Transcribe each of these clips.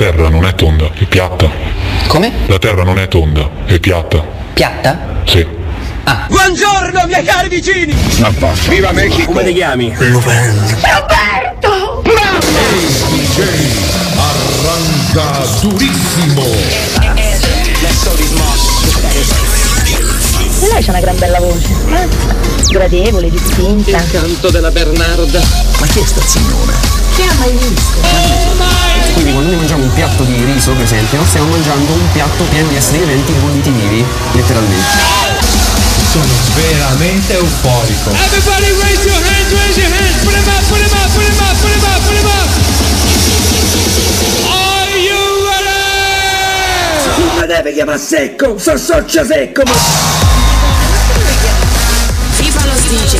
Terra non è tonda, è piatta. Come? La Terra non è tonda, è piatta. Piatta? Sì. Buongiorno miei cari vicini! Viva Mexico! Come ti chiami? Roberto! Arranca durissimo. E lei c'ha una gran bella voce. eh? Gradevole, distinta. Canto della Bernarda. Ma chi è sta zignona? Chi ha mai visto? Quindi quando noi mangiamo un piatto di riso, per esempio, stiamo mangiando un piatto pieno di esseri viventi vivi, letteralmente. Sono veramente euforico. Everybody raise your hands, raise your hands. Put 'em up, put 'em up, put 'em up, put 'em up, put 'em up. Deve chiamare secco, so socia secco, ma... FIFA lo dice.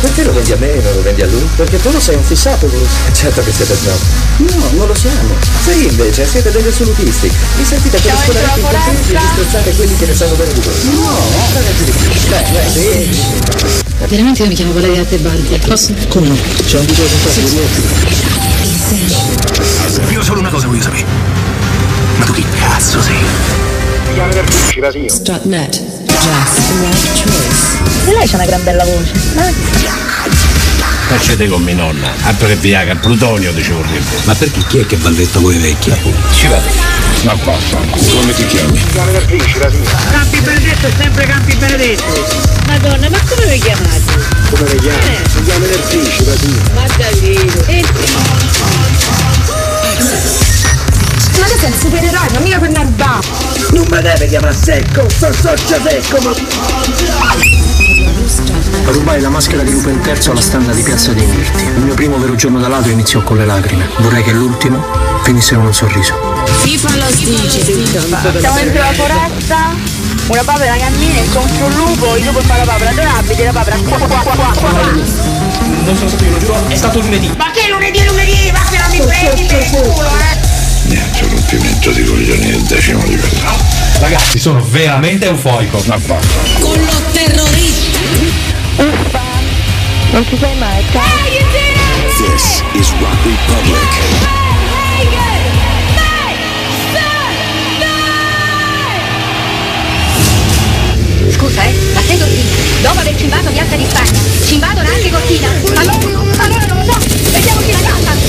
Perché lo vendi a me e non lo vendi a lui? Perché tu lo sei un fissato, Bruce. Certo che siete snob. No, non lo siamo. Sì, invece, siete degli assolutisti. Vi sentite come scolariti incontenti e disprezzate quelli che ne sanno bene di voi. No, ragazzi di più. Beh, beh, sì. Veramente io mi chiamo Valeria Tebaldi. Posso? Come no? C'è un video sentato di Io solo una cosa voglio sapere. Ma tu chi cazzo sei? Strutnet. Jazz. Right choice. E lei c'ha una gran bella voce. eh? Facete con mia nonna, altro che Viagra, Plutonio ti ci vorrebbe. Ma perché chi è che balletta voi vecchi? Ci vado. Ma basta. Come ti chiami? Campi Benedetto è sempre Campi Benedetto. Madonna, ma come vi chiamate? Come le chiami? Si chiama Nerfici, la signora. Ma Davide. E Ma tu sei il supereroe, ma mica per narba. Non mi deve chiamare secco, so socia secco, ma... Rubai la maschera di Lupin III alla standa di Piazza dei Mirti. Il mio primo vero giorno da ladro iniziò con le lacrime. Vorrei che l'ultimo finisse con un sorriso. FIFA lo. Siamo dentro la foresta. Una papera cammina incontro un lupo, il lupo fa la papera, dove abiti la papera? Qua, qua, qua, qua, qua. Non sono stato io, lo giuro, è stato lunedì. Ma che lunedì lunedì? Ma che non mi prendi per il culo, eh? Niente rompimento di coglioni del decimo livello. Ragazzi, sono veramente euforico. Ma basta. Con lo terrorista. Uffa. Non ti sei mai, This is Rock Republic. Scusa, eh, ma sei Cortina? Dopo averci invaso Piazza di Spagna, ci invadono anche Cortina. Allora, allora non lo so. Vediamoci la casa.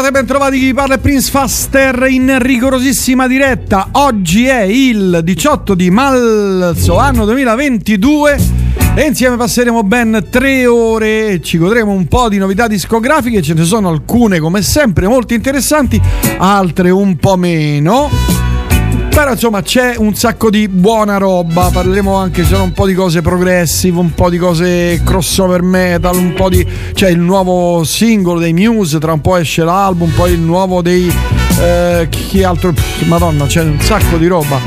Ben trovate, ben trovati chi parla è Prince Faster in rigorosissima diretta. Oggi è il 18 di marzo, anno 2022 e insieme passeremo ben tre ore ci godremo un po' di novità discografiche, ce ne sono alcune come sempre molto interessanti, altre un po' meno. Però insomma c'è un sacco di buona roba, parleremo anche, sono un po' di cose progressive, un po' di cose crossover metal, un po' di... c'è il nuovo singolo dei Muse, tra un po' esce l'album, poi il nuovo dei... Eh, chi altro... Madonna, c'è un sacco di roba.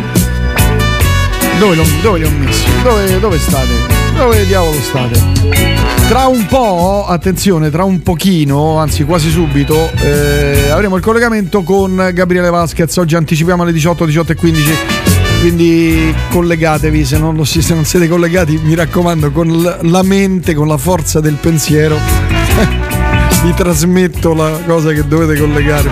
Dove, lo- dove li ho messi? Dove, dove state? Dove diavolo state? Tra un po', attenzione, tra un pochino, anzi quasi subito, eh, avremo il collegamento con Gabriele Vasquez. Oggi anticipiamo alle 18, 18 e 15. Quindi collegatevi, se non, lo, se non siete collegati, mi raccomando, con la mente, con la forza del pensiero, vi trasmetto la cosa che dovete collegare.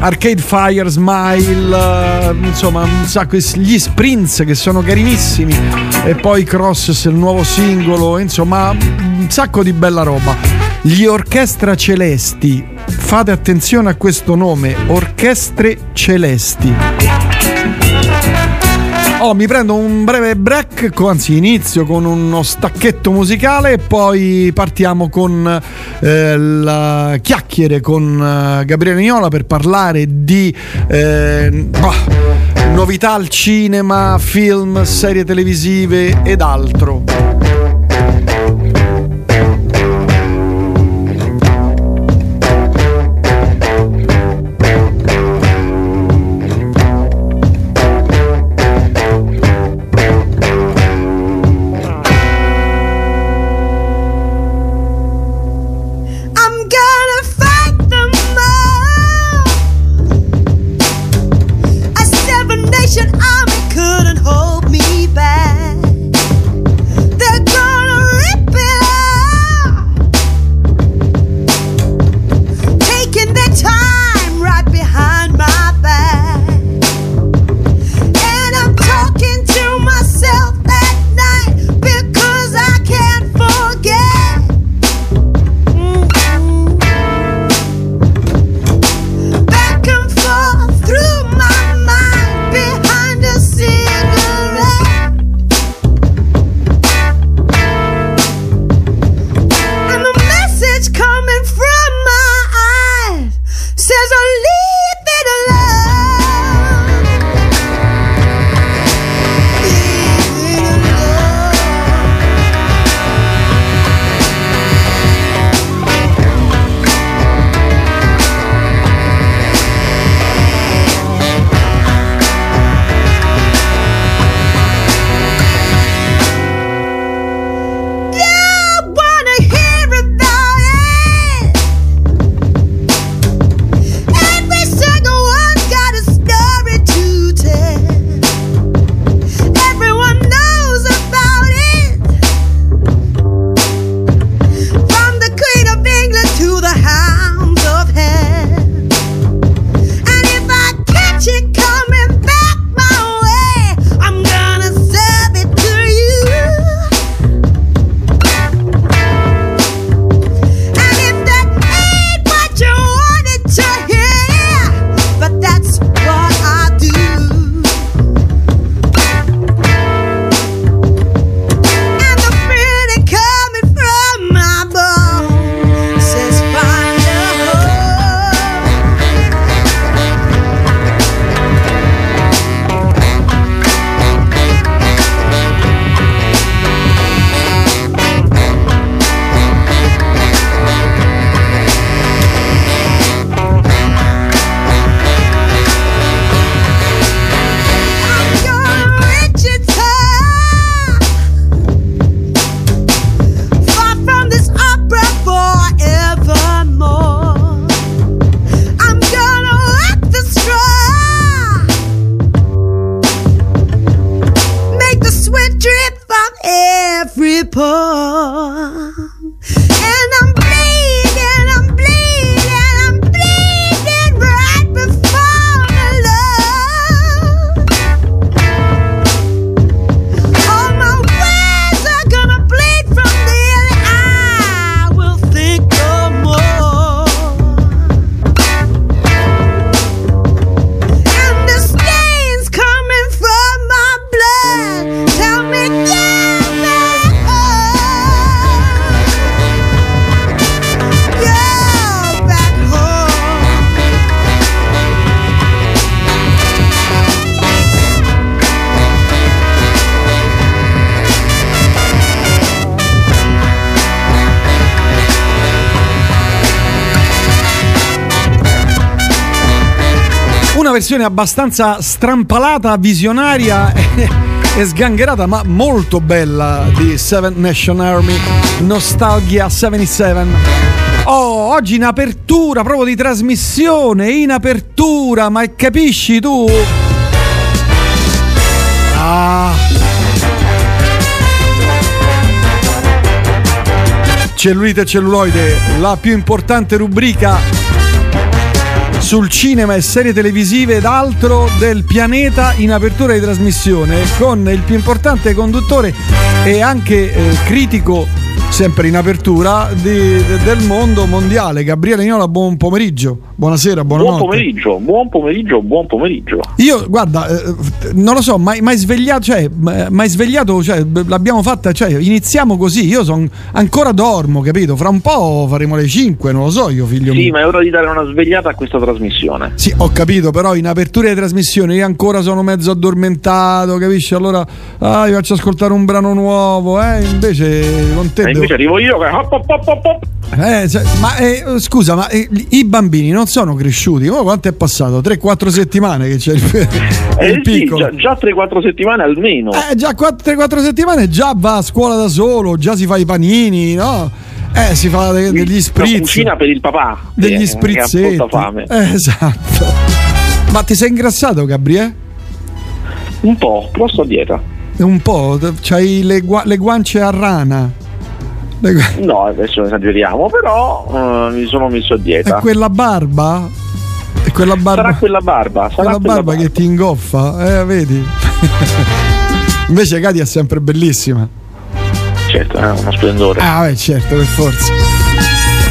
Arcade Fire, Smile, eh, insomma un sacco gli sprints che sono carinissimi e poi Crosses il nuovo singolo, insomma sacco di bella roba. Gli Orchestra Celesti, fate attenzione a questo nome, Orchestre Celesti. Oh, mi prendo un breve break, anzi inizio con uno stacchetto musicale e poi partiamo con eh, la chiacchiere con eh, Gabriele Niola per parlare di... Eh, oh, novità al cinema, film, serie televisive ed altro. canzone abbastanza strampalata, visionaria e, e sgangherata, ma molto bella di Seven Nation Army, Nostalgia 77. Oh, oggi in apertura proprio di trasmissione, in apertura, ma capisci tu? Ah. Cellulite e celluloide, la più importante rubrica sul cinema e serie televisive ed altro del pianeta in apertura di trasmissione con il più importante conduttore e anche eh, critico sempre in apertura di- de- del mondo mondiale. Gabriele Niola, buon pomeriggio. Buonasera, buonanotte. Buon pomeriggio, buon pomeriggio, buon pomeriggio. Io, guarda, eh, non lo so, mai, mai svegliato, cioè, mai svegliato, cioè, l'abbiamo fatta, cioè, iniziamo così, io son, ancora dormo, capito? Fra un po' faremo le 5, non lo so io, figlio Sì, mio. ma è ora di dare una svegliata a questa trasmissione. Sì, ho capito, però in apertura di trasmissione io ancora sono mezzo addormentato, capisci? Allora, ah, vi faccio ascoltare un brano nuovo, eh? Invece con te E devo- invece arrivo io che hop, hop, hop, hop, hop. Eh, cioè, ma eh, scusa, ma eh, i bambini non sono cresciuti? Ma quanto è passato? 3-4 settimane che c'è il, Eh il sì, piccolo? già, già 3-4 settimane almeno. Eh, già 3-4 settimane già va a scuola da solo, già si fa i panini, no? Eh, si fa de- degli Una spritz. cucina per il papà. Degli che- sprizzetti. Che ha fame. Eh, esatto. Ma ti sei ingrassato, Gabriele? Un po', però sto a dieta. Un po', c'hai le, gua- le guance a rana. No, adesso esageriamo, però eh, mi sono messo a E dieta. quella barba? E quella barba? Sarà quella barba, sarà quella quella barba che ti ingoffa, eh, vedi? Invece Katia è sempre bellissima. Certo, è uno splendore. Ah, beh, certo, per forza.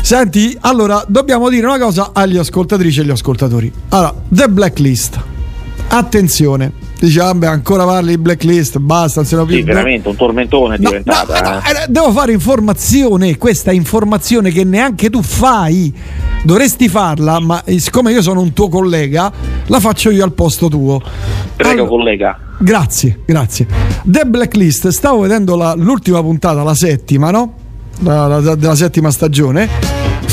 Senti, allora, dobbiamo dire una cosa agli ascoltatrici e agli ascoltatori. Allora, The Blacklist. Attenzione. Dice, vabbè, ancora parli di Blacklist, basta, non più. Sì, veramente un tormentone è diventata. eh. Eh, Devo fare informazione, questa informazione che neanche tu fai. Dovresti farla, ma eh, siccome io sono un tuo collega, la faccio io al posto tuo. Prego, collega. Grazie, grazie. The Blacklist, stavo vedendo la- l'ultima puntata, la settima, no? La- la- della settima stagione.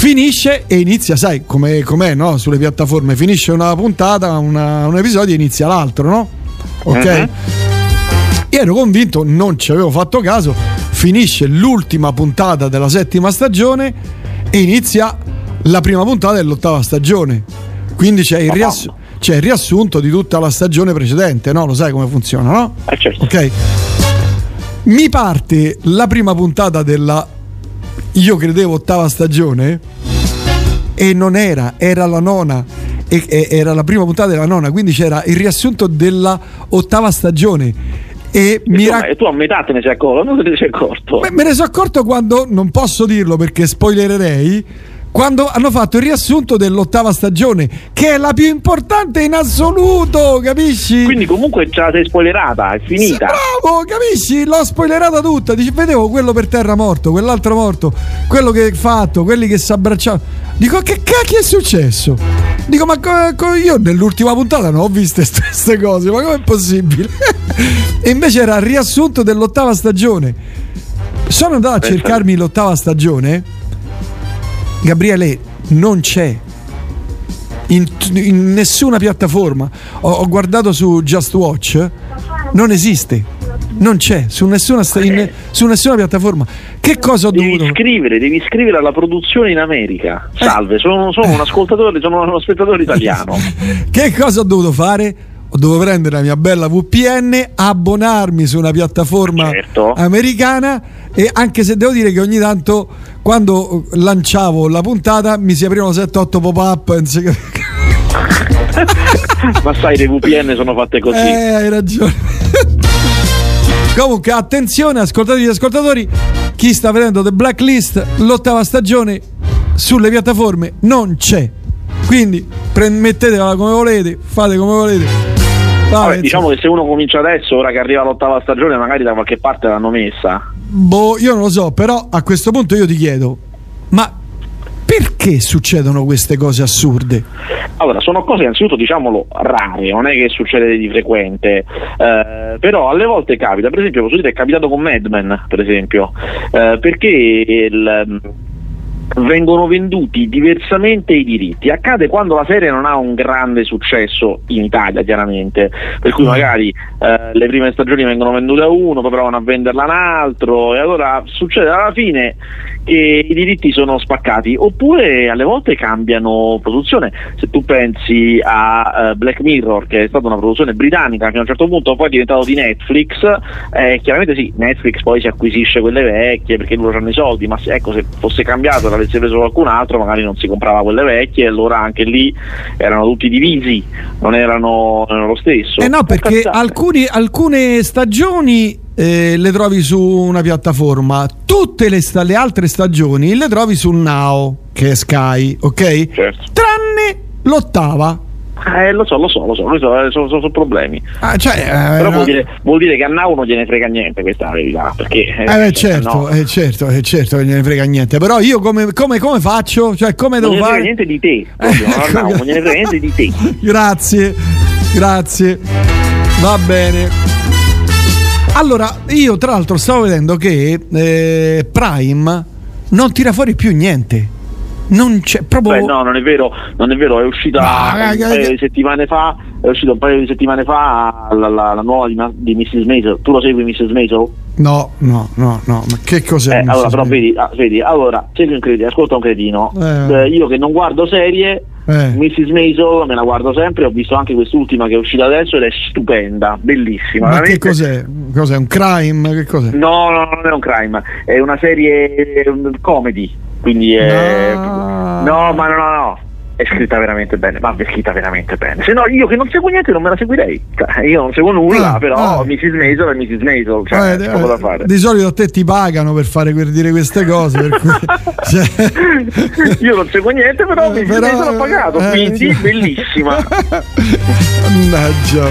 Finisce e inizia, sai com'è, com'è, no? Sulle piattaforme. Finisce una puntata, una- un episodio e inizia l'altro, no? Ok? Mhm. Io ero convinto, non ci avevo fatto caso. Finisce l'ultima puntata della settima stagione e inizia la prima puntata dell'ottava stagione. Quindi c'è il, riass- c'è il riassunto di tutta la stagione precedente, no? Lo sai come funziona, no? Eh, certo. Ok. Mi parte la prima puntata della io credevo ottava stagione e non era, era la nona. E, e- era la prima puntata della nona, quindi c'era il riassunto della ottava stagione. E mi Tu- rac- E tu a metà te ne sei accorto, non te ne sei accorto. Beh, me ne sono accorto quando, non posso dirlo perché spoilererei, quando hanno fatto il riassunto dell'ottava stagione, che è la più importante in assoluto, capisci? Quindi comunque la sei spoilerata, è finita. Bravo, capisci? L'ho spoilerata tutta. Dice, vedevo quello per terra morto, quell'altro morto, quello che hai fatto, quelli che si abbracciavano. Dico, che cacchio è successo? Dico, ma co- co- io nell'ultima puntata non ho viste queste cose, ma com'è possibile? e invece era il riassunto dell'ottava stagione. Sono andato a Pensa- cercarmi l'ottava stagione. Gabriele, non c'è. In, in nessuna piattaforma. Ho, ho guardato su Just Watch, non esiste. Non c'è su nessuna, sta- in- su nessuna piattaforma. Che cosa ho Devi dovuto? scrivere, devi scrivere alla produzione in America. Eh. Salve, sono, sono un ascoltatore, sono uno spettatore italiano. Che cosa ho dovuto fare? Ho dovuto prendere la mia bella VPN, abbonarmi su una piattaforma Certo. americana e anche se devo dire che ogni tanto quando lanciavo la puntata mi si aprivano 7-8 pop-up. Ma sai, le VPN sono fatte così. Eh, hai ragione. Comunque, attenzione, ascoltatori e ascoltatori, chi sta vedendo The Blacklist, l'ottava stagione sulle piattaforme non c'è. Quindi mettetela come volete, fate come volete. Vabbè, diciamo che se uno comincia adesso, ora che arriva l'ottava stagione, magari da qualche parte l'hanno messa. Boh, io non lo so, però a questo punto io ti chiedo, ma perché succedono queste cose assurde? Allora, sono cose innanzitutto diciamolo rare, non è che succede di frequente, eh, però alle volte capita, per esempio posso dire è capitato con Mad Men, per esempio, eh, perché il, vengono venduti diversamente i diritti. Accade quando la serie non ha un grande successo in Italia, chiaramente, per cui magari eh, le prime stagioni vengono vendute a uno, poi provano a venderla a un altro, e allora succede alla fine che i diritti sono spaccati, oppure alle volte cambiano produzione. Se tu pensi a eh, Black Mirror, che è stata una produzione britannica fino a un certo punto, poi è diventato di Netflix, eh, chiaramente sì, Netflix poi si acquisisce quelle vecchie perché loro hanno i soldi, ma se, ecco, se fosse cambiato, l'avesse l'avesse preso qualcun altro magari non si comprava quelle vecchie e allora anche lì erano tutti divisi, non erano, erano lo stesso. Eh no, perché alcuni- alcune stagioni eh, le trovi su una piattaforma, tutte le, sta- le altre stagioni le trovi su Now, che è Sky, ok? Certo. Tranne l'ottava. Eh, lo so, lo so, lo so, lo so, eh, sono, sono- sono problemi. Ah, cioè, eh, Però vuol, dire, vuol dire che a Now non gliene frega niente, questa verità. Perché, Eh, beh, certo, no, eh, certo, eh, certo che non gliene frega niente. Però io come, come- come faccio? Cioè, come non devo gliene frega niente di te, proprio, no, no, non gliene frega niente di te. Grazie, grazie. Va bene. Allora, io tra l'altro stavo vedendo che eh, Prime non tira fuori più niente. Non c'è proprio. Beh, no, non è vero, non è vero, è uscita un che- paio di settimane fa, è uscita un paio di settimane fa la, la- la nuova di, di Mrs. Maisel. Tu lo segui Mrs. Maisel? No, no, no, no. Ma che cos'è? Eh, allora, però vedi, ah, vedi, allora, segui un cretino, ascolta un cretino. Eh. Eh, io che non guardo serie, Eh. Mrs. Maisel me la guardo sempre, ho visto anche quest'ultima che è uscita adesso ed è stupenda, bellissima. Ma che veramente. cos'è? Cos'è? Un crime? Che cos'è? No, no, non è un crime, è una serie eh, comedy, quindi è... No, ma no, no, no, è scritta veramente bene, ma è scritta veramente bene. Se no io che non seguo niente non me la seguirei, cioè, io non seguo nulla, Ah, però ah. Mrs. Maisel è Mrs. Maisel, cioè, Eh, poco da fare. Di solito a te ti pagano per fare per dire queste cose. Cui, cioè, Io non seguo niente, però Mrs. però- Maisel ho pagato, eh, quindi sì. bellissima. mannaggia.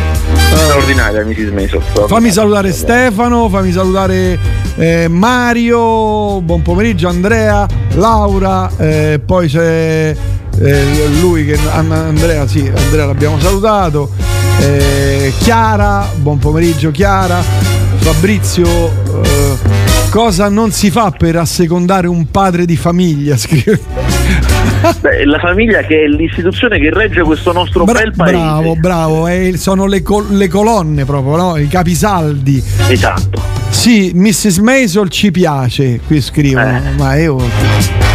Straordinaria Mrs. Maisel. Fammi salutare Stefano, fammi salutare eh, Mario, buon pomeriggio Andrea, Laura, eh, poi c'è eh, lui che Andrea, sì, Andrea l'abbiamo salutato, eh, Chiara, buon pomeriggio Chiara, Fabrizio, eh, cosa non si fa per assecondare un padre di famiglia? Scrive. Beh, la famiglia che è l'istituzione che regge questo nostro Bra- bel paese. bravo, bravo, eh, sono le, col- le colonne proprio, no? i capisaldi. Esatto. Sì, Mrs. Maisel ci piace, qui scrivono, Eh. ma io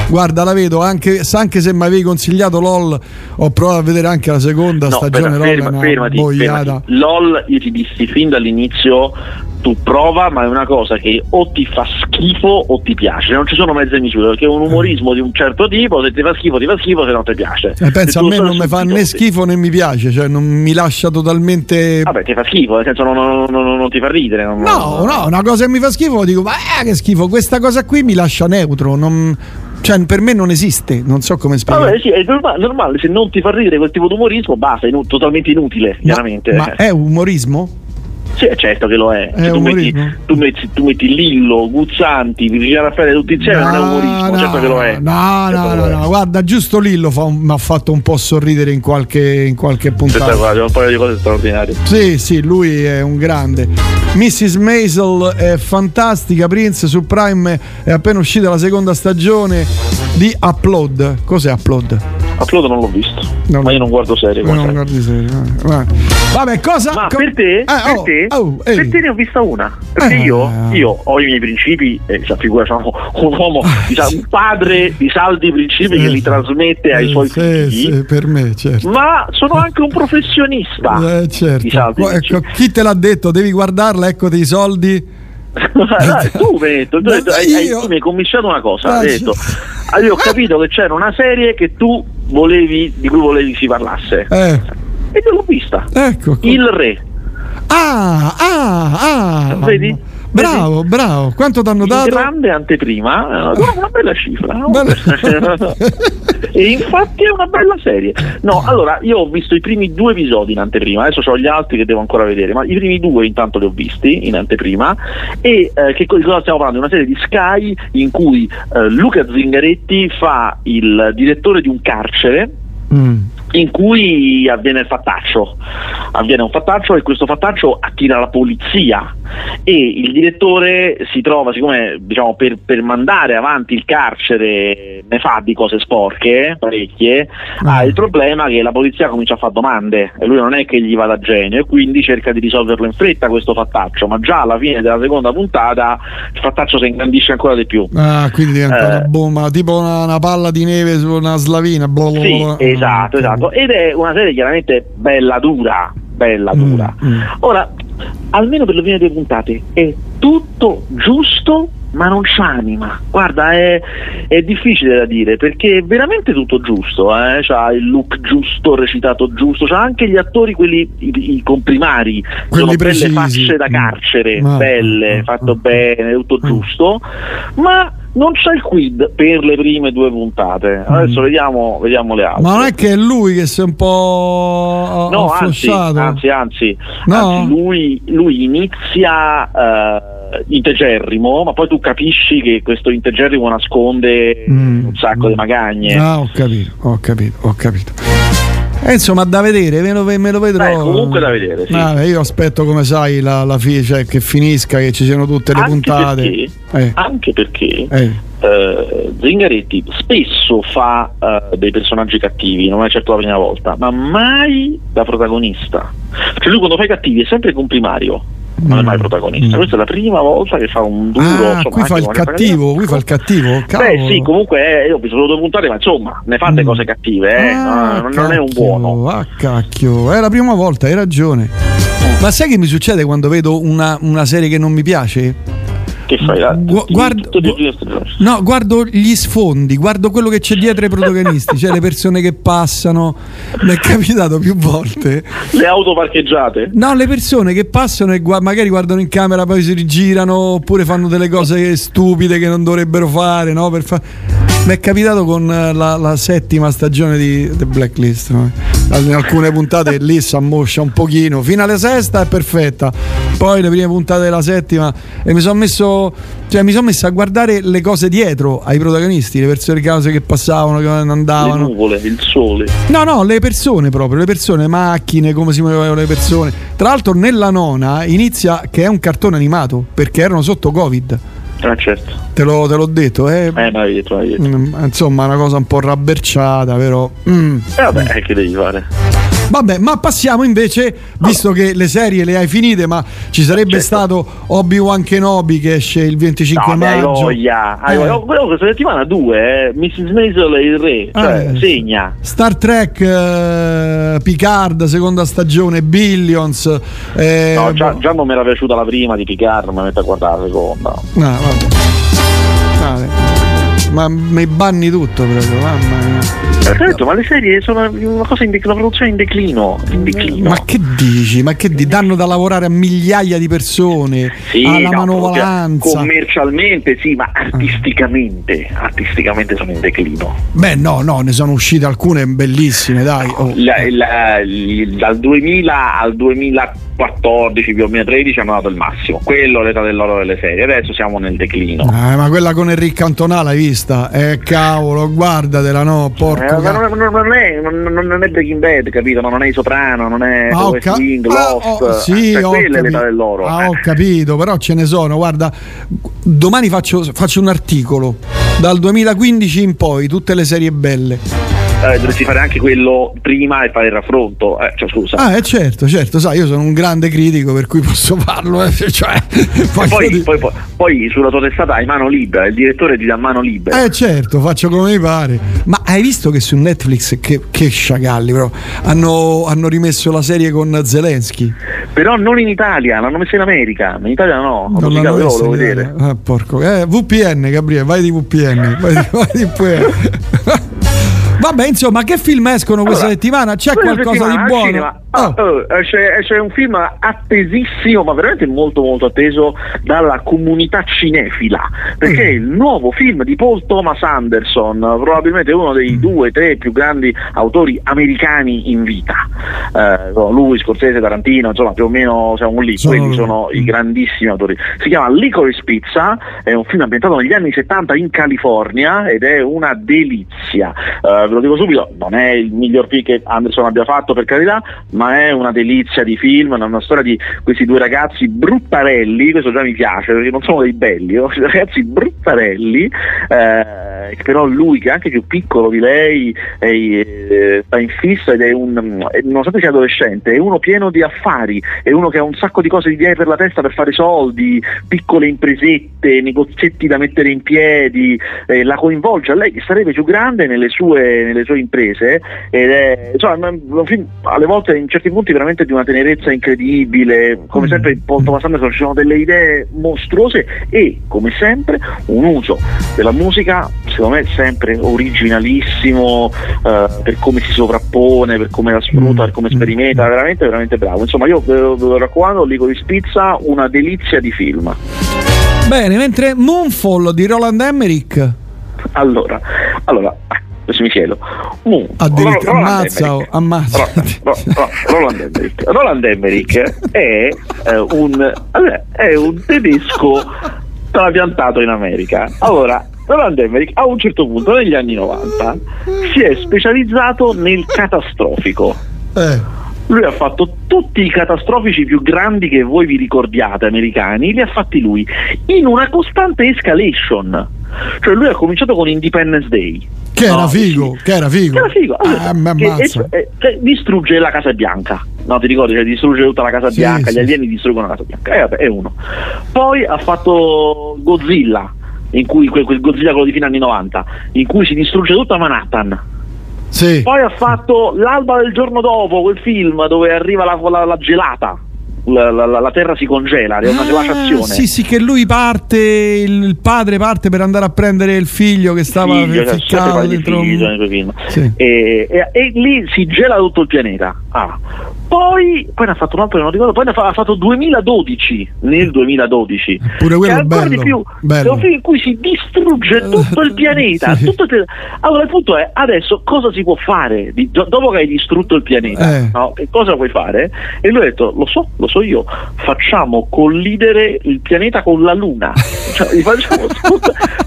guarda la vedo anche, anche se mi avevi consigliato LOL, ho provato a vedere anche la seconda No, stagione LOL, è ferma- una fermati, boiata. fermati. LOL, io ti dissi fin dall'inizio, tu prova, ma è una cosa che o ti fa schifo o ti piace. Non ci sono mezze misure, perché è un umorismo di un certo tipo, se ti fa schifo ti fa schifo, se non ti piace. Eh, pensa a me non mi fa né schifo né mi piace, cioè non mi lascia totalmente... Vabbè, ti fa schifo, nel senso non, non- non- non ti fa ridere. No, no, una cosa che mi fa schifo dico, ma eh, che schifo, questa cosa qui mi lascia neutro, non- cioè per me non esiste, non so come spiegare. Vabbè, sì, è normale, normale, se non ti fa ridere quel tipo di umorismo, basta, è totalmente inutile, chiaramente. Ma è umorismo? Sì, è certo che lo è. È Se tu, metti, tu, metti, tu metti Lillo, Guzzanti, Virginia Raffaele tutti insieme, non è umorismo, no, certo che lo è. No, Certo no, no, no, guarda, giusto Lillo mi ha fatto un po' sorridere in qualche, in qualche puntata. Spettacolare, un paio di cose straordinarie. Sì, sì, lui è un grande. Mrs. Maisel è fantastica, Prince su Prime è appena uscita la seconda stagione di Upload. Cos'è Upload? Upload non l'ho visto, Non ma io non guardo serie. No, non guardi serie. vabbè. Cosa? Ma co- per te, Eh, per, oh, te oh, per te ne ho vista una. Perché Eh. io, io ho i miei principi, e cioè, figura, sono un uomo, di sa- un padre di saldi principi che li trasmette ai Eh, suoi figli. per me, certo. Ma sono anche un professionista. Eh, certo. saldi Ecco, chi te l'ha detto? Devi guardarla, eccoti i soldi. Dai, tu mi hai detto, tu, hai hai- tu mi hai commissato una cosa, Ah, hai detto, ah, io ho capito che c'era una serie che tu volevi, di cui volevi si parlasse. Eh, E io l'ho vista. ecco. qua. Il re. Ah, ah, ah. Vedi? Bravo, bravo. Quanto ti hanno dato? grande anteprima, eh, una bella cifra. no? Bella- e infatti è una bella serie. No, allora io ho visto i primi due episodi in anteprima, adesso ho gli altri che devo ancora vedere, ma i primi due intanto li ho visti in anteprima. E eh, che cosa stiamo parlando? Una serie di Sky in cui eh, Luca Zingaretti fa il direttore di un carcere Mm. In cui avviene il fattaccio. Avviene un fattaccio e questo fattaccio attira la polizia e il direttore si trova, siccome diciamo, per, per mandare avanti il carcere ne fa di cose sporche, parecchie, ha il problema che la polizia comincia a fare domande e lui non è che gli va da genio e quindi cerca di risolverlo in fretta questo fattaccio, ma già alla fine della seconda puntata il fattaccio si ingrandisce ancora di più. Ah, quindi diventa Eh. una bomba, tipo una, una palla di neve su una slavina. bla bla Sì, bla. esatto, esatto. Ed è una serie chiaramente bella dura, bella Mm, dura. Ora, almeno per le prime due puntate è tutto giusto, ma non c'ha anima. Guarda, è, è difficile da dire perché è veramente tutto giusto. Eh? C'ha il look giusto, recitato giusto, c'ha anche gli attori, quelli i, i comprimari, Quelli sono precisi. belle facce da carcere, Ma- belle, fatto bene, tutto giusto, ma non c'è il quid per le prime due puntate. Adesso vediamo, vediamo le altre. Ma non è che è lui che si è un po' No, anzi, afflosciato? anzi, anzi, No? anzi, lui, lui inizia eh, integerrimo, ma poi tu capisci che questo integerrimo nasconde un sacco di magagne. Mm. Ah, ho capito, ho capito, ho capito. E insomma, da vedere, me lo, me lo vedrò. Beh, comunque da vedere, sì. Ah, io aspetto, come sai, la, la fi- cioè, che finisca, che ci siano tutte le Anche puntate. perché, Eh. anche perché Eh. eh, Zingaretti spesso fa eh, dei personaggi cattivi, non è certo la prima volta, ma mai da protagonista. Perché lui quando fa i cattivi è sempre comprimario. Non è mai protagonista. Questa è la prima volta che fa un duro. Mm. Ah, insomma, qui fa il cattivo, qui fa il cattivo. Beh, Cavolo. sì, comunque eh, io ho visto solo due puntate, ma insomma, ne fate cose cattive, eh? Ah, no, non è un buono. Ah, cacchio, è la prima volta, hai ragione. Ma sai che mi succede quando vedo una, una serie che non mi piace? Che fai? là? Gu- guarda- Tutte le prime stagioni. No, guardo gli sfondi, guardo quello che c'è dietro ai protagonisti, cioè le persone che passano. Mi è capitato più volte. Le auto parcheggiate. No, le persone che passano e gua- magari guardano in camera, poi si rigirano, oppure fanno delle cose stupide che non dovrebbero fare, no? Per fa- Mi è capitato con eh, la, la settima stagione di The Blacklist. no? In alcune puntate lì si ammoscia un pochino. Fino alla sesta è perfetta. Poi le prime puntate della settima e mi sono messo. Cioè, mi sono messo a guardare le cose dietro ai protagonisti, le persone le cose che passavano, che Le andavano. nuvole, il sole. No, no, le persone proprio, le persone, le macchine, come si muovevano le persone. Tra l'altro nella nona inizia che è un cartone animato, perché erano sotto Covid. Ah, certo. Te, l'ho, te l'ho detto, eh. Eh, ma avevi detto, detto. Mm, Insomma, una cosa un po' rabberciata, però. mm. Eh, vabbè, eh, che devi fare? Vabbè, ma passiamo invece, visto che le serie le hai finite, ma ci sarebbe Certo. stato Obi-Wan Kenobi che esce il 25 No, beh, hai maggio. voglia. hai Eh. voglia. Oh, quello questa settimana due, eh. Mrs. Maisel e il re. Cioè, Eh. segna. Star Trek eh, Picard, seconda stagione, Billions. eh, No, già, già non mi era piaciuta la prima di Picard, non mi metto a guardare la seconda. No, vabbè. Ma mi banni tutto proprio, mamma mia. Detto, ma le serie sono una cosa in dec- la produzione in declino. In declino. Ma che dici? Ma che di- danno da lavorare a migliaia di persone Sì, alla no, manovalanza? commercialmente sì, ma artisticamente, artisticamente sono in declino. Beh, no, no, ne sono uscite alcune bellissime, dai. oh. La- la- dal 2000 al 2014 più o meno 13 hanno dato il massimo quello l'età dell'oro delle serie adesso siamo nel declino Eh, ma quella con Enric Cantona l'hai vista? Eh, cavolo, guardatela, no, porco. Eh, ma ca- non, non- non è, non, non è Breaking Bad, capito? Non è i Soprano, non è Ah, ca- Wing, ah, Lost. oh, sì, cioè, quella è l'età dell'oro. Ah, ho capito, però ce ne sono. Guarda, domani faccio, faccio un articolo. Dal 2015 in poi, tutte le serie belle. Eh, dovresti fare anche quello prima e fare il raffronto. Eh, cioè, scusa. Ah, eh, certo, certo, sai, io sono un grande critico, per cui posso farlo. eh, cioè, poi, di- poi- poi- poi sulla tua testata hai mano libera, il direttore ti dà mano libera. Eh certo, faccio come mi pare. Ma hai visto che su Netflix, che, che sciagalli però, hanno, hanno rimesso la serie con Zelensky? Però non in Italia, l'hanno messa in America. In Italia no, Non l'hanno messa volevo vedere. Ah, porco. Eh, VPN, Gabriele, vai di VPN. Vai di, vai di VPN. Vabbè, insomma, che film escono questa Allora, settimana? C'è qualcosa di settimana al buono? ah, eh, esce, esce un film attesissimo, ma veramente molto molto atteso dalla comunità cinefila, perché è il nuovo film di Paul Thomas Anderson, probabilmente uno dei due, tre più grandi autori americani in vita. Eh, lui, Scorsese, Tarantino, insomma, più o meno siamo lì, Sono- quelli sono i grandissimi autori. Si chiama Licorice Pizza, è un film ambientato negli anni 70 in California ed è una delizia. Eh, lo dico subito, non è il miglior film che Anderson abbia fatto per carità, ma è una delizia di film, è una storia di questi due ragazzi bruttarelli, questo già mi piace perché non sono dei belli, no? Questi ragazzi bruttarelli eh, però lui che è anche più piccolo di lei è, eh, sta in fissa ed è un, eh, nonostante sia adolescente, è uno pieno di affari, è uno che ha un sacco di cose di idee per la testa per fare soldi, piccole impresette, negozietti da mettere in piedi, eh, la coinvolge a lei che sarebbe più grande nelle sue, nelle sue imprese ed è, insomma, un film alle volte in certi punti veramente di una tenerezza incredibile, come Mm. sempre in Paul Thomas Anderson ci sono delle idee mostruose e come sempre un uso della musica secondo me sempre originalissimo eh, per come si sovrappone, per come la sfrutta, per come sperimenta, veramente veramente bravo. Insomma io ve lo, ve lo raccomando, Licorice Pizza, una delizia di film. Bene, mentre Moonfall di Roland Emmerich. Allora, allora adesso mi chiedo. Moon, Addirittura Roland ammazza, oh, ammazza. Ro- Ro- Roland Emmerich. Roland Emmerich è, eh, un, vabbè, è un tedesco trapiantato in America. Allora, Roland Emmerich a un certo punto negli anni 90 si è specializzato nel catastrofico. Lui ha fatto tutti i catastrofici più grandi che voi vi ricordiate americani, li ha fatti lui, in una costante escalation. Cioè lui ha cominciato con Independence Day. Che era No, figo, che era figo. che era figo. Allora, Ah, che- ammazza. e- e- che distrugge la Casa Bianca. No, ti ricordi? Cioè, distrugge tutta la Casa Sì, Bianca, sì. gli alieni distruggono la Casa Bianca. Eh, vabbè, è uno. Poi ha fatto Godzilla, in cui, quel, quel Godzilla quello di fine anni 90, in cui si distrugge tutta Manhattan. Sì. Poi ha fatto L'alba del giorno dopo, quel film dove arriva la, la- la gelata. La, la- la- terra si congela, è una glaciazione. Ah, sì, sì, che lui parte, il padre parte per andare a prendere il figlio che stava Figlio, cioè, dentro un-. Sì. E, e- e lì si gela tutto il pianeta. Ah. Poi, poi ne ha fatto un altro non ricordo, poi ne ha fa- ha fatto 2012, nel 2012. Pure quello che è ancora bello, di più, bello. è un film in cui si distrugge tutto il pianeta. Sì. tutto il- Allora il punto è, adesso cosa si può fare? Di- do- dopo che hai distrutto il pianeta, Eh. no? che cosa puoi fare? E lui ha detto, lo so, lo so io, facciamo collidere il pianeta con la Luna. Cioè, gli facciamo,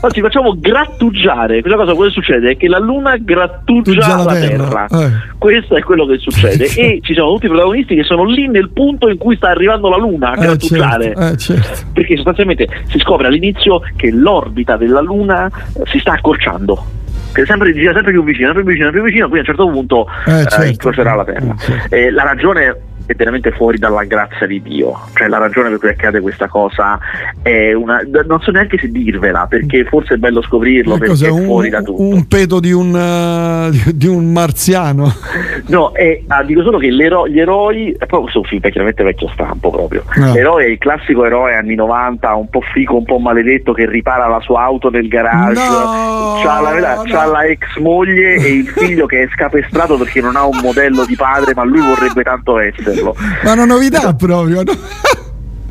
anzi, facciamo grattugiare. Questa cosa cosa succede? È che la Luna grattugia la, la Terra. terra, eh. Questo è quello che succede. e ci sono tutti i protagonisti che sono lì nel punto in cui sta arrivando la Luna a Eh, grattugiare. certo, eh, certo. Perché sostanzialmente si scopre all'inizio che l'orbita della Luna eh, si sta accorciando. Che sempre, gira sempre più vicino, sempre più vicino, sempre più vicino, quindi a un certo punto Eh, eh, certo. incrocerà la Terra. Eh, la ragione è veramente fuori dalla grazia di Dio, cioè la ragione per cui accade questa cosa è una. non so neanche se dirvela, perché forse è bello scoprirlo, perché cos'è? è Un, fuori da tutto. un peto di un, eh, di- un marziano. No, è- ah, dico solo che l'ero- gli eroi, e poi questo è un film chiaramente vecchio stampo proprio. No. L'eroe è il classico eroe anni 90, un po' fico, un po' maledetto che ripara la sua auto nel garage. No, c'ha, la, no. c'ha la ex moglie e il figlio che è scapestrato perché non ha un modello di padre, ma lui vorrebbe tanto esserlo. Ma una novità proprio. no?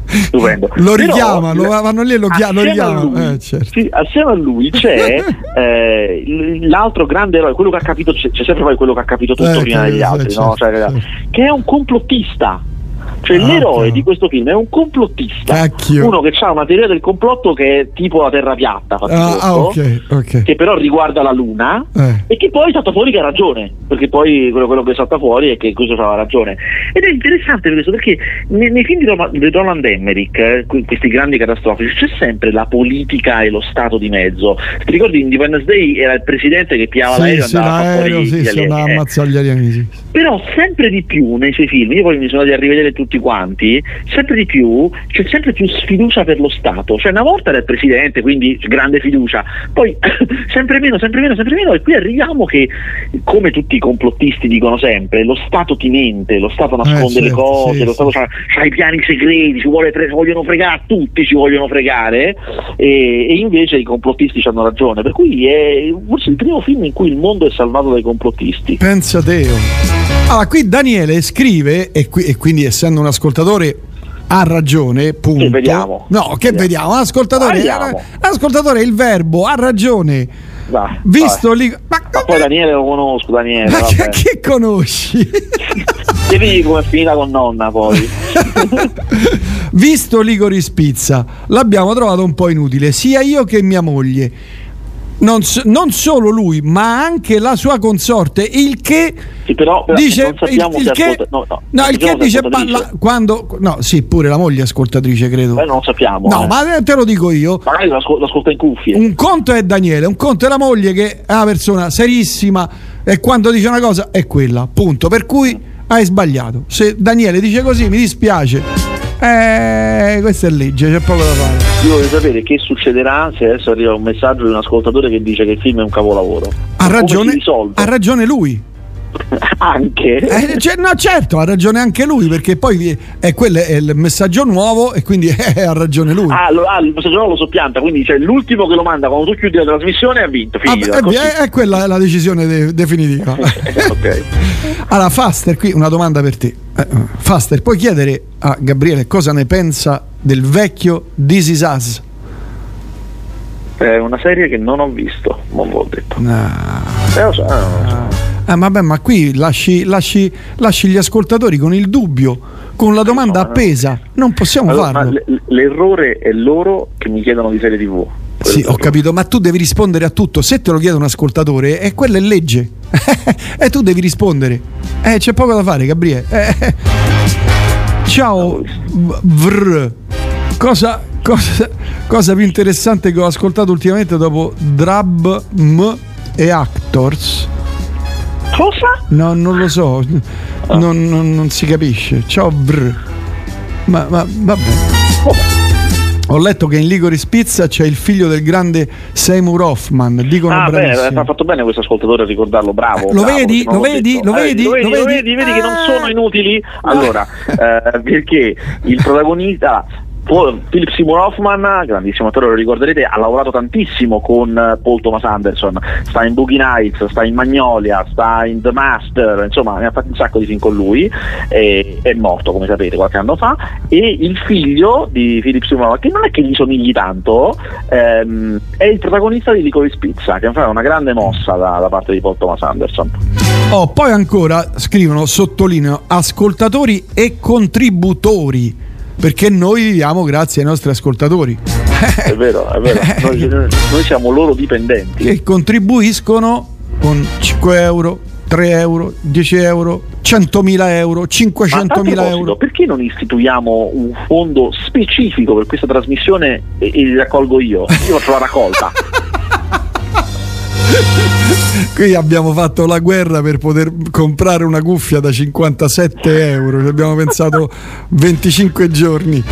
Stupendo. Lo Però, richiama, lo vanno lì e lo, chia- lo richiamano. lui- Eh, certo. Sì, assieme a lui c'è eh, l'altro grande eroe, quello che ha capito, c'è, c'è sempre poi quello che ha capito tutto Eh, prima degli altri, eh, no? certo, Cioè, che è un complottista. Cioè Ah, l'eroe ok. di questo film è un complottista, Cacchio. uno che ha una teoria del complotto che è tipo la terra piatta, Ah, ah, conto, ok, ok. che però riguarda la luna Eh. e che poi salta fuori che ha ragione, perché poi quello, quello che salta fuori è che questo aveva ragione. Ed è interessante questo perché nei, nei film di, Roma- di Roland Emmerich, eh, que- questi grandi catastrofici, c'è sempre la politica e lo Stato di mezzo. Ti ricordi Independence Day era il presidente che piava Sì, l'aereo e andava a fuori sì, gli alieni, eh. ammazzare gli alieni. Sì. Però sempre di più nei suoi film, io poi mi sono andato a rivedere tutti quanti, sempre di più c'è sempre più sfiducia per lo Stato. Cioè una volta era il presidente, quindi grande fiducia, poi sempre meno, sempre meno, sempre meno, e qui arriviamo che, come tutti i complottisti dicono sempre, lo Stato ti mente, lo Stato nasconde Eh, le certo, cose, sì, lo Stato ha i piani segreti, ci, vuole fre- vogliono fregare a tutti, ci vogliono fregare, e, e invece i complottisti ci hanno ragione. Per cui è forse il primo film in cui il mondo è salvato dai complottisti. Pensa te. Allora, qui Daniele scrive, e, qui- e quindi essendo un ascoltatore ha ragione, punto. Sì, vediamo. No, che vediamo? Ascoltatore, Vediamo. ascoltatore, il verbo ha ragione. Dai, Visto lì. Ma, Ma poi Daniele lo conosco, Daniele. ma che, vabbè. che conosci? Vedi come è finita con nonna poi. Visto Ligori Spizza, l'abbiamo trovato un po' inutile, sia io che mia moglie. Non, non solo lui, ma anche la sua consorte, il che Sì, però, però dice il, il che, ascolta- no, no, no, il che dice la- quando no, sì, pure la moglie ascoltatrice, credo. Eh, non lo sappiamo. No, eh. ma te lo dico io. Magari l'ascol- l'ascolta in cuffie. Un conto è Daniele, un conto è la moglie che è una persona serissima e quando dice una cosa è quella, punto. Per cui hai sbagliato. Se Daniele dice così mi dispiace. Eh, questa è legge, c'è poco da fare. Io voglio sapere che succederà se adesso arriva un messaggio di un ascoltatore che dice che il film è un capolavoro. Ha ragione, ha ragione lui. Anche? Eh, cioè, no, certo, ha ragione anche lui, perché poi è, quello è il messaggio nuovo e quindi eh, ha ragione lui. Ah, lo, ah, il messaggio lo soppianta, quindi c'è l'ultimo che lo manda quando tu chiudi la trasmissione ha vinto. Ah, beh, così. è, è quella la decisione de- definitiva. ok. Allora, Faster, qui una domanda per te. Eh, Faster, puoi chiedere a Gabriele cosa ne pensa del vecchio This Is Us? È una serie che non ho visto, non l'ho detto. Eh, lo so, eh, lo so. Ah, vabbè, ma qui lasci, lasci- lasci gli ascoltatori con il dubbio, con la domanda appesa. Non possiamo Allora, farlo. l- l'errore è loro che mi chiedono di serie TV. Sì, ho capito, ma tu devi rispondere a tutto. Se te lo chiede un ascoltatore, e quella è legge. e tu devi rispondere. Eh, c'è poco da fare, Gabriele. Eh, Ciao, v- Vr. Cosa, cosa, cosa più interessante che ho ascoltato ultimamente dopo Drab M e Actors? Cosa? No, non lo so, non, non- non si capisce. Ciao, Vr. Ma, ma vabbè. Ho letto che in Ligoris Pizza c'è il figlio del grande Seymour Hoffman. Dicono Ah, beh, bravissimo. ha fatto bene questo ascoltatore a ricordarlo, bravo. Eh, lo bravo, vedi? non Lo vedi? Lo Eh, vedi? lo vedi? Lo vedi? vedi? Vedi che non sono inutili? Allora, eh, perché il protagonista Philip Seymour Hoffman, grandissimo attore, lo ricorderete, ha lavorato tantissimo con eh, Paul Thomas Anderson, sta in Boogie Nights, sta in Magnolia, sta in The Master, insomma ne ha fatti un sacco di film con lui, e- è morto come sapete qualche anno fa, e il figlio di Philip Seymour Hoffman, che non è che gli somigli tanto, ehm, è il protagonista di Licorice Pizza, che è una grande mossa da, da parte di Paul Thomas Anderson. Oh, poi ancora scrivono, sottolineo, ascoltatori e contributori. Perché noi viviamo grazie ai nostri ascoltatori È vero, è vero, noi, noi siamo loro dipendenti. che contribuiscono con 5 euro, 3 euro, 10 euro, 100.000 euro, Ma a 500.000 proposito, euro. Perché non istituiamo un fondo specifico per questa trasmissione e, e li raccolgo io? Io faccio la raccolta. Qui abbiamo fatto la guerra per poter comprare una cuffia da 57 euro. Ci abbiamo pensato 25 giorni.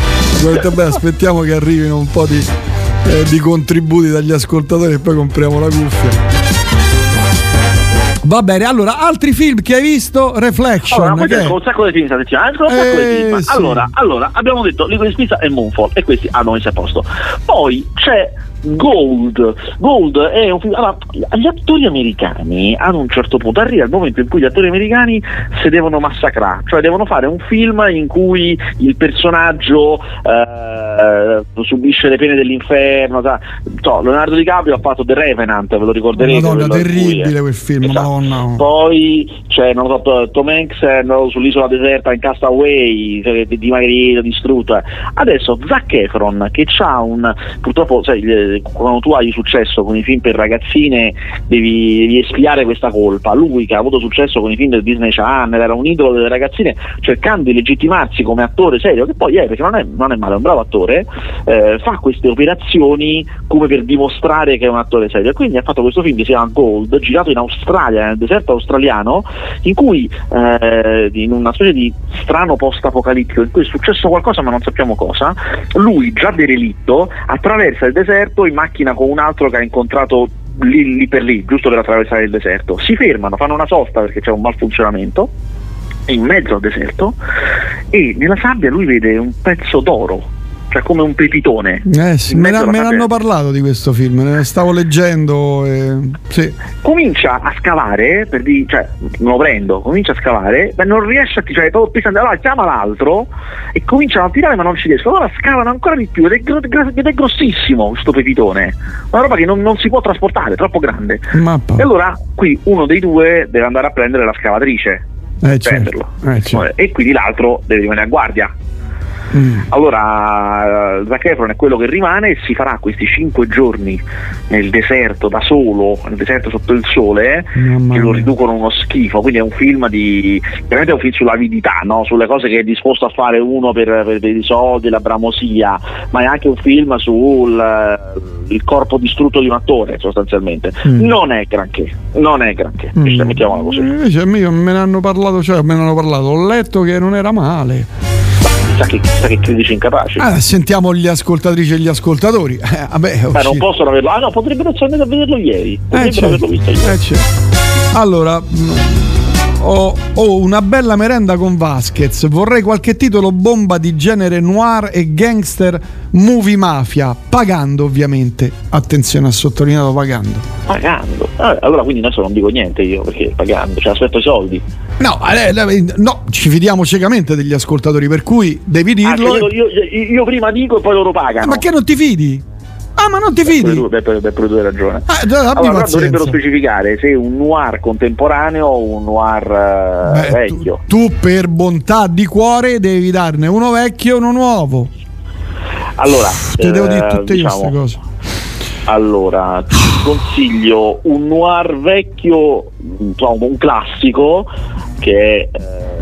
Detto, beh, aspettiamo che arrivino un po' di, eh, di contributi dagli ascoltatori e poi compriamo la cuffia. Va bene, allora, altri film che hai visto? Reflection. Allora, poi un sacco di film c'è un sacco di Eh, film. Allora, allora, abbiamo detto Liquid Pizza e Moonfall e questi hanno messo a posto. Poi c'è Gold. Gold è un film. Allora, gli attori americani ad un certo punto arriva il momento in cui gli attori americani si devono massacrare, cioè devono fare un film in cui il personaggio eh, subisce le pene dell'inferno. so, Leonardo DiCaprio ha fatto The Revenant, ve lo ricorderete? Madonna, cui- terribile quel film, Esatto. madonna. Poi c'è non lo so, Tom Hanks è andato sull'isola deserta in Castaway, cioè, di- dimagrito, distrutto. eh. Adesso Zac Efron che ha un purtroppo sai, quando tu hai successo con i film per ragazzine devi, devi espiare questa colpa. Lui che ha avuto successo con i film del Disney Channel, era un idolo delle ragazzine, cercando di legittimarsi come attore serio, che poi è perché non è, non è male, è un bravo attore, eh, fa queste operazioni come per dimostrare che è un attore serio. Quindi ha fatto questo film che si chiama Gold, girato in Australia, nel deserto australiano, in cui eh, in una specie di strano post-apocalittico in cui è successo qualcosa ma non sappiamo cosa, lui già derelitto attraversa il deserto in macchina con un altro che ha incontrato lì, lì per lì, giusto per attraversare il deserto. Si fermano, fanno una sosta perché c'è un malfunzionamento in mezzo al deserto e nella sabbia lui vede un pezzo d'oro, cioè come un pepitone. Eh sì, me, me ne hanno parlato di questo film, ne stavo leggendo. E... Sì. comincia a scavare, per di, cioè lo prendo, comincia a scavare, ma non riesce a tirare, è proprio pesante, allora chiama l'altro e cominciano a tirare ma non ci riescono, allora scavano ancora di più ed è, gro- ed è grossissimo questo pepitone, una roba che non, non si può trasportare, è troppo grande. Mappa. E allora qui uno dei due deve andare a prendere la scavatrice, Eh, certo. Eh, certo. e quindi l'altro deve rimanere a guardia. Mm. Allora, Zac Efron è quello che rimane e si farà questi cinque giorni nel deserto da solo, nel deserto sotto il sole, Mamma che lo riducono uno schifo. Quindi è un film di. veramente è un film sull'avidità, no? sulle cose che è disposto a fare uno per, per- per i soldi, la bramosia, ma è anche un film sul eh, il corpo distrutto di un attore, sostanzialmente. Mm. Non è granché, non è granché, Mm. mettiamola così. Invece a me me ne hanno parlato, cioè me ne hanno parlato, ho letto che non era male. Sa che, sa che critici incapaci. Ah, sentiamo gli ascoltatrici e gli ascoltatori. Eh, vabbè, Beh, non possono averlo. Ah no, potrebbero essere andati a vederlo ieri. Eh, Potrebbero certo. averlo visto ieri. Eh, certo. Allora, mh, ho, ho una bella merenda con Vasquez. Vorrei qualche titolo bomba di genere noir e gangster movie mafia. Pagando, ovviamente. Attenzione, ha sottolineato pagando. Pagando. Ah, allora quindi adesso non dico niente io perché pagando, cioè aspetto i soldi. No, eh, eh, no, ci fidiamo ciecamente degli ascoltatori, per cui devi Ah, dirlo. cioè, io, io- io prima dico e poi loro pagano. Ma che non ti fidi? Ah, ma non ti fidi? tu, tu hai ragione. Ah, allora, dovrebbero specificare se un noir contemporaneo o un noir eh, Beh, vecchio. Tu per bontà di cuore devi darne uno vecchio e uno nuovo. Allora, Te devo eh, dire tutte io diciamo, queste cose. Allora, ti consiglio un noir vecchio, un classico che è eh,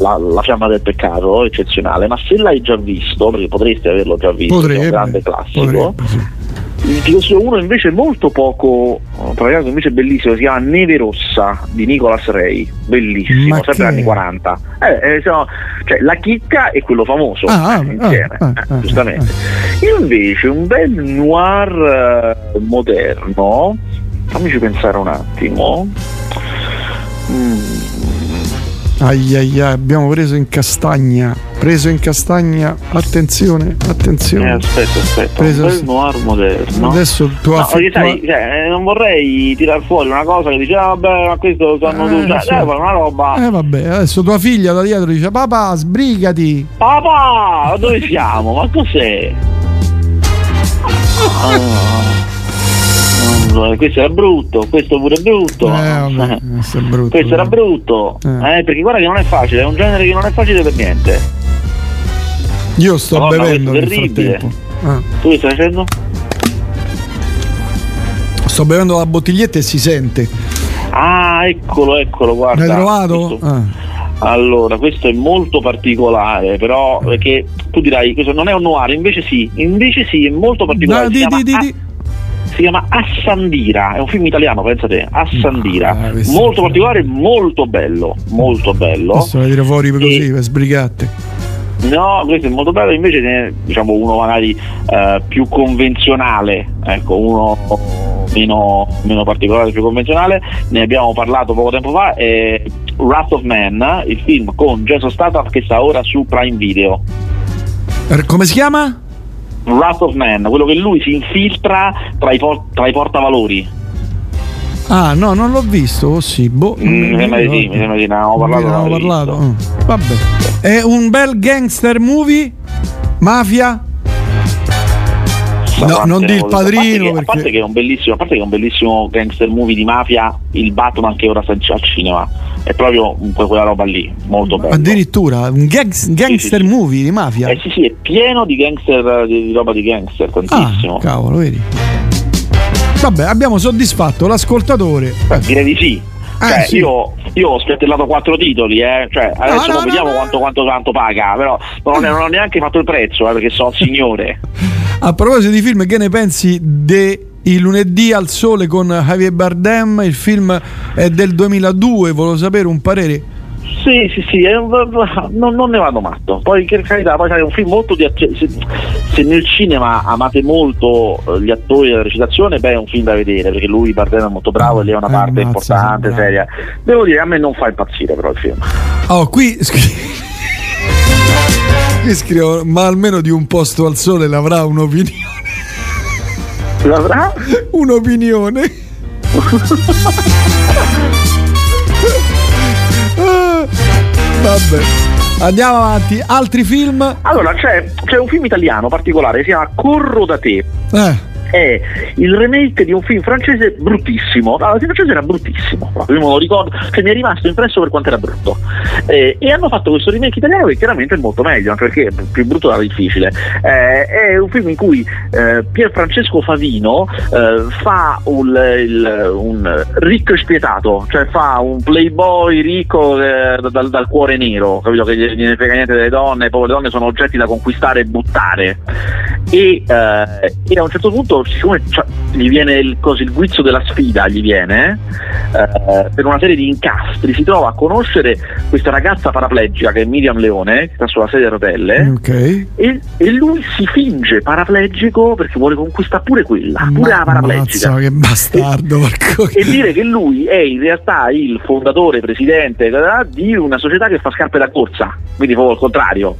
la, La fiamma del peccato, eccezionale, ma se l'hai già visto, perché potresti averlo già visto, che è Potrebbe, un grande classico, potrebbe, sì. ti consiglio uno invece molto poco, tra l'altro invece bellissimo, si chiama Neve Rossa di Nicolas Ray, bellissimo, Ma sempre che- anni 40. Eh, eh, siamo- cioè, la chicca e quello famoso Ah, ah, insieme, ah, eh, ah, giustamente. Invece un bel noir eh, moderno, fammici pensare un attimo. Mm, Ai ai ai, abbiamo preso in castagna. Preso in castagna. Attenzione, eh, attenzione. aspetta, aspetta, Preso- un bel noir moderno. Adesso tua No, fi- perché sai, cioè, eh, non vorrei tirar fuori una cosa che dice, ah, vabbè, ma questo sanno Eh, tutti, cioè, fai una roba. Eh vabbè, adesso tua figlia da dietro dice papà sbrigati. Papà, dove siamo? Ma cos'è? Ah, questo era brutto, questo pure è brutto. Eh vabbè, questo è brutto. Questo era brutto, Eh. eh, perché guarda che non è facile, è un genere che non è facile per niente. Io sto Madonna, bevendo nel terribile. frattempo. Ah. Tu che stai facendo? Sto bevendo la bottiglietta e si sente. Ah, eccolo, eccolo, guarda. L'hai trovato? Ah. Allora, questo è molto particolare, però perché tu dirai questo non è un noir, invece sì, invece sì, è molto particolare. No, di- di- di- di. Si chiama Assandira, è un film italiano, pensate, Assandira. Ah, questo- molto particolare, molto bello, molto bello. Posso dire fuori così per sbrigatte. No, questo è molto bello, invece ne è diciamo uno magari eh, più convenzionale, ecco, uno meno, meno particolare, più convenzionale, ne abbiamo parlato poco tempo fa, è Wrath of Man, il film con Jason Statham che sta ora su Prime Video. Er- Come si chiama? Wrath of Man, quello che lui si infiltra tra i, por- tra i portavalori. Ah, no, non l'ho visto. Oh, sì, boh. Mm, mi sembra di sì, mi sembra di sì, ne avevamo parlato. Ne avevamo parlato. Mm, Vabbè. È un bel gangster movie? Mafia? No, non di il A parte, padrino che, a parte perché che è un bellissimo, a parte che è un bellissimo gangster movie di mafia, il Batman che ora sta al cinema. È proprio quella roba lì, molto bello. addirittura un gangs- gangster movie di mafia. Eh sì, sì, è pieno di gangster, di, di roba di gangster, tantissimo. Ah, cavolo, vedi. Vabbè, abbiamo soddisfatto l'ascoltatore. Beh, direi di sì. Cioè, Eh, sì. io, io ho spiattellato quattro titoli, eh. Cioè, adesso no, no, vediamo no. quanto, quanto tanto paga, però non, non ho neanche fatto il prezzo, eh, perché so signore. A proposito di film, che ne pensi de Il lunedì al sole con Javier Bardem? Il film è del 2002, volevo sapere un parere. Sì, sì, sì, un- non, non ne vado matto. Poi per carità, poi sai, è un film molto di se, se nel cinema amate molto eh, gli attori e la recitazione, beh è un film da vedere, perché lui Bardem è molto bravo e lì è una Eh, parte ammazza, importante, seria. Devo dire, a me non fa impazzire però il film. Oh, qui, qui scrivo, ma almeno di un posto al sole l'avrà un'opinione. L'avrà? Un'opinione. Ah, Vabbè. Andiamo avanti. Altri film? Allora, c'è, c'è un film italiano particolare, si chiama Corro da te. Eh. È il remake di un film francese bruttissimo. Allora, il film francese era bruttissimo, proprio, io me lo ricordo, che mi è rimasto impresso per quanto era brutto. Eh, e hanno fatto questo remake italiano che chiaramente è molto meglio, anche perché più brutto era difficile. Eh, è un film in cui eh, Pier Francesco Favino eh, fa un, il- un ricco e spietato, cioè fa un playboy ricco eh, dal, dal cuore nero, capito? Che gli- gliene frega niente delle donne, poi le donne sono oggetti da conquistare e buttare. E, eh, e a un certo punto, siccome c'ha- gli viene il, così, il guizzo della sfida, gli viene eh, per una serie di incastri, si trova a conoscere questa ragazza paraplegica che è Miriam Leone, che sta sulla sedia a rotelle. Ok. E, e lui si finge paraplegico perché vuole conquistare pure quella, pure la paraplegica. Mazza, che bastardo, porco. E dire che lui è in realtà il fondatore, presidente di una società che fa scarpe da corsa, quindi proprio il contrario.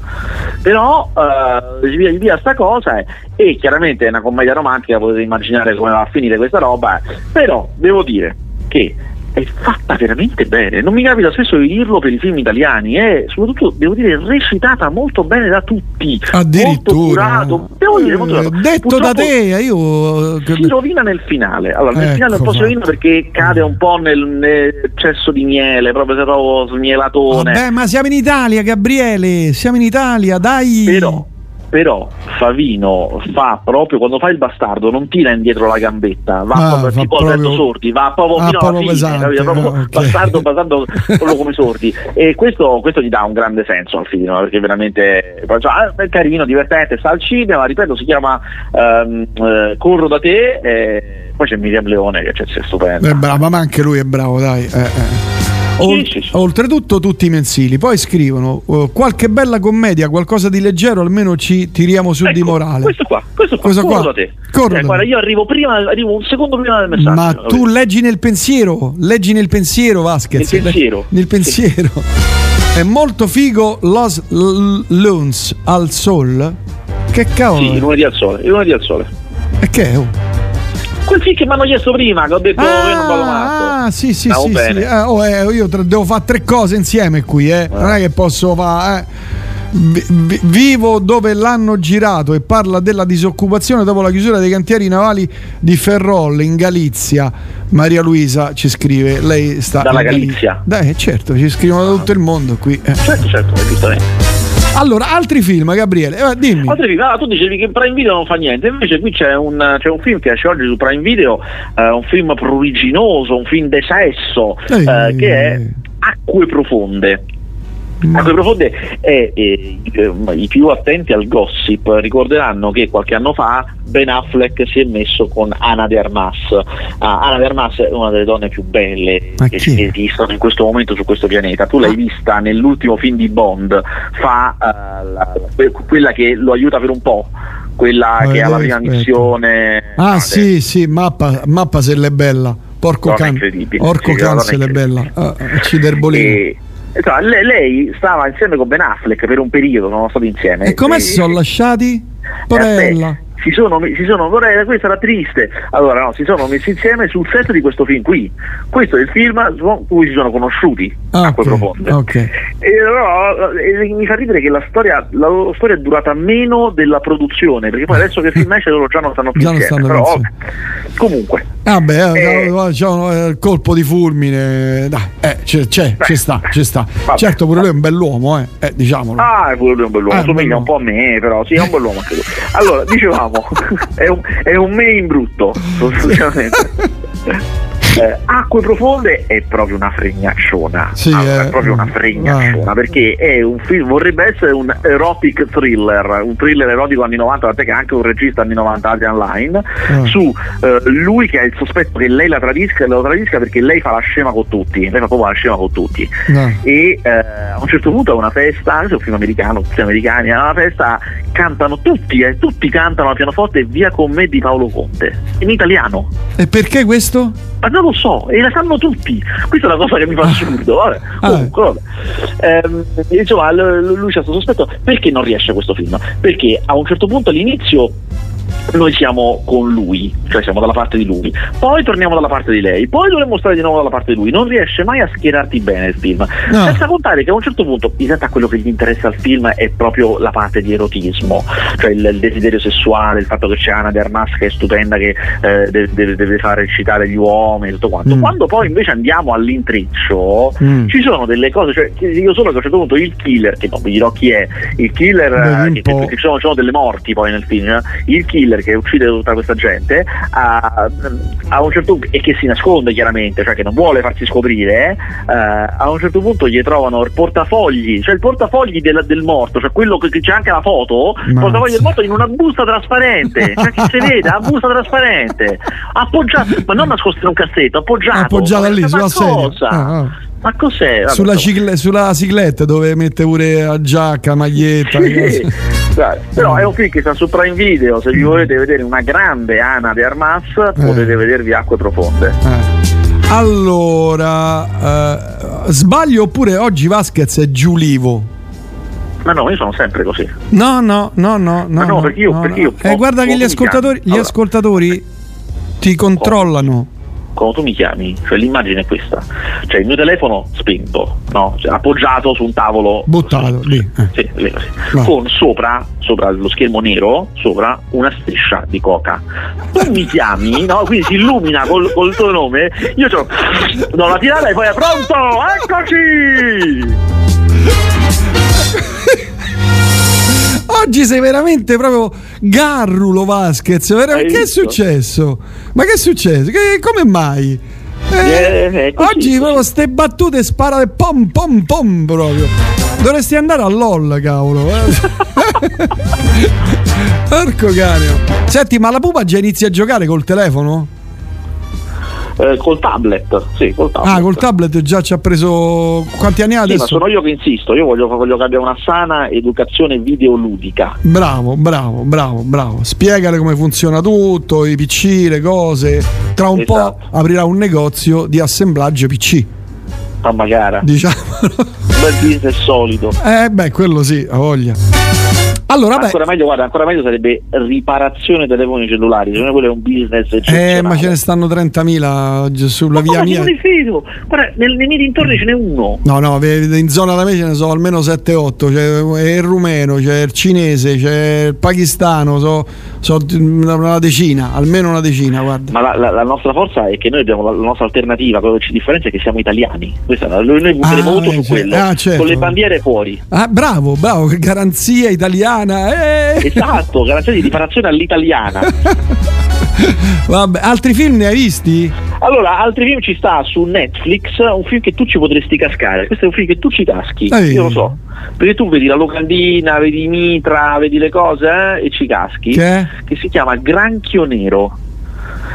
Però eh, gli via, sta cosa eh, e chiaramente è una commedia romantica, potete immaginare come va a finire questa roba, eh. però devo dire che è fatta veramente bene, non mi capita spesso di dirlo per i film italiani, è soprattutto devo dire recitata molto bene da tutti, molto Addirittura. curato, devo dire molto Eh, detto da te, io. si rovina nel finale. Allora, nel Ecco finale un po' si rovina perché cade un po' nel, nell'eccesso di miele, proprio se proprio smielatone. Vabbè, ma siamo in Italia, Gabriele. Siamo in Italia, dai. Però, però Favino fa proprio quando fa il bastardo, non tira indietro la gambetta, va Ah, proprio tipo proprio- Alberto Sordi, va proprio Ah, fino alla fine, pesante, capito? proprio ah, ok. bastardo, bastardo proprio come sordi. E questo, questo gli dà un grande senso al film, perché veramente cioè, ah, è carino, divertente, sta al cinema, ripeto, si chiama ehm, eh, Corro da te. E poi c'è Miriam Leone che c'è, c'è stupenda. È bravo, ma anche lui è bravo, dai. eh, Ol- Oltretutto tutti i mensili, poi scrivono uh, qualche bella commedia, qualcosa di leggero, almeno ci tiriamo su di morale. Questo qua, questo qua, Cosa corro qua? te. Eh, da guarda, io arrivo prima, arrivo un secondo prima del messaggio. Ma tu leggi nel pensiero, leggi nel pensiero Vasquez. Nel pensiero. Nel pensiero. È molto figo Los L- Loons al Sol. Che cavolo? Sì, lunedì al sole, lunedì al sole. E che è? oh? Quel film che mi hanno chiesto prima, che ho detto che non vado matto. Ah, sì, sì, Stavo sì. sì. Eh, oh, eh, io tra- devo fare tre cose insieme qui, eh. Non è che posso fare. Vi- vi- Vivo dove l'hanno girato e parla della disoccupazione dopo la chiusura dei cantieri navali di Ferrol in Galizia. Maria Luisa ci scrive, lei sta Dalla in Galizia. Dai, certo, ci scrivono da tutto il mondo qui. eh. Certo, certo, giustamente. Allora, altri film, Gabriele, eh, dimmi. Altri film, ah, tu dicevi che Prime Video non fa niente, invece qui c'è un, c'è un film che esce oggi su Prime Video, eh, un film pruriginoso, un film de sesso, eh, che è Acque Profonde. Acque Profonde è, eh, i, eh, i più attenti al gossip ricorderanno che qualche anno fa Ben Affleck si è messo con Ana de Armas. Ah, Ana de Armas è una delle donne più belle Ma che esistono in questo momento su questo pianeta. Tu l'hai vista nell'ultimo film di Bond, fa eh, la- que- quella che lo aiuta per un po', quella Eh, che ha la prima aspetta. missione. Ah, sì, sì, mappa, mappa se l'è bella. Porco Donna can, incredibile. Orco Sì, la can donna se l'è bella. Ah, ah, Ciderbolino. E, insomma, lei, lei stava insieme con Ben Affleck per un periodo, sono stati insieme. E come si sono lasciati? Porella. Eh, si sono, si sono vorrei- questa era triste allora no, si sono messi insieme sul set di questo film qui questo è il film su cui si sono conosciuti Ah, Acque Profonde ok. e però eh, mi fa ridere che la storia, la loro storia è durata meno della produzione perché poi adesso che il film esce loro già non stanno più Già non insieme stanno però insieme. vabbè. comunque Vabbè, eh, c'è un eh, colpo di fulmine. Dai, eh, c'è, c'è, ci sta, ci sta. certo, pure lui è un bell'uomo, eh, eh, diciamolo. Ah, è pure lui un bell'uomo, Ah, somiglia un po' a me, però sì, è un bell'uomo anche lui. Allora, dicevamo, è un, è un me in brutto, sostanzialmente. Eh, Acque profonde è proprio una fregnacciona. Sì, Allora, eh, è proprio una mm, fregnacciona perché è un film, vorrebbe essere un erotic thriller, un thriller erotico anni 90, tant'è che anche un regista anni 90 Adrian Line, Ah. su eh, lui che ha il sospetto che lei la tradisca e lo tradisca perché lei fa la scema con tutti, lei fa proprio la scema con tutti No. e eh, a un certo punto a una festa, questo è un film americano, tutti americani, a una festa cantano tutti, eh, tutti cantano al pianoforte Via con me di Paolo Conte, in italiano. E perché questo? Ma non lo so, e la sanno tutti. Questa è una cosa che mi fa assurdo. Vabbè. Ah. Comunque, vabbè. Ehm, insomma, lui c'ha questo sospetto. Perché non riesce questo film? Perché a un certo punto all'inizio noi siamo con lui, cioè siamo dalla parte di lui, poi torniamo dalla parte di lei, poi dovremmo stare di nuovo dalla parte di lui, non riesce mai a schierarti bene il film, No. senza contare che a un certo punto in realtà quello che gli interessa al film è proprio la parte di erotismo, cioè il, il desiderio sessuale, il fatto che c'è Anna de Armas che è stupenda che eh, deve, deve- deve far recitare gli uomini, tutto quanto, Mm. quando poi invece andiamo all'intreccio Mm. ci sono delle cose, cioè che io solo che a un certo punto il killer, che non vi dirò chi è, il killer, eh, che, che ci sono, sono delle morti poi nel film, eh, il killer che uccide tutta questa gente a, a un certo e che si nasconde chiaramente, cioè che non vuole farsi scoprire, eh, a un certo punto gli trovano il portafogli, cioè il portafogli del, del morto, cioè quello che, c'è anche la foto, il portafogli del morto in una busta trasparente, cioè che si vede, una busta trasparente, appoggiato, ma non nascosto in un cassetto, appoggiato. Appoggiata lì sulla sedia. Ah, ah. Ma cos'è? Vabbè, Sulla, cicle- sulla cicletta dove mette pure la giacca, maglietta. Sì, dai, però è un film che sta su Prime Video. Se vi volete vedere una grande Ana de Armas, potete vedervi Acque Profonde. Eh. Allora, eh, sbaglio oppure oggi Vasquez è Giulivo? Ma no, io sono sempre così. No, no, no, no. Ma no, perché io- perché io- Eh, guarda che gli ascoltatori, gli Allora. ascoltatori ti controllano. Quando tu mi chiami, cioè l'immagine è questa: cioè il mio telefono spento, no? Cioè, appoggiato su un tavolo. Buttato lì. eh. Sì, lì. Va. Con sopra, sopra lo schermo nero, sopra una striscia di coca. Tu mi chiami, no? Quindi si illumina col, col tuo nome, io c'ho, do la tirata e poi è pronto, eccoci! Oggi sei veramente proprio Garrulo Vasquez. vera- Che è successo? Ma che è successo? Che- come mai? Eh, Eh, è così, oggi così. proprio ste battute sparate pom pom pom proprio. Dovresti andare a LOL, cavolo. eh. Porco cane. Senti, ma la pupa già inizia a giocare col telefono? Eh, col tablet, sì, col tablet. Ah, col tablet già ci ha preso. Quanti anni ha Sì, ma adesso? sono io che insisto, io voglio, voglio che abbia una sana educazione videoludica. Bravo, bravo, bravo, bravo. Spiegale come funziona tutto, i PC, le cose. Tra un Esatto. po' aprirà un negozio di assemblaggio PC. Mamma cara, Diciamo. un bel business solido. Eh, beh, quello sì, ha voglia. Allora. Ancora meglio, guarda, ancora meglio sarebbe riparazione dei telefoni cellulari, secondo me quello è un business Eh, ma ce ne stanno 30.000 gi- sulla via Guarda, mia. Guarda, nel- nei miei dintorni ce n'è uno. No, no, in zona da me ce ne sono almeno 7-8. C'è il rumeno, c'è il cinese, c'è il pakistano, so, so una decina, almeno una decina, guarda. Ma la, la- la nostra forza è che noi abbiamo la, la nostra alternativa, quello che ci differenzia è che siamo italiani. Questa, noi noi punteremo Ah, molto eh, su quello, Ah, certo. con le bandiere fuori. Ah, bravo, bravo, che garanzia italiana. eh. Esatto, garanzia di riparazione all'italiana. Vabbè, altri film ne hai visti? Allora, altri film ci sta su Netflix, un film che tu ci potresti cascare. Questo è un film che tu ci caschi, Ehi. io lo so. Perché tu vedi la locandina, vedi Mitra, vedi le cose eh, e ci caschi. Che? Che si chiama Granchio Nero.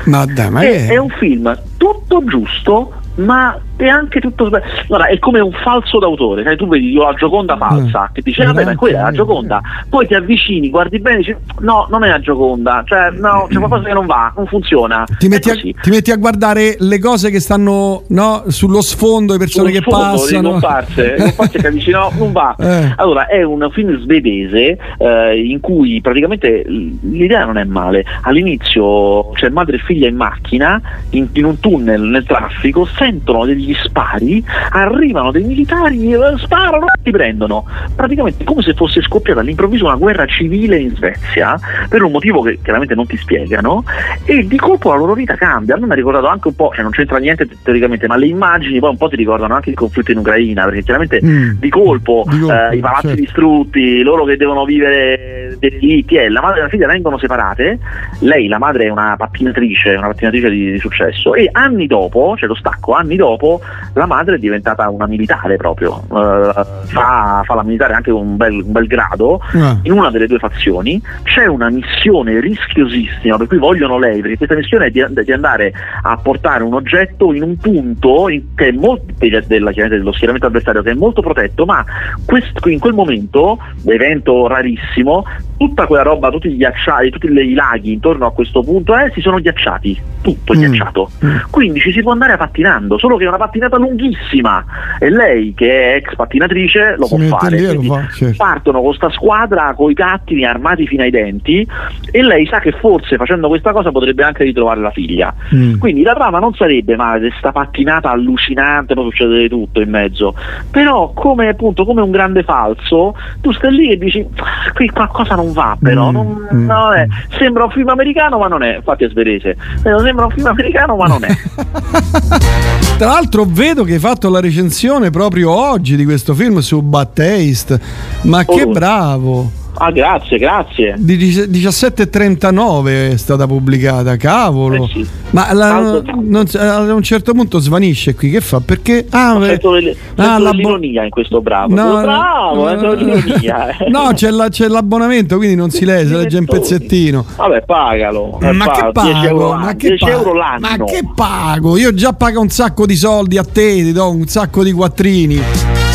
Ma dai, ma è, è un film tutto giusto, ma è anche tutto. Guarda, è come un falso d'autore. Sai, tu vedi la Gioconda falsa, che dici, vabbè, ma quella è la Gioconda. Poi ti avvicini, guardi bene e dici, no, non è la Gioconda. Cioè, no, c'è qualcosa che non va, non funziona. Ti metti, a, ti metti a guardare le cose che stanno no, sullo sfondo, le persone sullo che sfondo, passano. comparse, le comparse che dici no, non va. Eh. Allora, è un film svedese eh, in cui praticamente l'idea non è male. All'inizio c'è madre e figlia in macchina, in, in un tunnel nel traffico, sentono degli spari, arrivano dei militari, eh, sparano e ti prendono. Praticamente come se fosse scoppiata all'improvviso una guerra civile in Svezia, per un motivo che chiaramente non ti spiegano, e di colpo la loro vita cambia. A me mi ha ricordato anche un po', cioè non c'entra niente te- teoricamente, ma le immagini poi un po' ti ricordano anche il conflitto in Ucraina, perché chiaramente Mm. di colpo, Di colpo, eh, i palazzi certo. distrutti, loro che devono vivere delitti, e la madre e la figlia vengono separate, lei la madre è una pattinatrice, una pattinatrice di, di successo e anni dopo, c'è lo stacco, anni dopo la madre è diventata una militare proprio, eh, fa, fa la militare anche un bel, un bel grado Ah. in una delle due fazioni, c'è una missione rischiosissima per cui vogliono lei, perché questa missione è di, di andare a portare un oggetto in un punto in- che è molto, della, dello schieramento avversario che è molto protetto, ma quest- in quel momento, evento rarissimo, tutta quella roba, tutti gli ghiacciai, tutti i laghi intorno a questo punto eh, si sono ghiacciati, tutto Mm. ghiacciato. Quindi ci si può andare pattinando. solo che una pattinata lunghissima e lei che è ex pattinatrice lo Si può fare. lì lo fa, certo. Partono con sta squadra con i cattini armati fino ai denti e lei sa che forse facendo questa cosa potrebbe anche ritrovare la figlia. Mm. Quindi la trama non sarebbe ma questa pattinata allucinante, poi succede tutto in mezzo. Però come appunto come un grande falso, tu stai lì e dici "Ah, qui qualcosa non va però, Mm, non, mm, non è. sembra un film americano ma non è, infatti è svedese. Eh, Sembra un film americano ma non è. Tra l'altro vedo che hai fatto la recensione proprio oggi di questo film su Bad Taste. Ma che Oh. bravo! Ah, grazie, grazie. Di dici- 17.39 è stata pubblicata, cavolo. Eh sì. Ma la- non a un certo punto svanisce qui, che fa? Perché... Ah, beh- Sento, delle- ah, la bo- dell'ironia in questo bravo. No, bravo, no, dell'ironia, eh. No, c'è, la- c'è l'abbonamento, quindi non si legge, legge in pezzettino. Vabbè, pagalo. Eh, Ma che paga, 10 euro pago? l'anno, Ma che 10 pago? euro. Ma che pago? Io già pago un sacco di soldi a te, ti do un sacco di quattrini.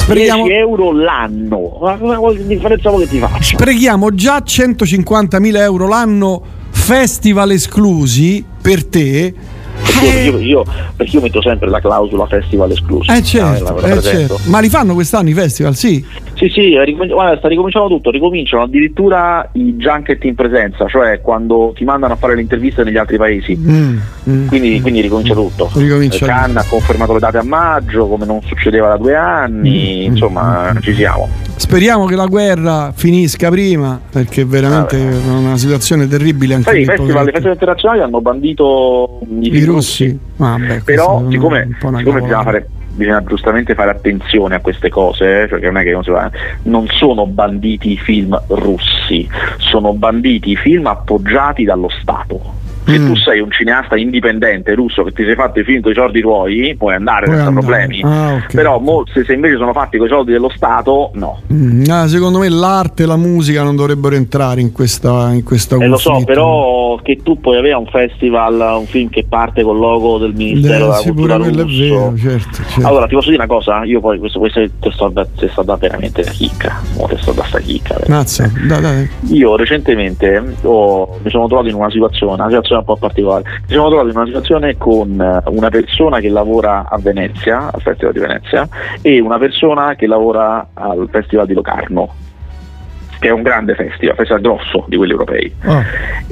Sprechiamo, 10 euro l'anno. Ma che differenza vuoi che ti faccia? sprechiamo già 150.000 euro l'anno festival esclusi per te. Perché io, io- perché io metto sempre la clausola festival escluso. Eh certo, la eh, certo. Ma li fanno quest'anno i festival? Sì. Sì, sì, è ricomin- guarda, sta ricominciando tutto, ricominciano addirittura i junket in presenza, cioè quando ti mandano a fare le interviste negli altri paesi. Mm, mm. Quindi, quindi ricomincia tutto. Ricomincia Eh, Cannes ha confermato le date a maggio, come non succedeva da due anni, Mm, insomma, ci siamo. Speriamo che la guerra finisca prima, perché veramente è una situazione terribile anche Sai, i festival, le festival internazionali hanno bandito i, I russi. Vabbè, però questo è siccome, siccome bisogna, fare, bisogna giustamente fare attenzione a queste cose, eh, perché non non, si va- non sono banditi i film russi, sono banditi i film appoggiati dallo Stato. Se Mm. tu sei un cineasta indipendente russo che ti sei fatto i film con i soldi tuoi, puoi andare Puoi senza andare. problemi. Ah, ok. Però mo- se, se invece sono fatti con i soldi dello Stato, no. Mm, ah, secondo me l'arte e la musica non dovrebbero entrare in questa, in questa Eh, lo so, però che tu puoi avere a un festival un film che parte col logo del Ministero Eh, della sì, Cultura quello è russo. vero, certo, certo. Allora, ti posso dire una cosa? Io poi questo, questo te sto da, te sto da veramente da chicca. Mo te sto da sta chicca. Mazza, dai, dai. Io recentemente ho- mi sono trovato in una situazione, una situazione un po' particolare. Mi sono trovato in una situazione con eh, una persona che lavora a Venezia, al Festival di Venezia, e una persona che lavora al Festival di Locarno, che è un grande festival, festival grosso di quelli europei. Ah,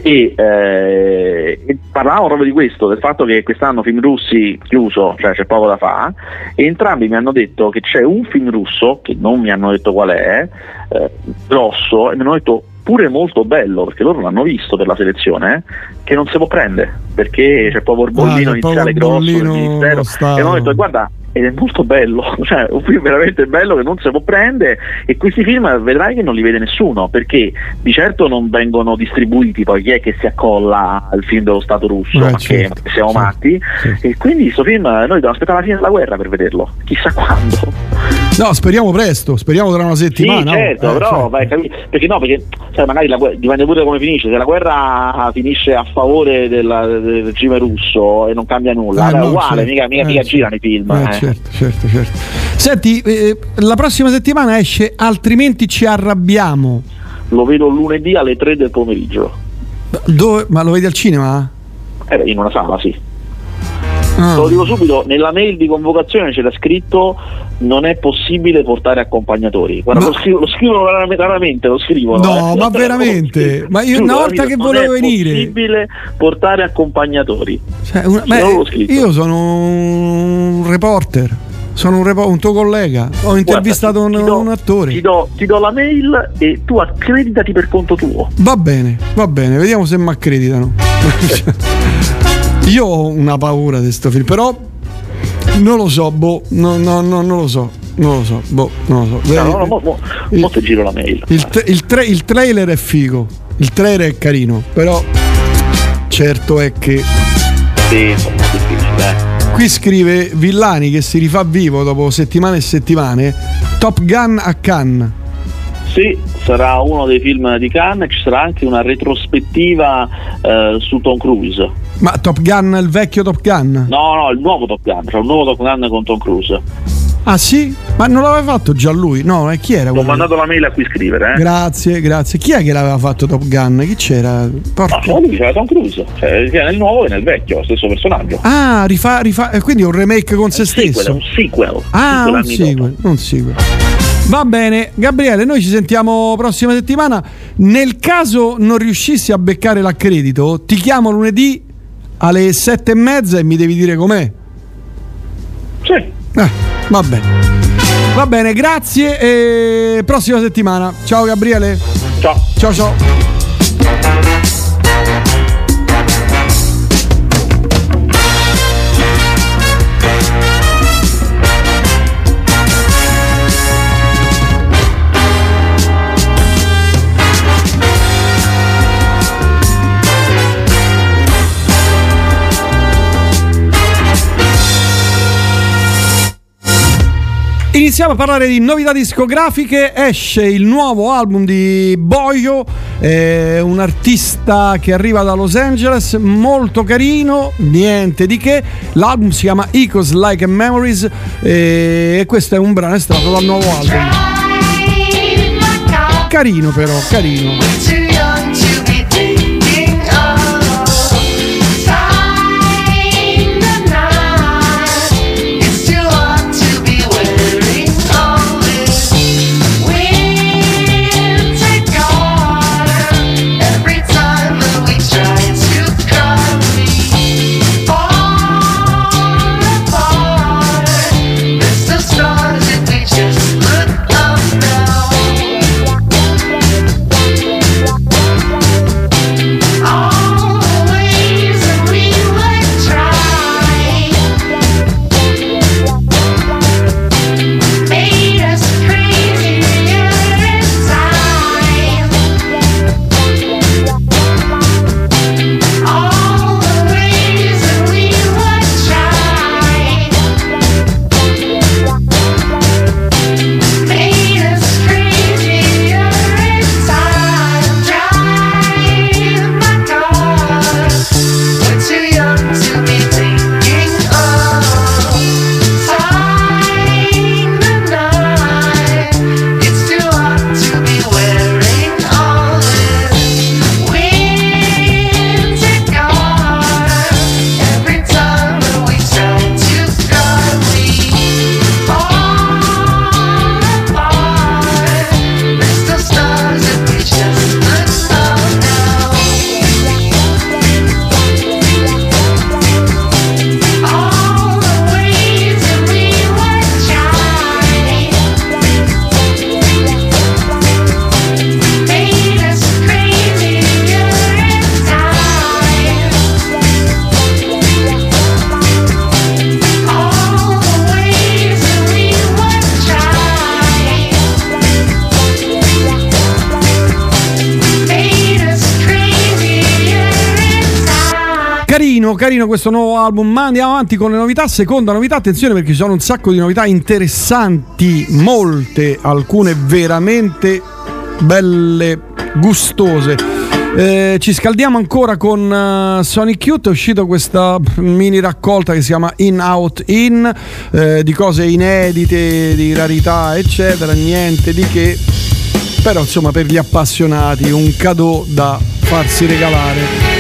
E, eh, e parlavamo proprio di questo, del fatto che quest'anno film russi chiuso, cioè c'è poco da fare, e entrambi mi hanno detto che c'è un film russo, che non mi hanno detto qual è, eh, grosso, e mi hanno detto pure molto bello, perché loro l'hanno visto per la selezione, che non si può prendere, perché c'è proprio il bollino Ah, iniziale grosso del ministero, e hanno detto guarda, ed è molto bello, cioè un film veramente bello che non si può prendere e questi film vedrai che non li vede nessuno perché di certo non vengono distribuiti poi chi è che si accolla al film dello Stato russo, Eh, ma certo, che siamo certo, matti certo. e quindi questo film noi dobbiamo aspettare la fine della guerra per vederlo, chissà quando. No, speriamo presto, speriamo tra una settimana. Sì, certo, eh, però cioè. vai, capi- perché no, perché sai, magari la dipende pure come finisce, se la guerra finisce a favore della- del regime russo e non cambia nulla, Eh, beh, è no, uguale, certo. mica, mica, Eh, mica certo. girano i film. Eh, eh. certo, certo, certo. Senti, eh, la prossima settimana esce Altrimenti ci arrabbiamo. Lo vedo lunedì alle 3 del pomeriggio, Dove- ma lo vedi al cinema? In una sala, sì. Ah. Te lo dico subito, nella mail di convocazione c'era scritto non è possibile portare accompagnatori. Guarda, Ma- lo, scrivo- lo scrivono raramente, lo scrivono. No, eh. ma veramente? Ma io una volta che non volevo è venire- possibile portare accompagnatori. Cioè, una- beh, io sono un reporter, sono un, repo- un tuo collega, ho intervistato un, Guarda, ti do- un attore. Ti do, ti do la mail e tu accreditati per conto tuo. Va bene, va bene, vediamo se mi accreditano. Io ho una paura di sto film, però non lo so, boh, no, no, no, non lo so, non lo so, boh, non lo so. No, no, no, mo, mo, mo ti giro la mail. Il, tra- il tra- il trailer è figo, il trailer è carino, però certo è che Sì, insomma, è difficile, eh. qui scrive Villani che si rifà vivo dopo settimane e settimane, Top Gun a Cannes. Sì, sarà uno dei film di Cannes, ci sarà anche una retrospettiva eh, su Tom Cruise. Ma Top Gun, il vecchio Top Gun? No, no, il nuovo Top Gun, cioè un nuovo Top Gun con Tom Cruise. Ah sì? Ma non l'aveva fatto già lui? No, e chi era Ho quello? mandato la mail a cui scrivere, eh. Grazie, grazie. Chi è che l'aveva fatto Top Gun? Chi c'era? Porca- Ah, no, lui diceva Tom Cruise, cioè sia nel nuovo che nel vecchio, stesso personaggio. Ah, rifà, rifà, eh, quindi è un remake con se Sequel, stesso. un sequel. Ah, un sequel, un sequel. Va bene, Gabriele, noi ci sentiamo prossima settimana. Nel caso non riuscissi a beccare l'accredito, ti chiamo lunedì alle sette e mezza e mi devi dire com'è. Sì. Eh, va bene. Va bene, grazie e prossima settimana. Ciao Gabriele. Ciao. Ciao ciao. Iniziamo a parlare di novità discografiche. Esce il nuovo album di Boyo, eh, un artista che arriva da Los Angeles, molto carino, niente di che. L'album si chiama Ecos Like a Memories eh, e questo è un brano estratto dal nuovo album. Carino però, carino. Carino, questo nuovo album, ma andiamo avanti con le novità. Seconda novità, attenzione perché ci sono un sacco di novità interessanti, molte, alcune veramente belle, gustose. Eh, ci scaldiamo ancora con uh, Sonic Youth, è uscita questa mini raccolta che si chiama In Out In, eh, di cose inedite, di rarità, eccetera, niente di che. Però insomma per gli appassionati un cadeau da farsi regalare.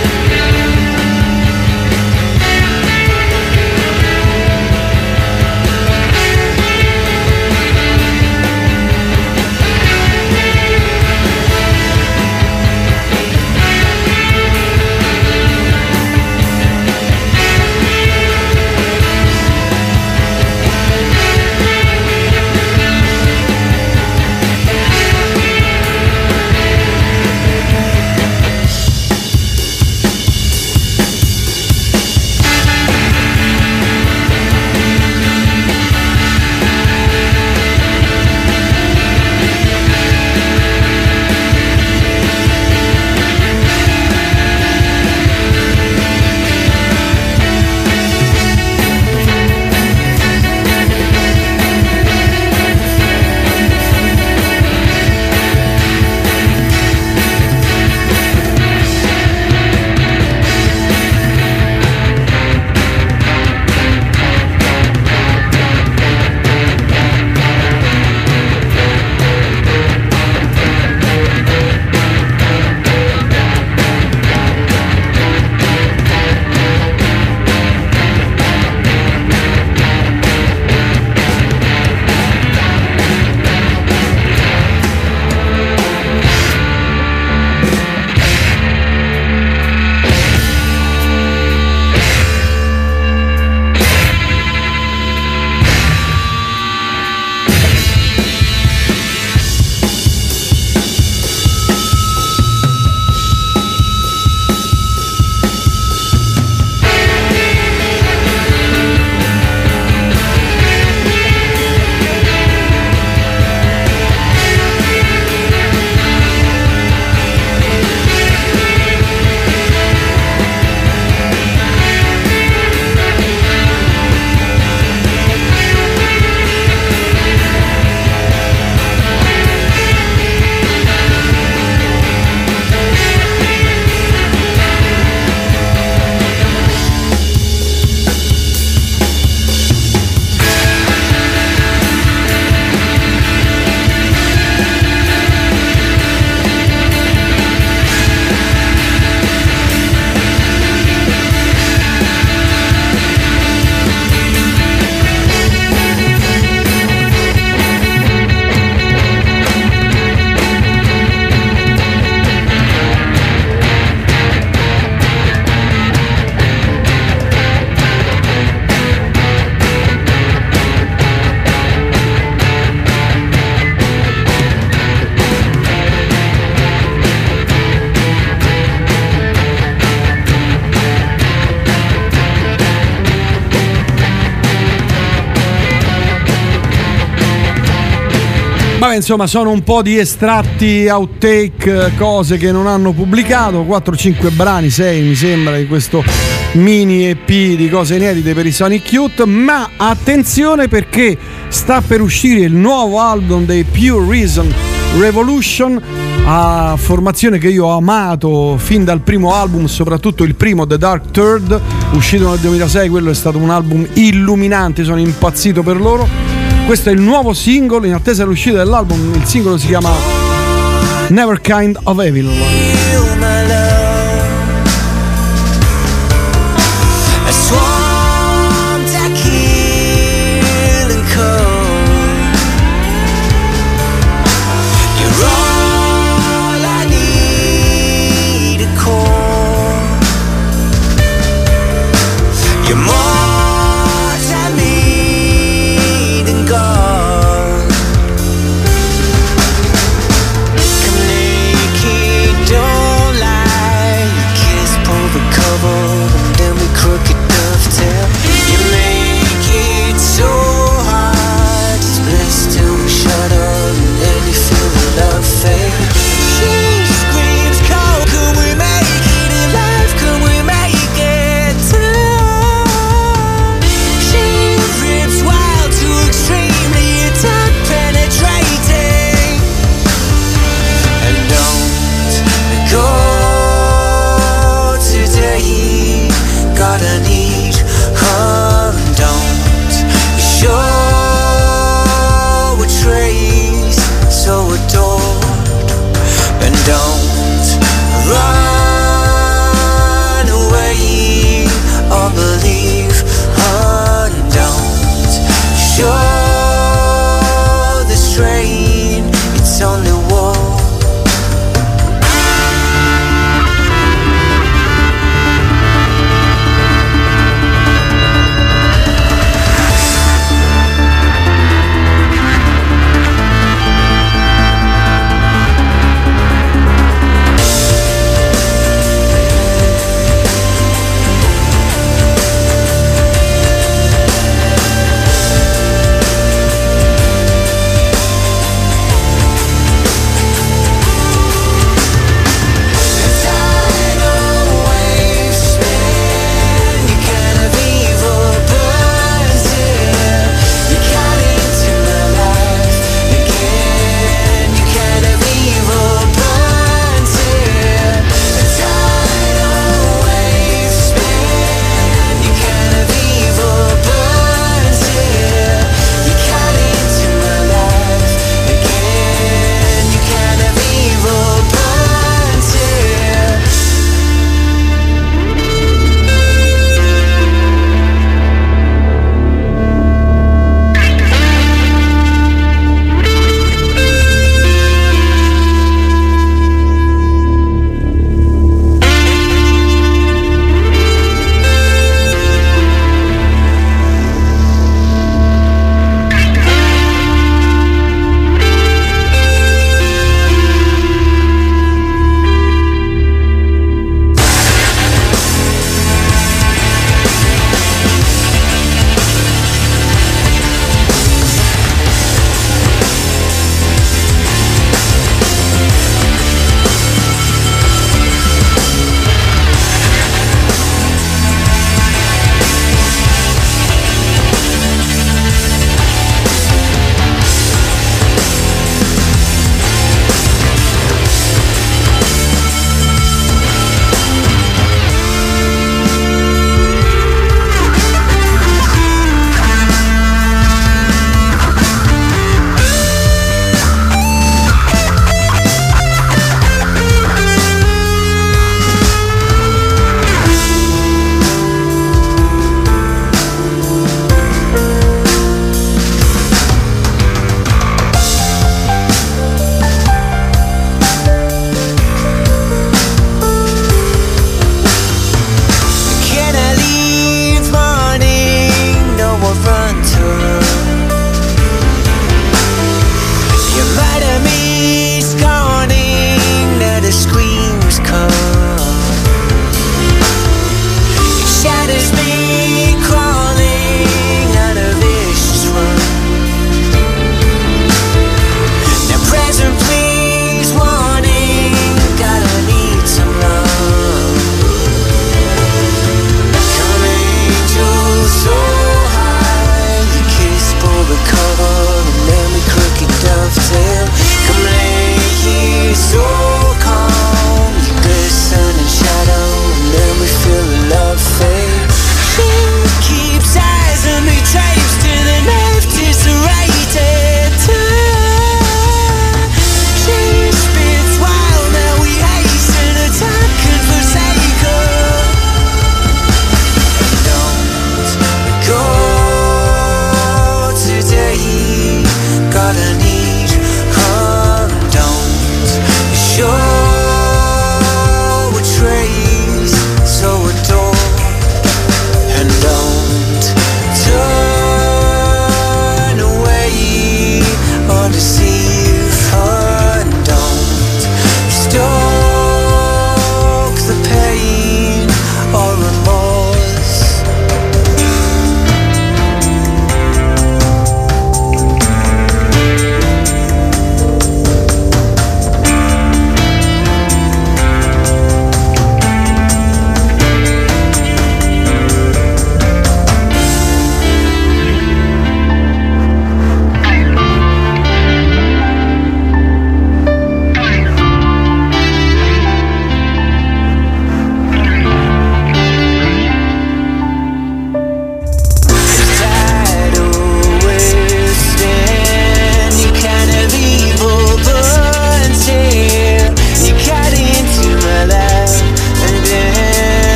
Insomma, sono un po' di estratti, outtake, cose che non hanno pubblicato. 4-5 brani, 6 mi sembra, di questo mini EP di cose inedite per i Sonic Youth. Ma attenzione perché sta per uscire il nuovo album dei Pure Reason Revolution. A formazione che io ho amato fin dal primo album, soprattutto il primo The Dark Third, uscito nel 2006, quello è stato un album illuminante, sono impazzito per loro. Questo è il nuovo singolo, in attesa dell'uscita dell'album, il singolo si chiama Never Kind of Evil.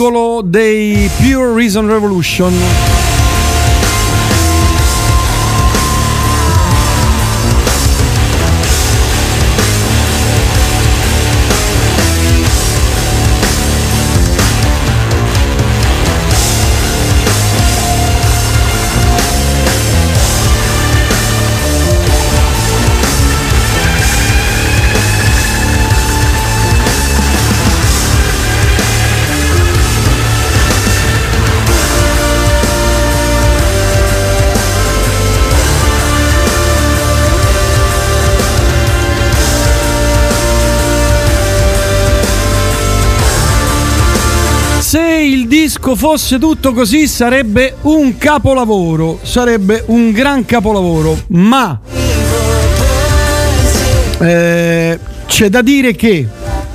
Singolo dei Pure Reason Revolution. Disco fosse tutto così sarebbe un capolavoro, sarebbe un gran capolavoro, ma eh, c'è da dire che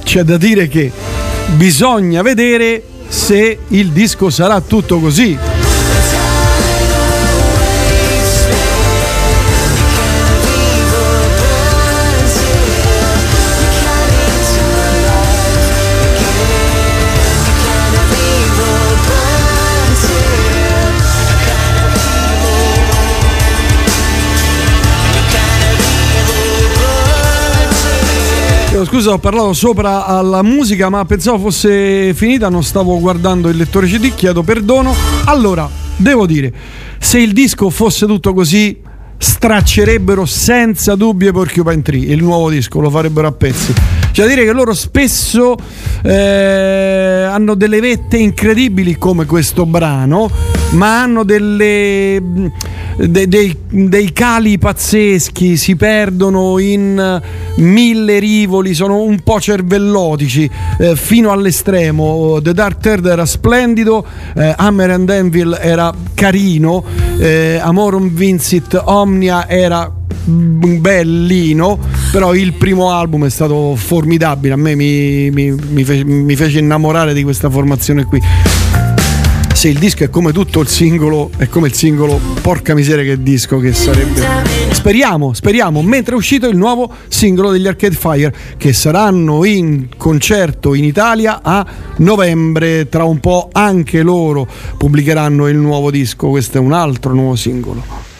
c'è da dire che bisogna vedere se il disco sarà tutto così. Scusa, ho parlato sopra alla musica, ma pensavo fosse finita, non stavo guardando il lettore CD, chiedo perdono. Allora, devo dire, se il disco fosse tutto così, straccerebbero senza dubbio Porcupine Tree, il nuovo disco, lo farebbero a pezzi. Cioè, dire che loro spesso eh, hanno delle vette incredibili come questo brano, ma hanno delle, mh, de- dei, dei cali pazzeschi, si perdono in mille rivoli, sono un po' cervellotici eh, fino all'estremo. The Dark Third era splendido, eh, Hammer and Anvil era carino, eh, Amorum Vincit Omnia era mm, bellino, però il primo album è stato formidabile, a me mi, mi- mi fe- mi fece innamorare di questa formazione qui. Se il disco è come tutto il singolo, è come il singolo, porca miseria che disco che sarebbe. Speriamo, speriamo, mentre è uscito il nuovo singolo degli Arcade Fire, che saranno in concerto in Italia a novembre, tra un po' anche loro pubblicheranno il nuovo disco, questo è un altro nuovo singolo.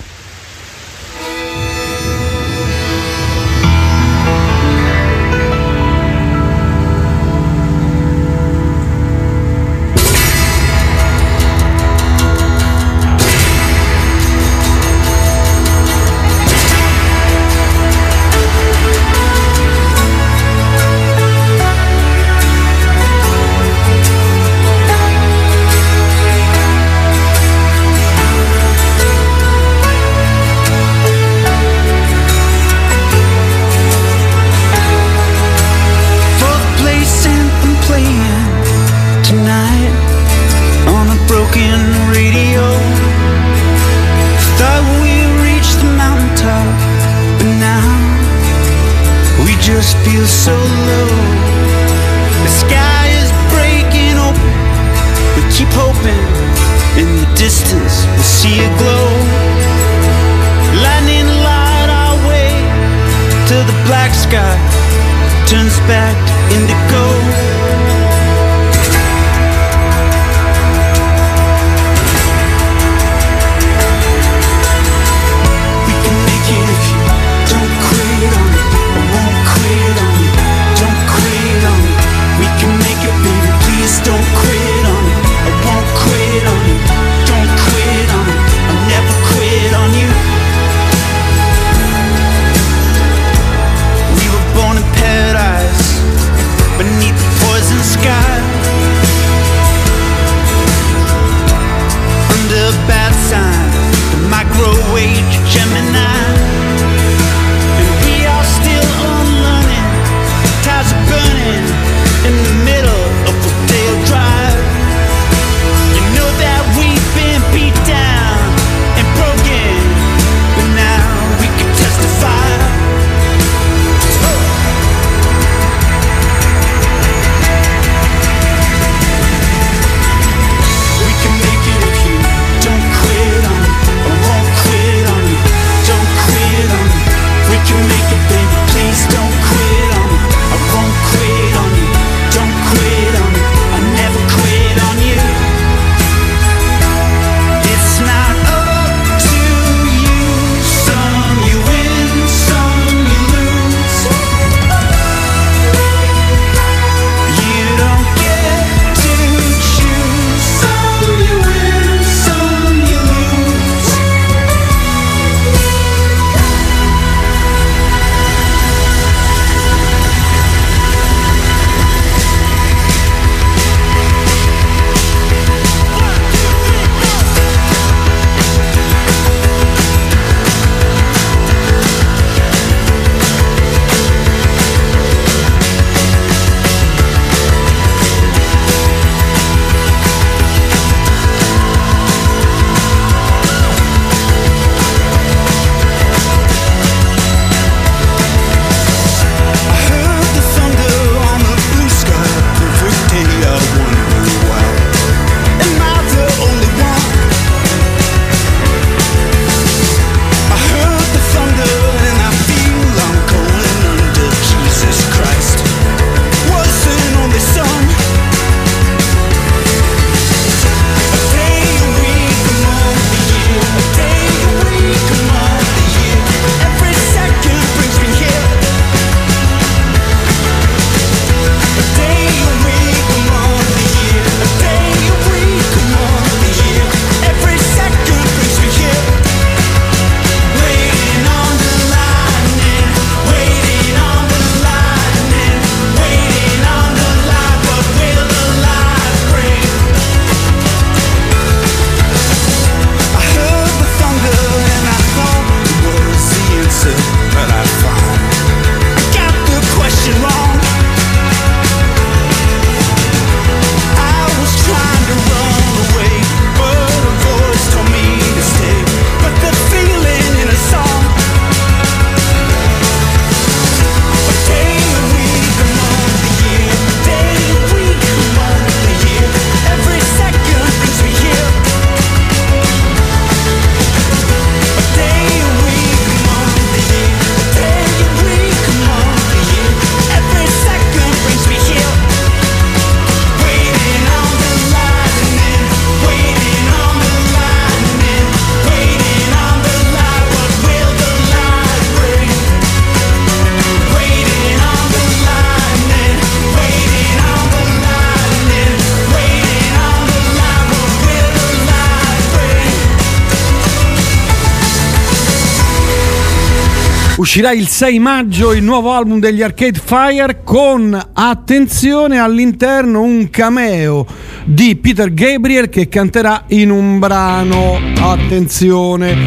Uscirà il 6 maggio il nuovo album degli Arcade Fire con, attenzione, all'interno un cameo di Peter Gabriel che canterà in un brano. Attenzione.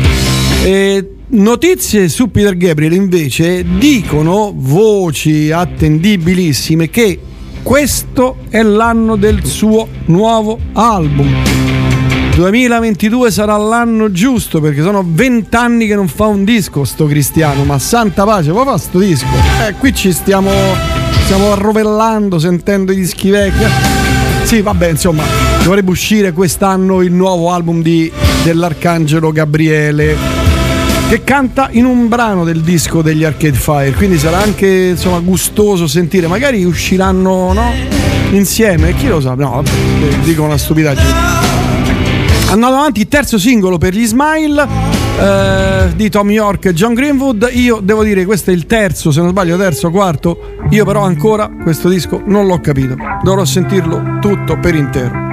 E notizie su Peter Gabriel invece dicono, voci attendibilissime, che questo è l'anno del suo nuovo album. 2022 sarà l'anno giusto perché sono vent'anni che non fa un disco sto cristiano, ma santa pace, poi fa sto disco. Eh, qui ci stiamo, stiamo arrovellando, sentendo i dischi vecchi. Sì, vabbè, insomma, dovrebbe uscire quest'anno il nuovo album di, dell'Arcangelo Gabriele che canta in un brano del disco degli Arcade Fire, quindi sarà anche insomma gustoso sentire, magari usciranno no? insieme, chi lo sa, no, dico una stupidaggine. Andando avanti, terzo singolo per gli Smile eh, di Tom York e John Greenwood. Io devo dire, questo è il terzo, se non sbaglio, terzo, quarto. Io però ancora questo disco non l'ho capito. Dovrò sentirlo tutto per intero.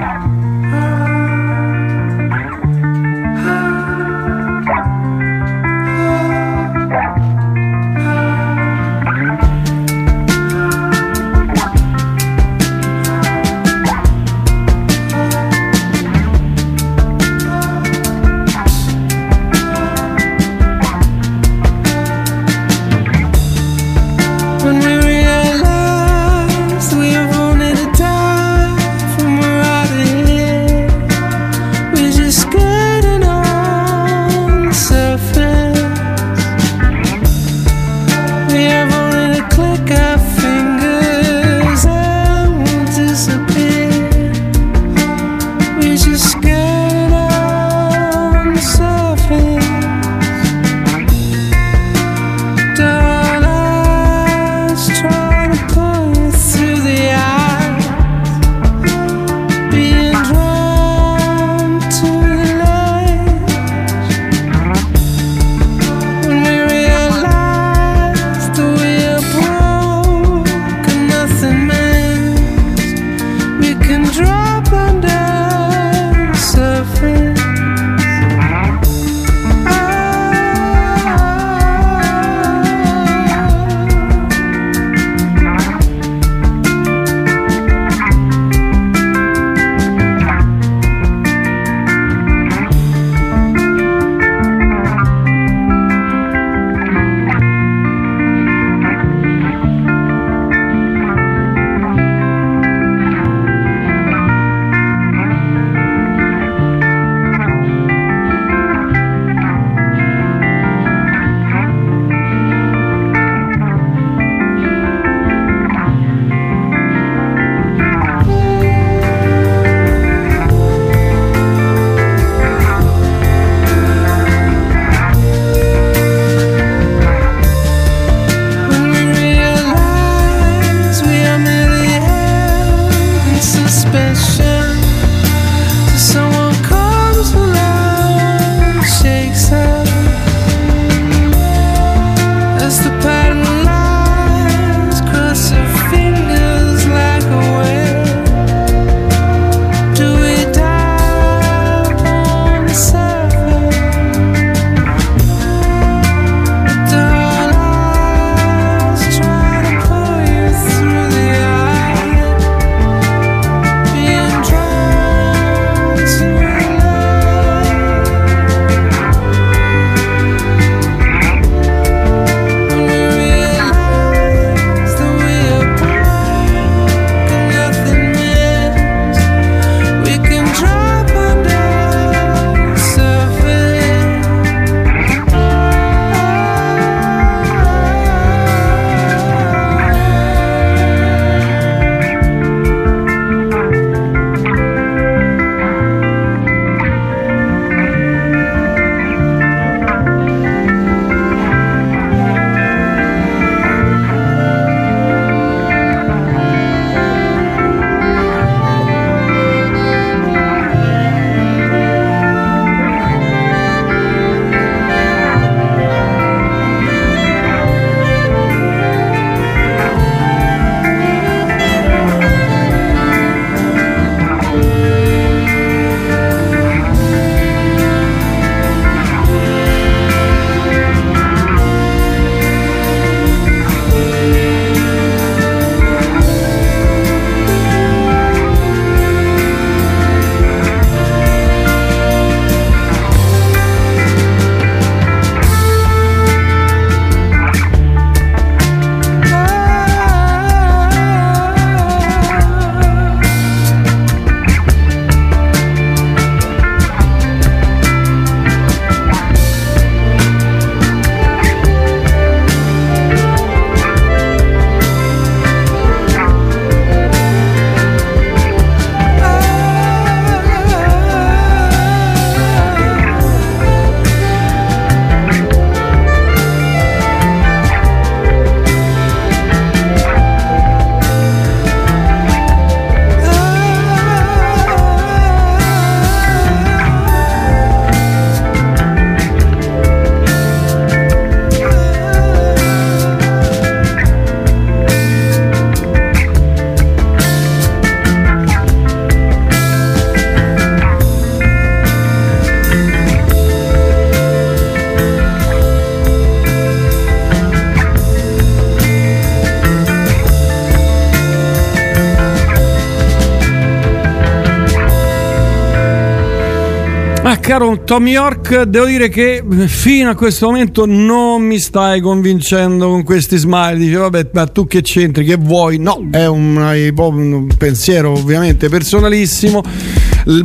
Caro Tommy York, devo dire che fino a questo momento non mi stai convincendo con questi smile. Dice, vabbè, ma tu che c'entri? Che vuoi? No, è un, un pensiero ovviamente personalissimo.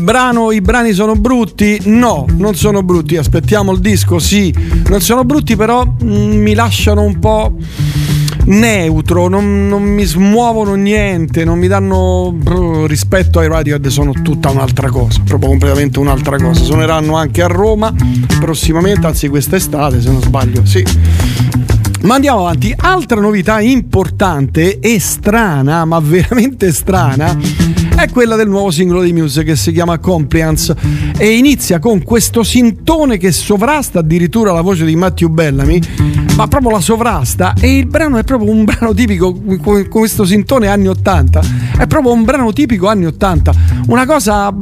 Brano, I brani sono brutti? No, non sono brutti. Aspettiamo il disco, sì, non sono brutti, però mm, mi lasciano un po' neutro, non, non mi smuovono niente, non mi danno rispetto ai Radiohead, sono tutta un'altra cosa, proprio completamente un'altra cosa. Suoneranno anche a Roma prossimamente, anzi quest'estate se non sbaglio, sì. Ma andiamo avanti, altra novità importante e strana, ma veramente strana, è quella del nuovo singolo di Muse che si chiama Compliance e inizia con questo sintone che sovrasta addirittura la voce di Matthew Bellamy, ma proprio la sovrasta e il brano è proprio un brano tipico con questo sintone anni 80, è proprio un brano tipico anni 80, una cosa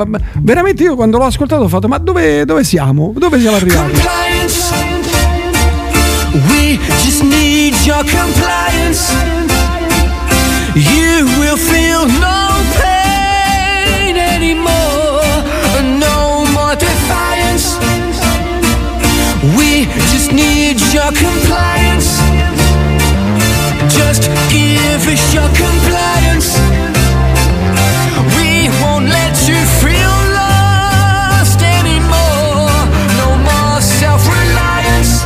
veramente io quando l'ho ascoltato ho fatto ma dove, dove siamo? Dove siamo arrivati? Compliance. We just need your compliance. You will feel no pain anymore, your compliance. Just give us your compliance. We won't let you feel lost anymore. No more self-reliance.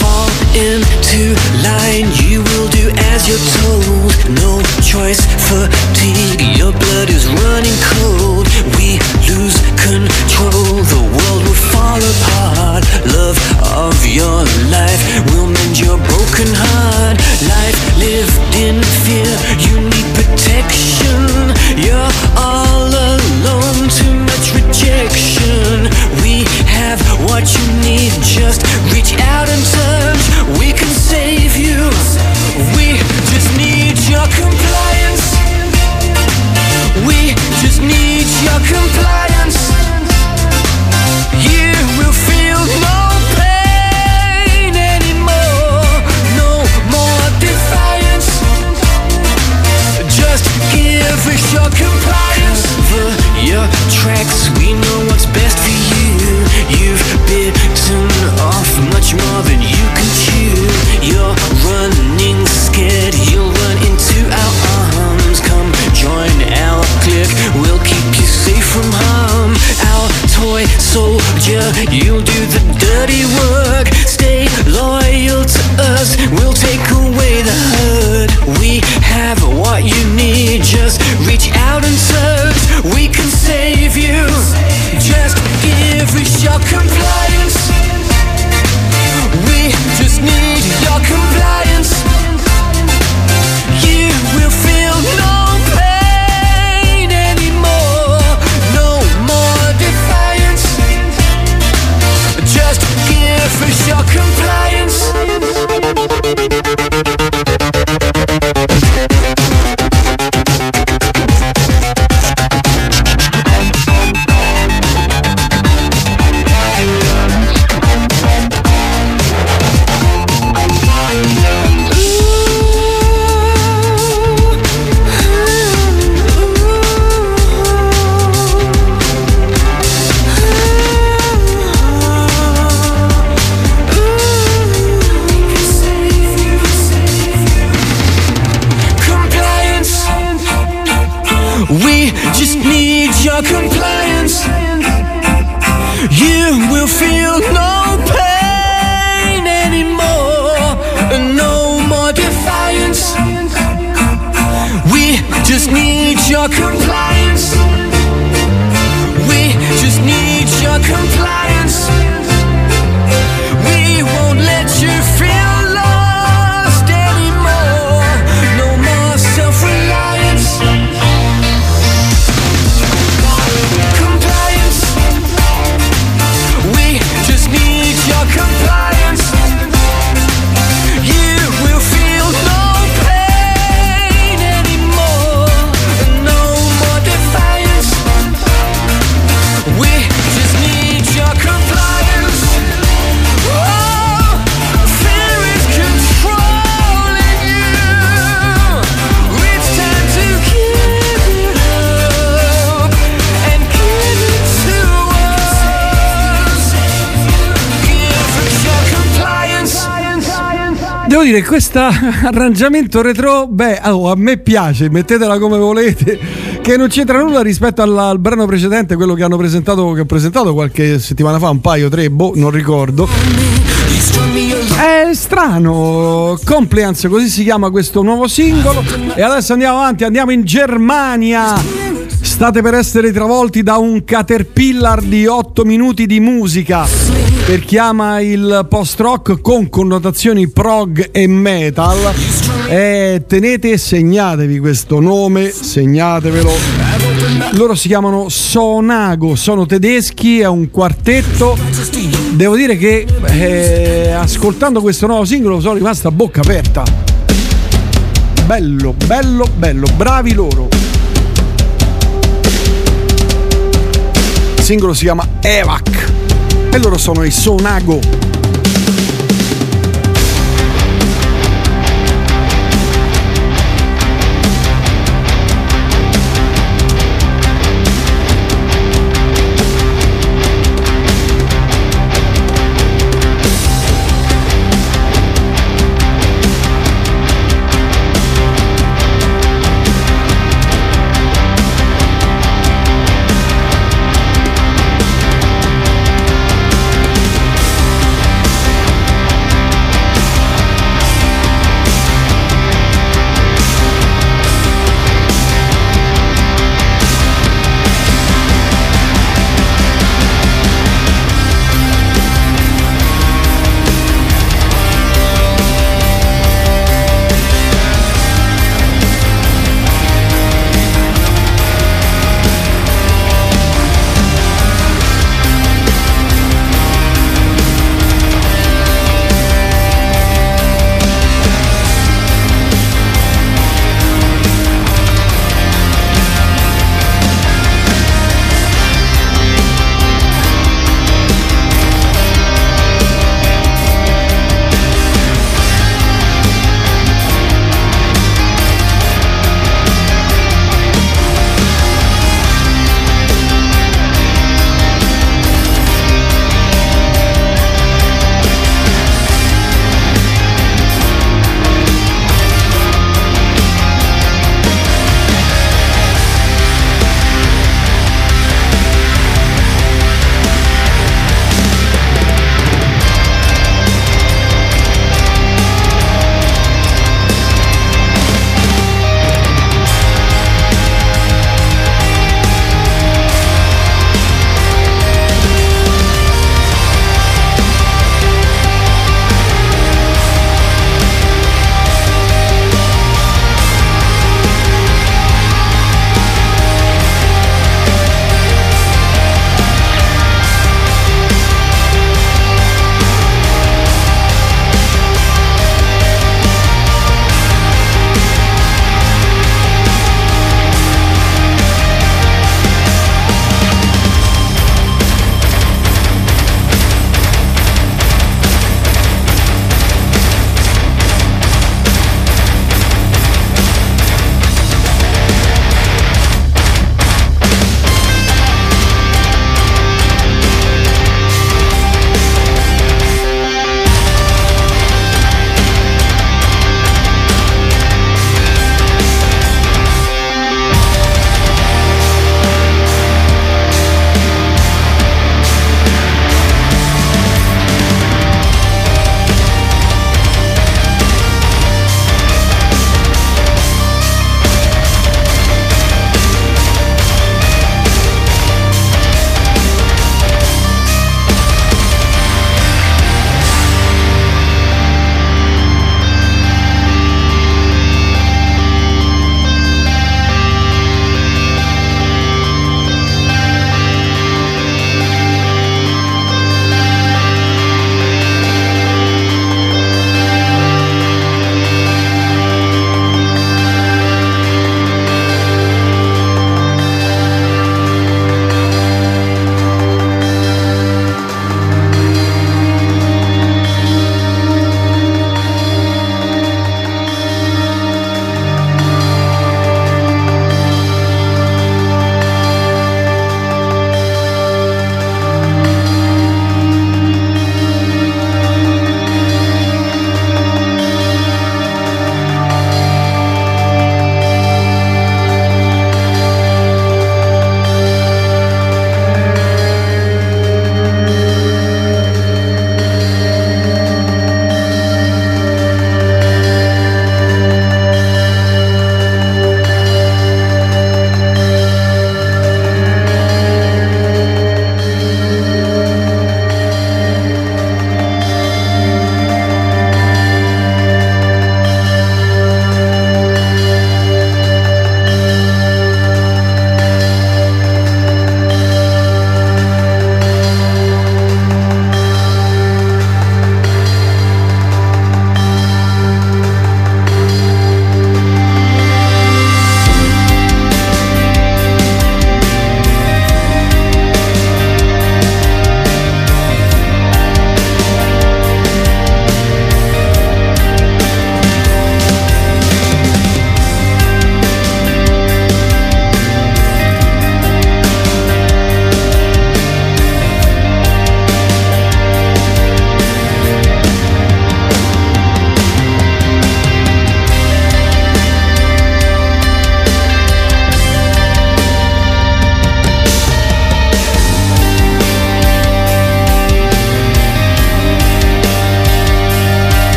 Fall into line, you will do as you're told. No choice, fatigue, your blood is running cold. We lose control, the fall apart. Love of your life will mend your broken heart. Life lived in fear, you need protection. You're all alone, too much rejection. We have what you need, just reach out and touch. We can save you. We just need your compliance. We just need your compliance. Tracks. We know questo arrangiamento retro, beh, oh, a me piace, mettetela come volete, che non c'entra nulla rispetto al, al brano precedente, quello che hanno presentato, che ho presentato qualche settimana fa, un paio, tre, boh, non ricordo. È strano, Compliance, così si chiama questo nuovo singolo. E adesso andiamo avanti, andiamo in Germania. State per essere travolti da un caterpillar di 8 minuti di musica per chi ama il post rock con connotazioni prog e metal. E tenete e segnatevi questo nome, segnatevelo. Loro si chiamano Sonago, sono tedeschi, è un quartetto. Devo dire che eh, ascoltando questo nuovo singolo sono rimasto a bocca aperta. Bello, bello, bello, bravi loro. Il singolo si chiama Evac e loro sono i Sonago.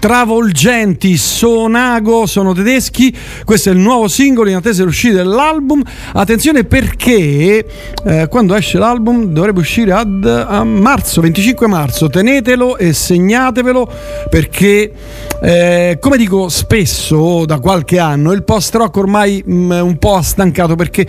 Travolgenti Sonago, sono tedeschi, questo è il nuovo singolo in attesa dell'uscita dell'album. Attenzione perché eh, quando esce l'album dovrebbe uscire ad, a marzo, 25 marzo, tenetelo e segnatevelo perché eh, come dico spesso da qualche anno il post rock ormai mh, un po' ha stancato perché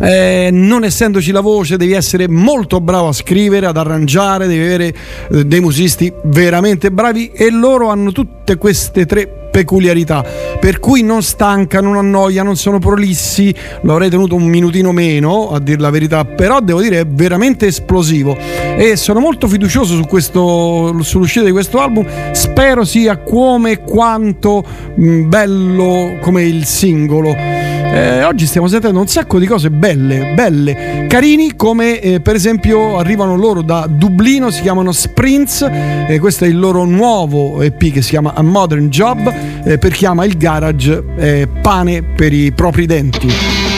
eh, non essendoci la voce devi essere molto bravo a scrivere, ad arrangiare, devi avere eh, dei musisti veramente bravi e loro hanno tutte queste tre peculiarità per cui non stanca, non annoia, non sono prolissi. Lo avrei tenuto un minutino meno a dire la verità però devo dire è veramente esplosivo. E sono molto fiducioso su questo, sull'uscita di questo album. Spero sia come e quanto mh, bello come il singolo eh, oggi stiamo sentendo un sacco di cose belle, belle, carini come eh, per esempio arrivano loro da Dublino, si chiamano Sprints, eh, questo è il loro nuovo EP che si chiama A Modern Job, eh, per chi ama il garage eh, pane per i propri denti.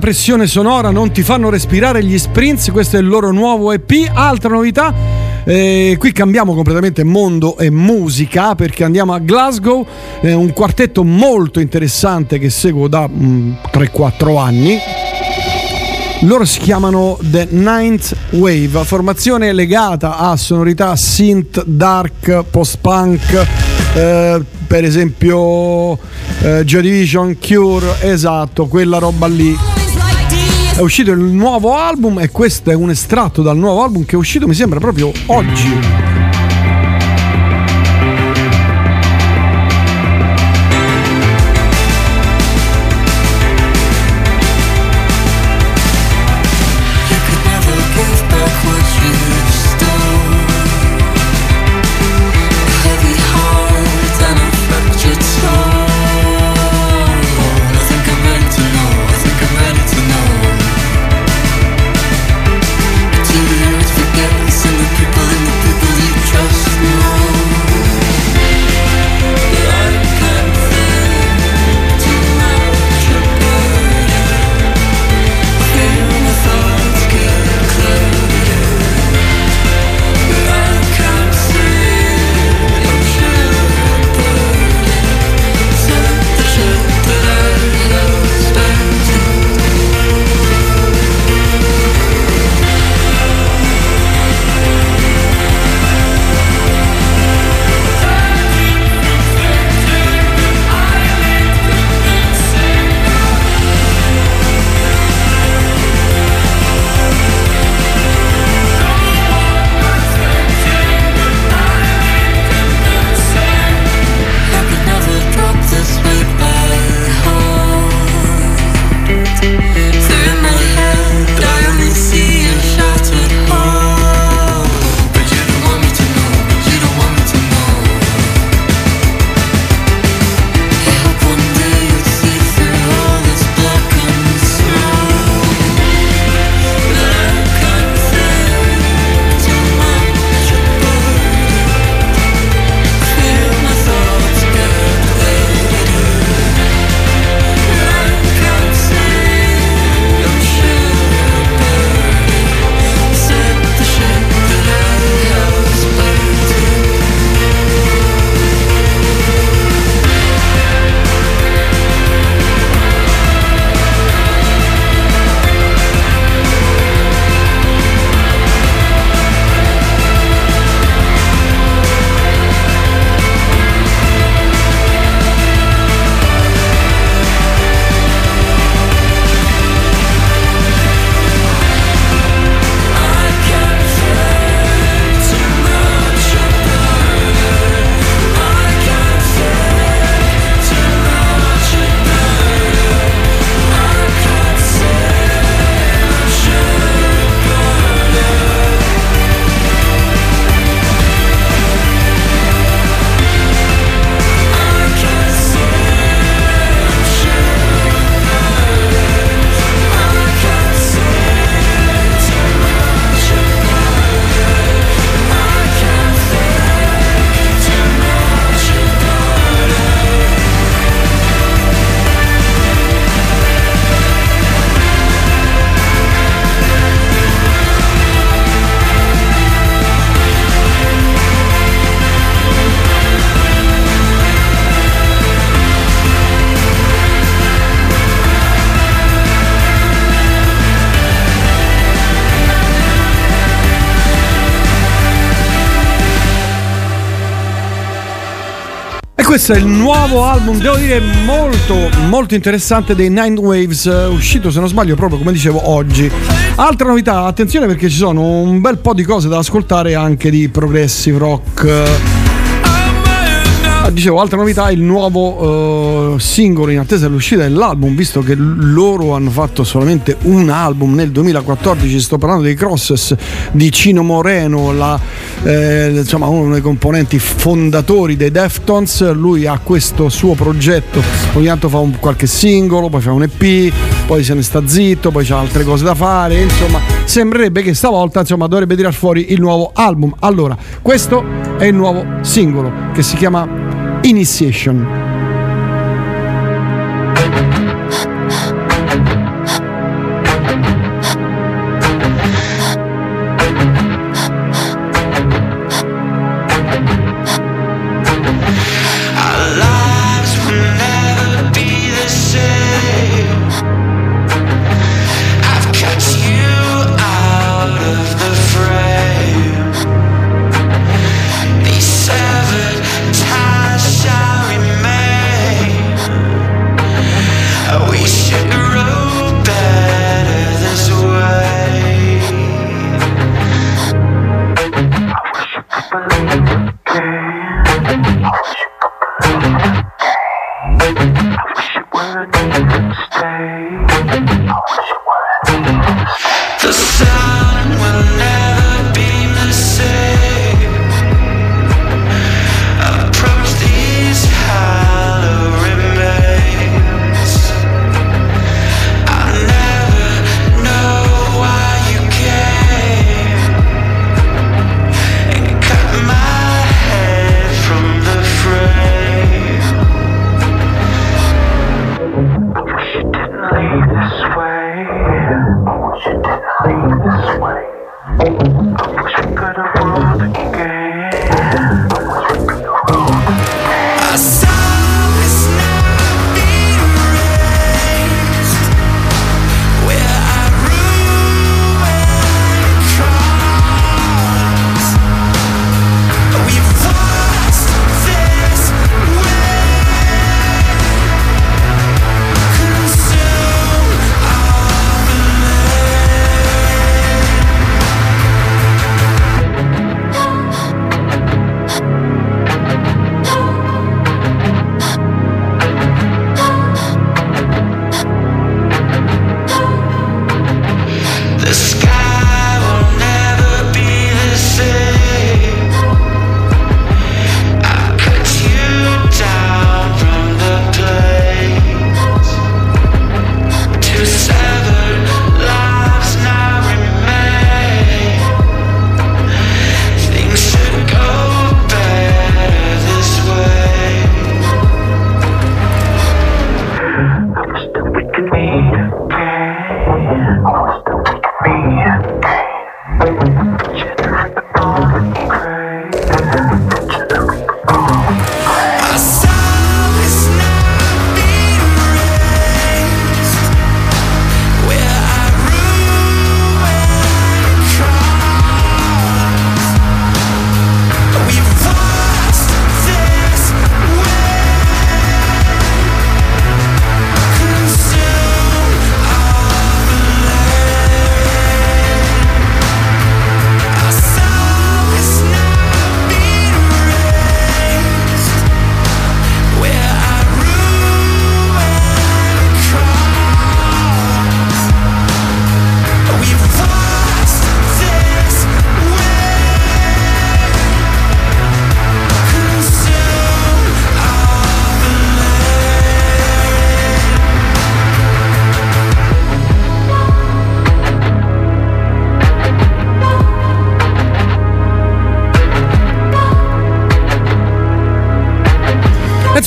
Pressione sonora, non ti fanno respirare gli sprints, questo è il loro nuovo EP. Altra novità, eh, qui cambiamo completamente mondo e musica perché andiamo a Glasgow, eh, un quartetto molto interessante che seguo da mm, 3-4 anni. Loro si chiamano The Ninth Wave, formazione legata a sonorità synth, dark, post-punk, eh, per esempio eh, Joy Division, Cure, esatto, quella roba lì. È uscito il nuovo album e questo è un estratto dal nuovo album che è uscito mi sembra proprio oggi. Il nuovo album, devo dire molto molto interessante dei Nine Waves, eh, uscito se non sbaglio proprio come dicevo oggi. Altra novità, attenzione perché ci sono un bel po' di cose da ascoltare anche di progressive rock. Ah, Dicevo, altra novità, il nuovo eh, singolo in attesa dell'uscita dell'album, visto che loro hanno fatto solamente un album nel 2014, sto parlando dei Crosses di Cino Moreno, la, eh, insomma uno dei componenti fondatori dei Deftones, lui ha questo suo progetto, ogni tanto fa un, qualche singolo, poi fa un EP, poi se ne sta zitto, poi c'ha altre cose da fare, insomma sembrerebbe che stavolta insomma, dovrebbe tirar fuori il nuovo album. Allora, questo è il nuovo singolo che si chiama Initiation.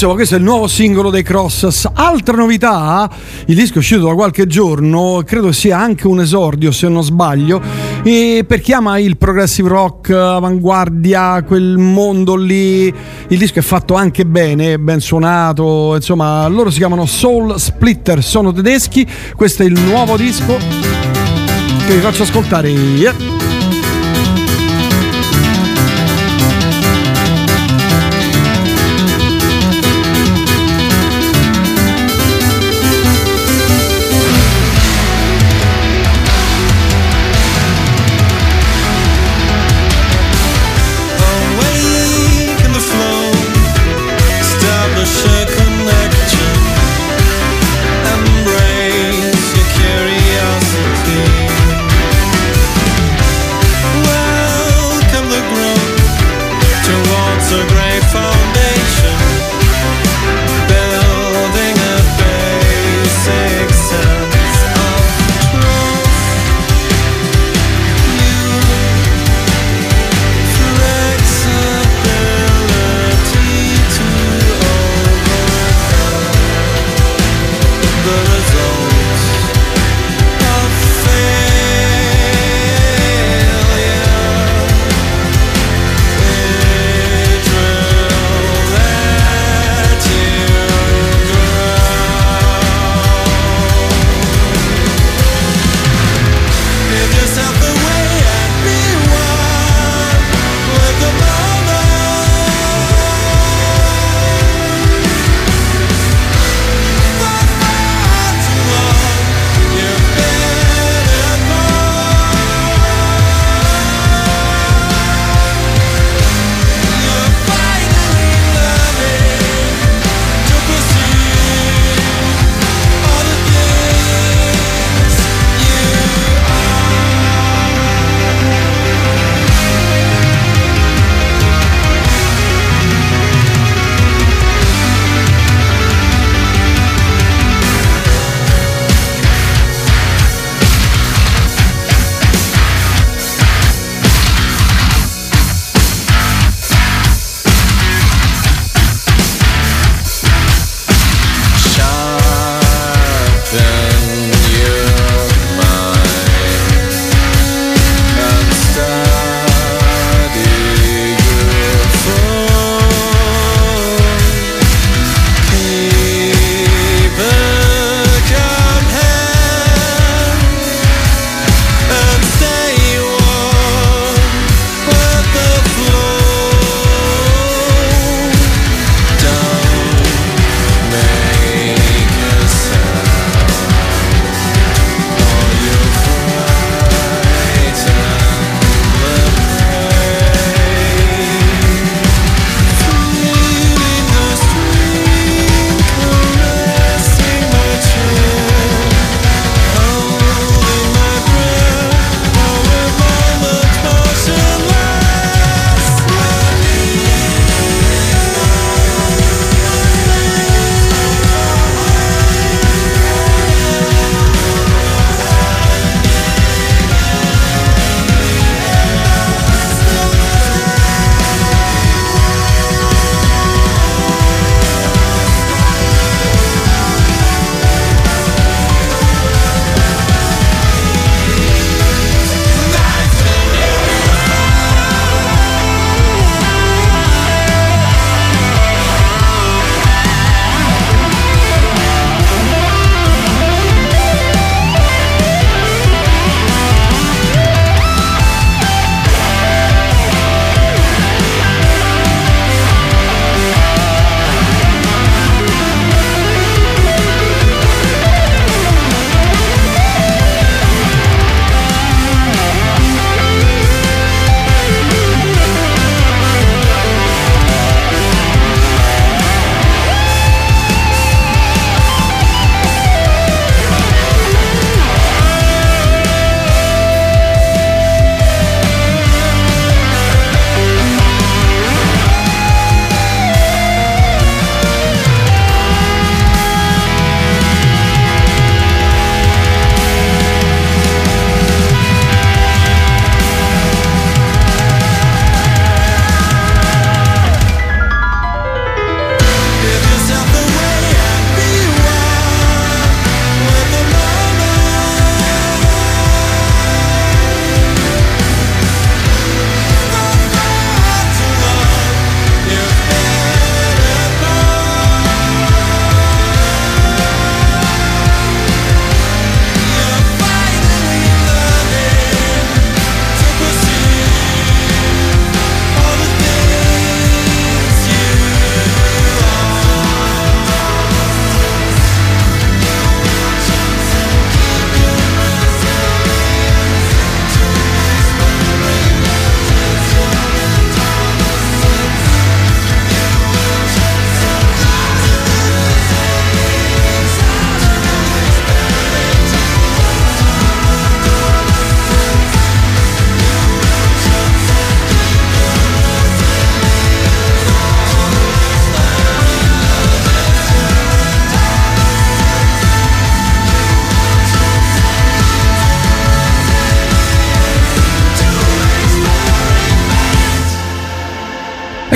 Insomma, questo è il nuovo singolo dei Crosses. Altra novità, il disco è uscito da qualche giorno, credo sia anche un esordio se non sbaglio, e per chi ama il progressive rock, avanguardia, quel mondo lì, il disco è fatto anche bene, ben suonato, insomma, loro si chiamano Soul Splitter, sono tedeschi, questo è il nuovo disco che vi faccio ascoltare. Yeah.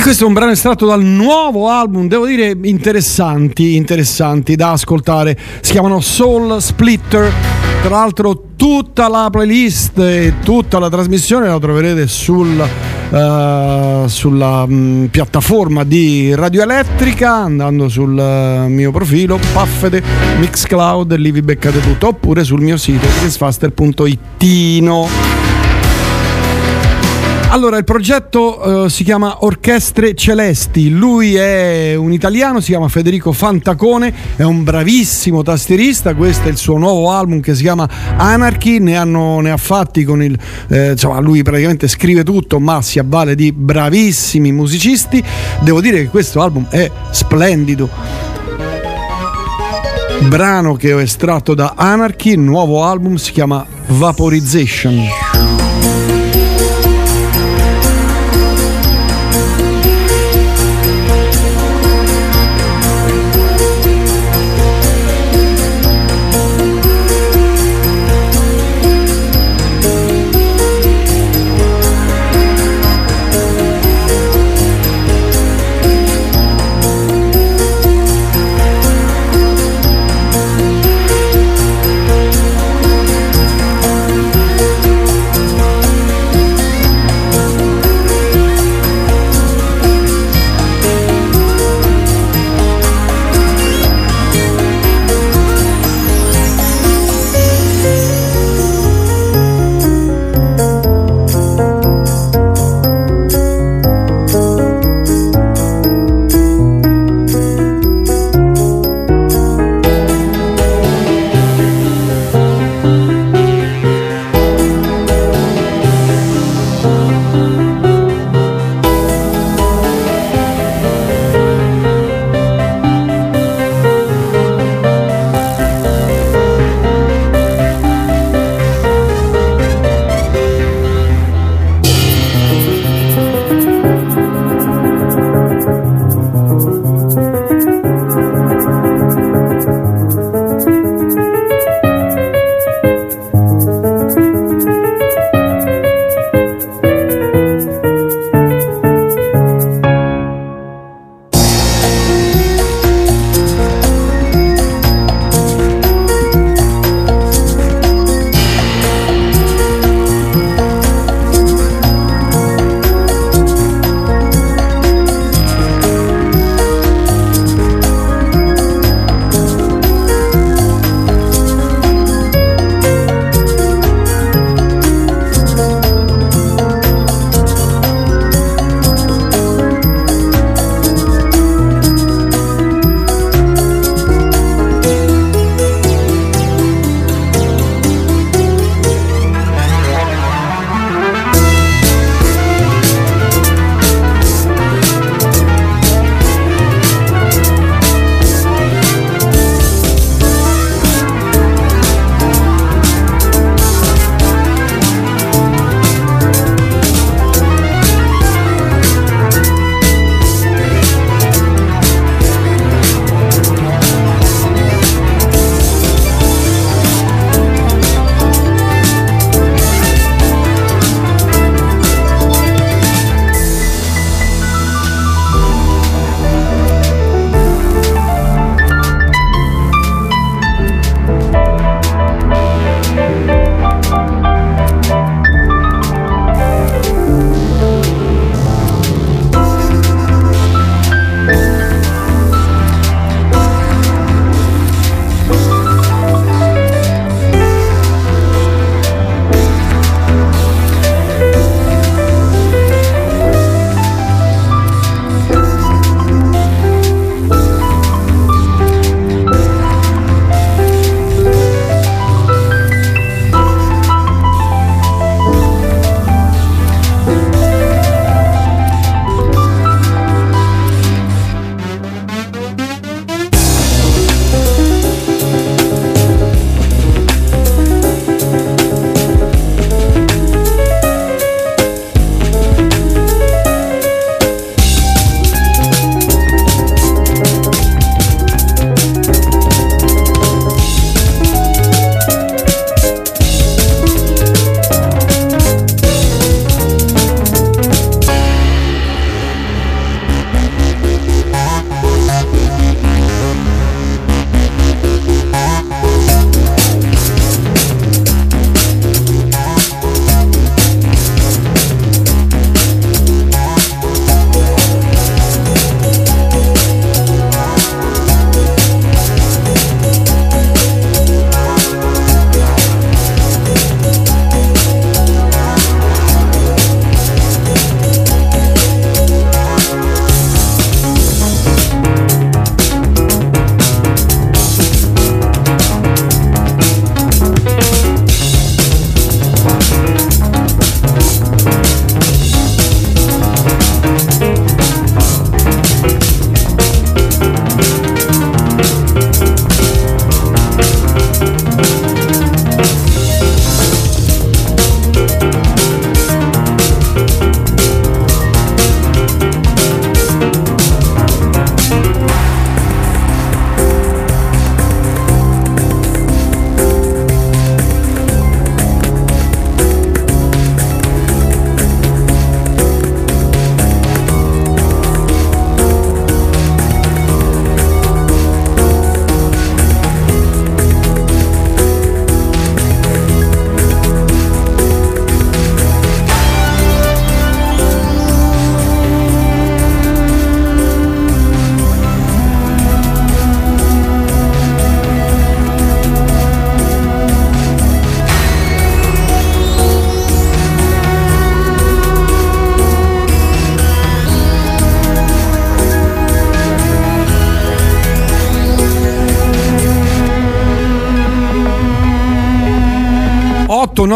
Questo è un brano estratto dal nuovo album, devo dire interessanti, interessanti da ascoltare. Si chiamano Soul Splitter. Tra l'altro tutta la playlist e tutta la trasmissione la troverete sul, eh, sulla mh, piattaforma di Radio Elettrica andando sul eh, mio profilo Paffete Mixcloud lì vi beccate tutto oppure sul mio sito chrisfaster.it allora, il progetto eh, si chiama Orchestre Celesti. Lui è un italiano, si chiama Federico Fantacone, è un bravissimo tastierista. Questo è il suo nuovo album che si chiama Anarchy. Ne, hanno, ne ha fatti con il. Eh, insomma, lui praticamente scrive tutto, ma si avvale di bravissimi musicisti. Devo dire che questo album è splendido. Brano che ho estratto da Anarchy, il nuovo album si chiama Vaporization.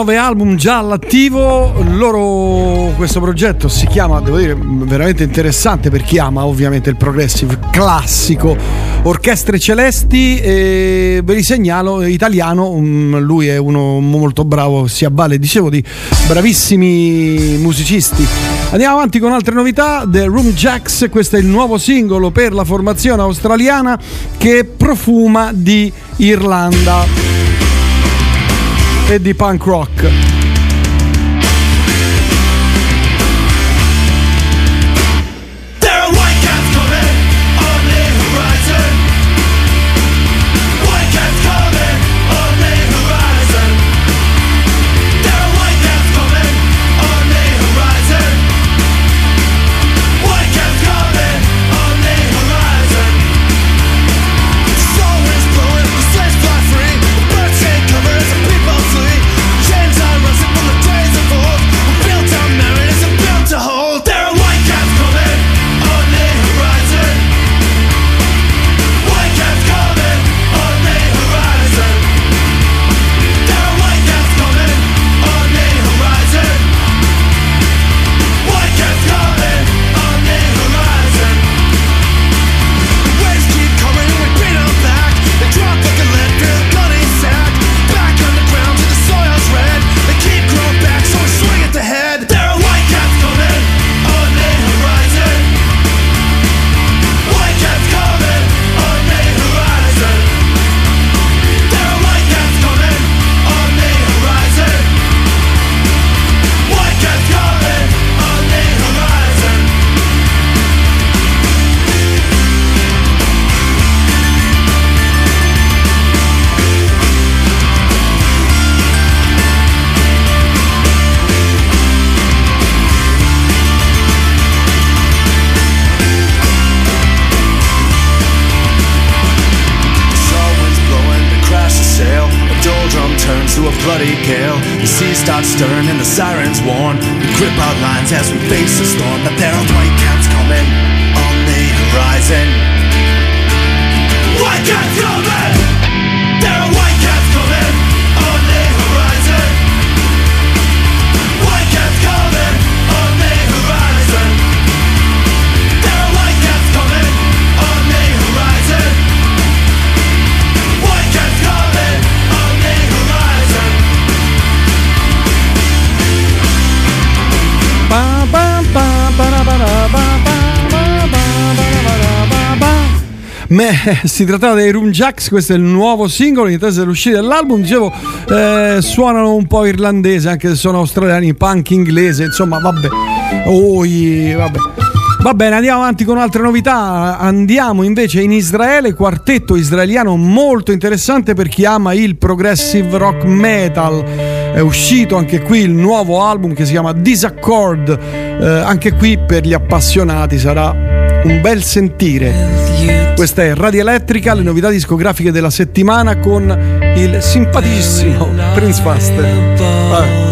8-9 album già all'attivo. Loro, questo progetto si chiama, devo dire, veramente interessante per chi ama ovviamente il progressive classico. Orchestre Celesti, e ve li segnalo, italiano, mm, lui è uno molto bravo, si avvale, dicevo, di bravissimi musicisti. Andiamo avanti con altre novità. The Room Jacks, questo è il nuovo singolo per la formazione australiana che profuma di Irlanda e di punk rock. Me, si trattava dei Room Jacks, questo è il nuovo singolo in attesa dell'uscita dell'album. Dicevo, eh, suonano un po' irlandese, anche se sono australiani, punk inglese, insomma, vabbè. Oi, vabbè. Va bene, andiamo avanti con altre novità. Andiamo invece in Israele, quartetto israeliano molto interessante per chi ama il progressive rock metal. È uscito anche qui il nuovo album che si chiama Disaccord. Eh, anche qui per gli appassionati sarà un bel sentire. Questa è Radio Elettrica, le novità discografiche della settimana con il simpaticissimo Prince Faster.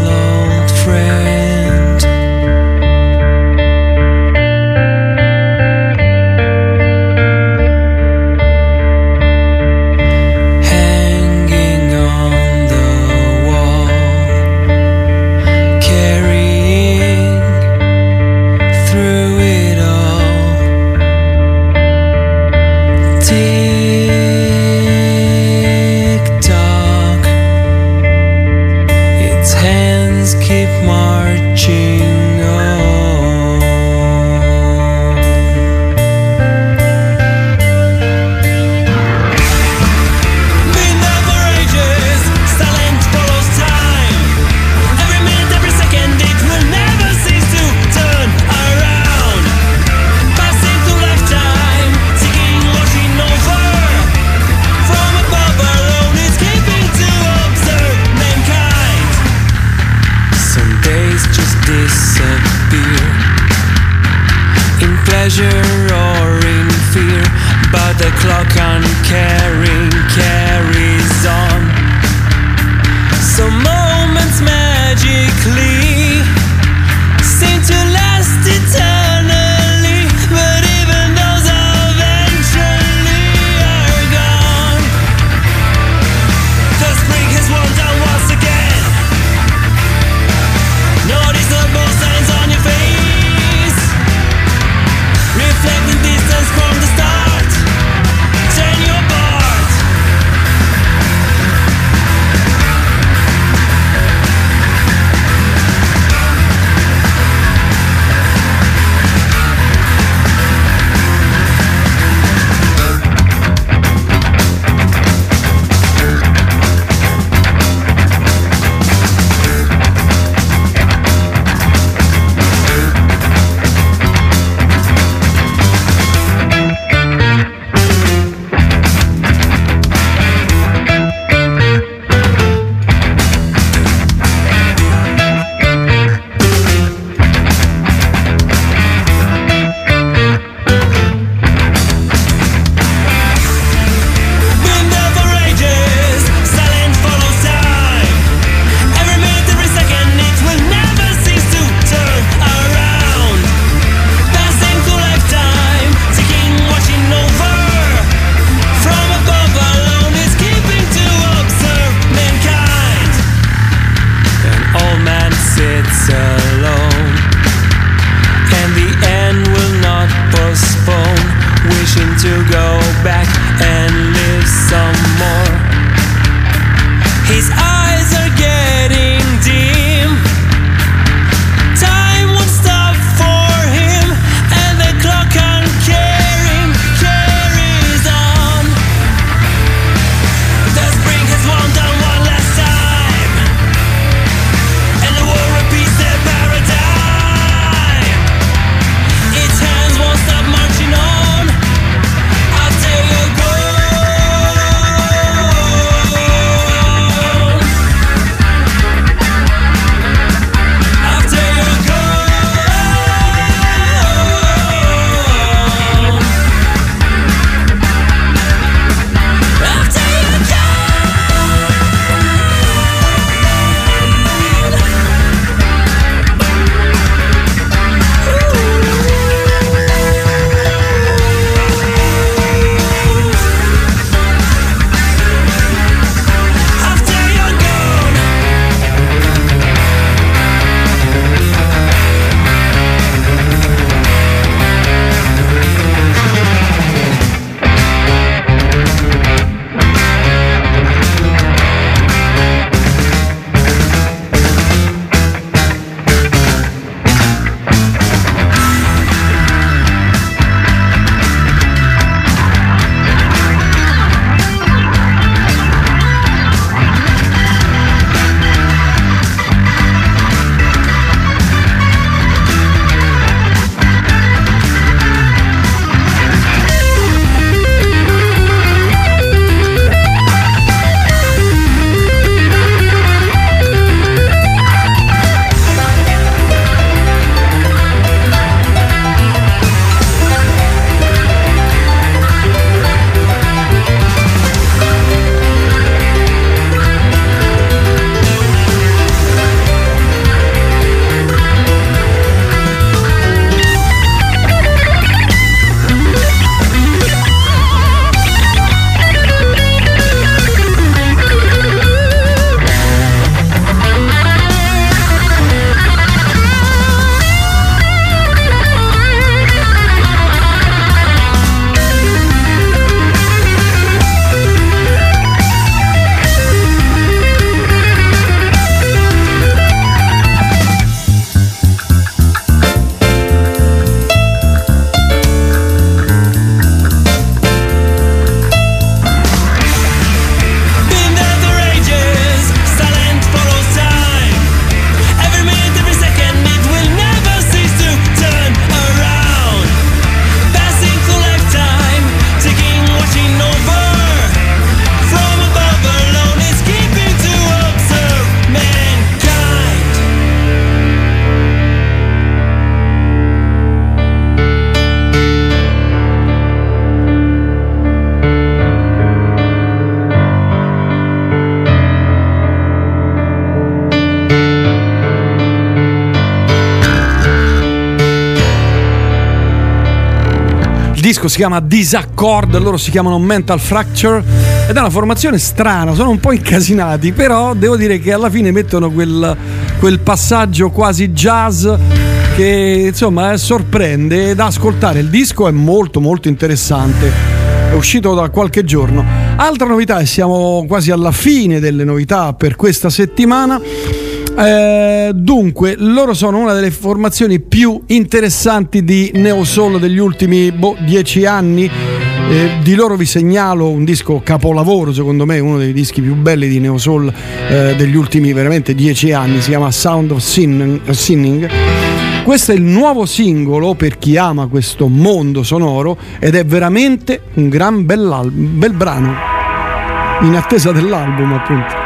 Pleasure or in fear. But the clock on caring chiama Disaccord, loro si chiamano Mental Fracture ed è una formazione strana, sono un po' incasinati, però devo dire che alla fine mettono quel, quel passaggio quasi jazz che insomma sorprende da ascoltare. Il disco è molto molto interessante, è uscito da qualche giorno. Altra novità, e siamo quasi alla fine delle novità per questa settimana. Eh, dunque, loro sono una delle formazioni più interessanti di Neo Soul degli ultimi boh, dieci anni. Eh, di loro vi segnalo un disco capolavoro, secondo me, uno dei dischi più belli di Neo Soul eh, degli ultimi veramente dieci anni. Si chiama Sound of Sin- Sinning. Questo è il nuovo singolo per chi ama questo mondo sonoro ed è veramente un gran bel, bel brano. In attesa dell'album, appunto.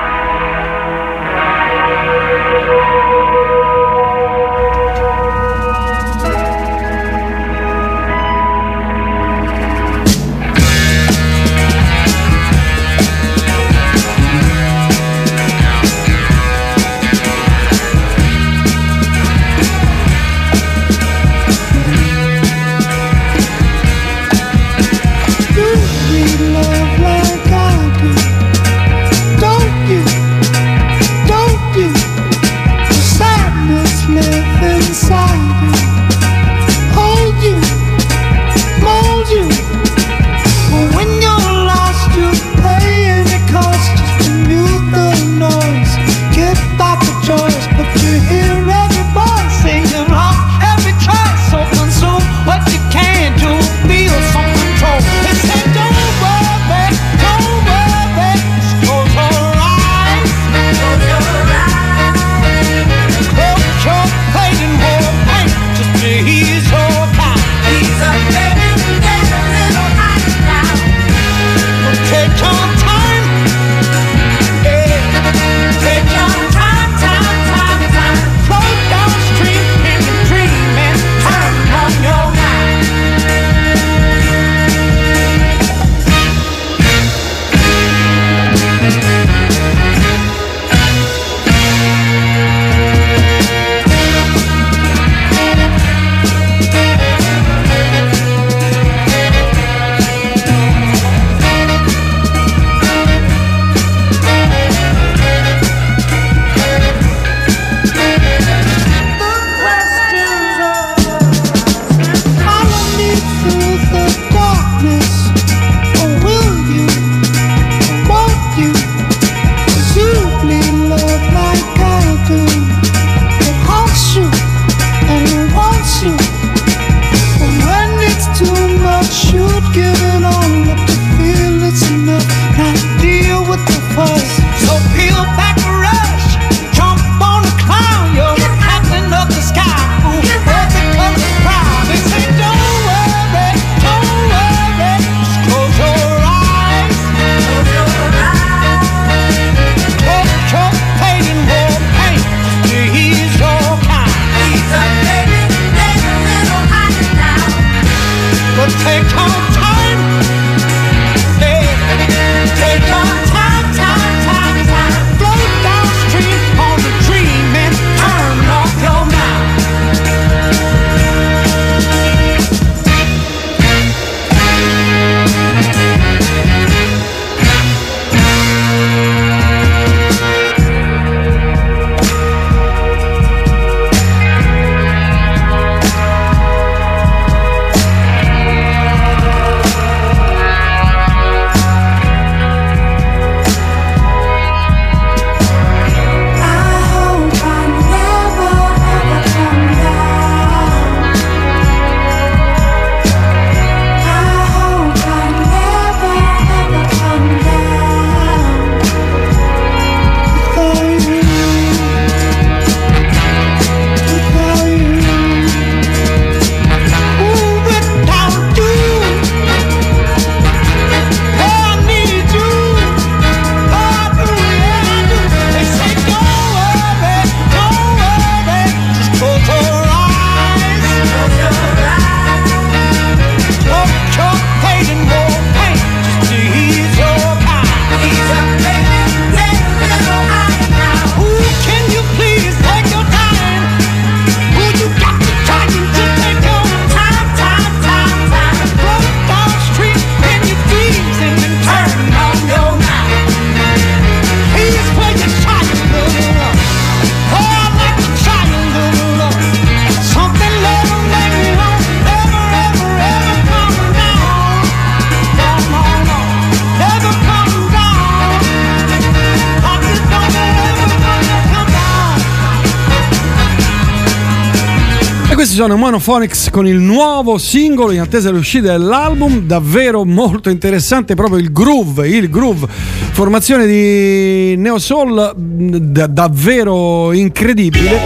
Monophonics con il nuovo singolo in attesa dell'uscita dell'album, davvero molto interessante, proprio il groove, il groove, formazione di Neo Soul da- davvero incredibile.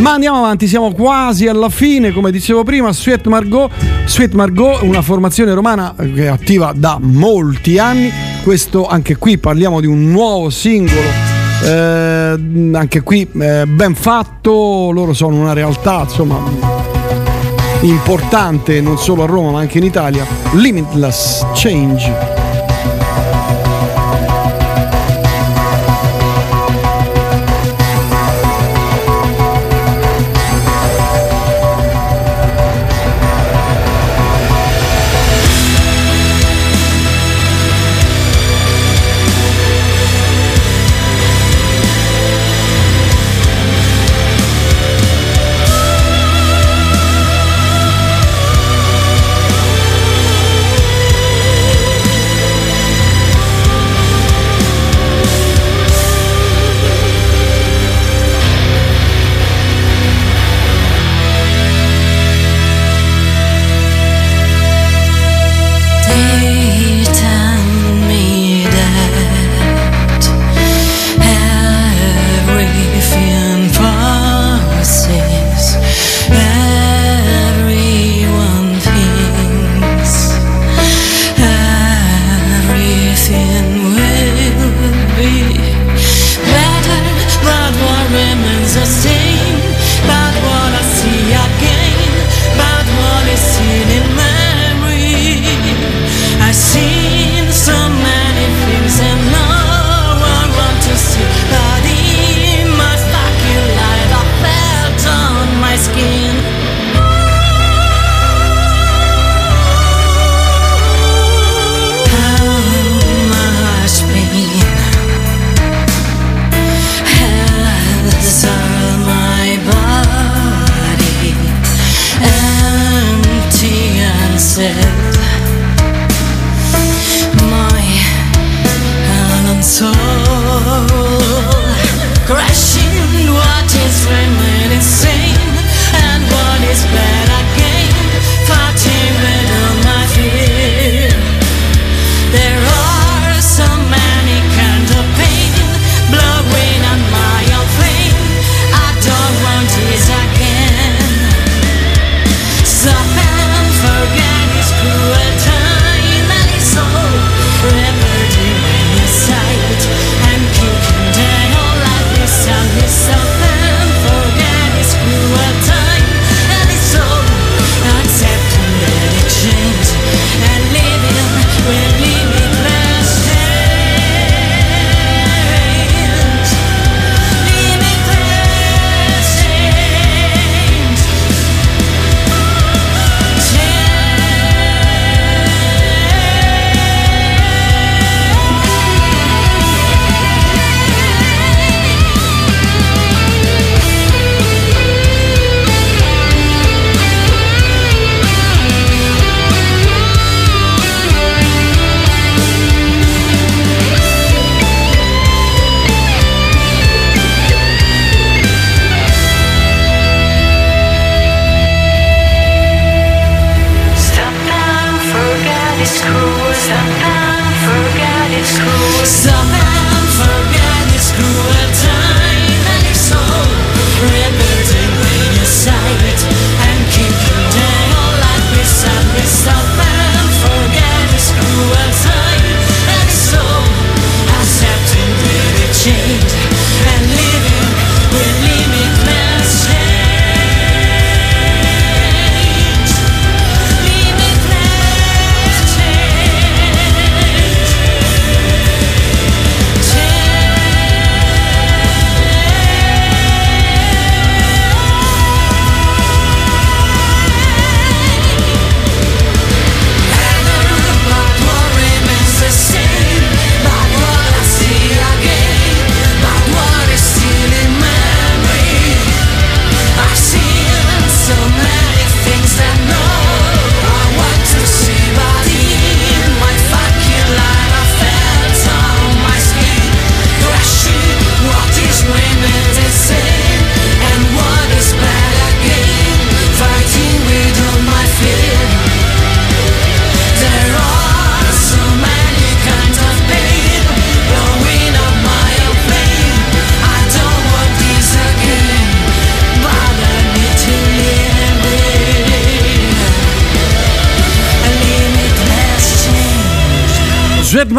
Ma andiamo avanti, siamo quasi alla fine, come dicevo prima, Sweet Margot, Sweet Margot, una formazione romana che è attiva da molti anni. Questo anche qui parliamo di un nuovo singolo eh, anche qui eh, ben fatto, loro sono una realtà insomma importante non solo a Roma ma anche in Italia. Limitless Change.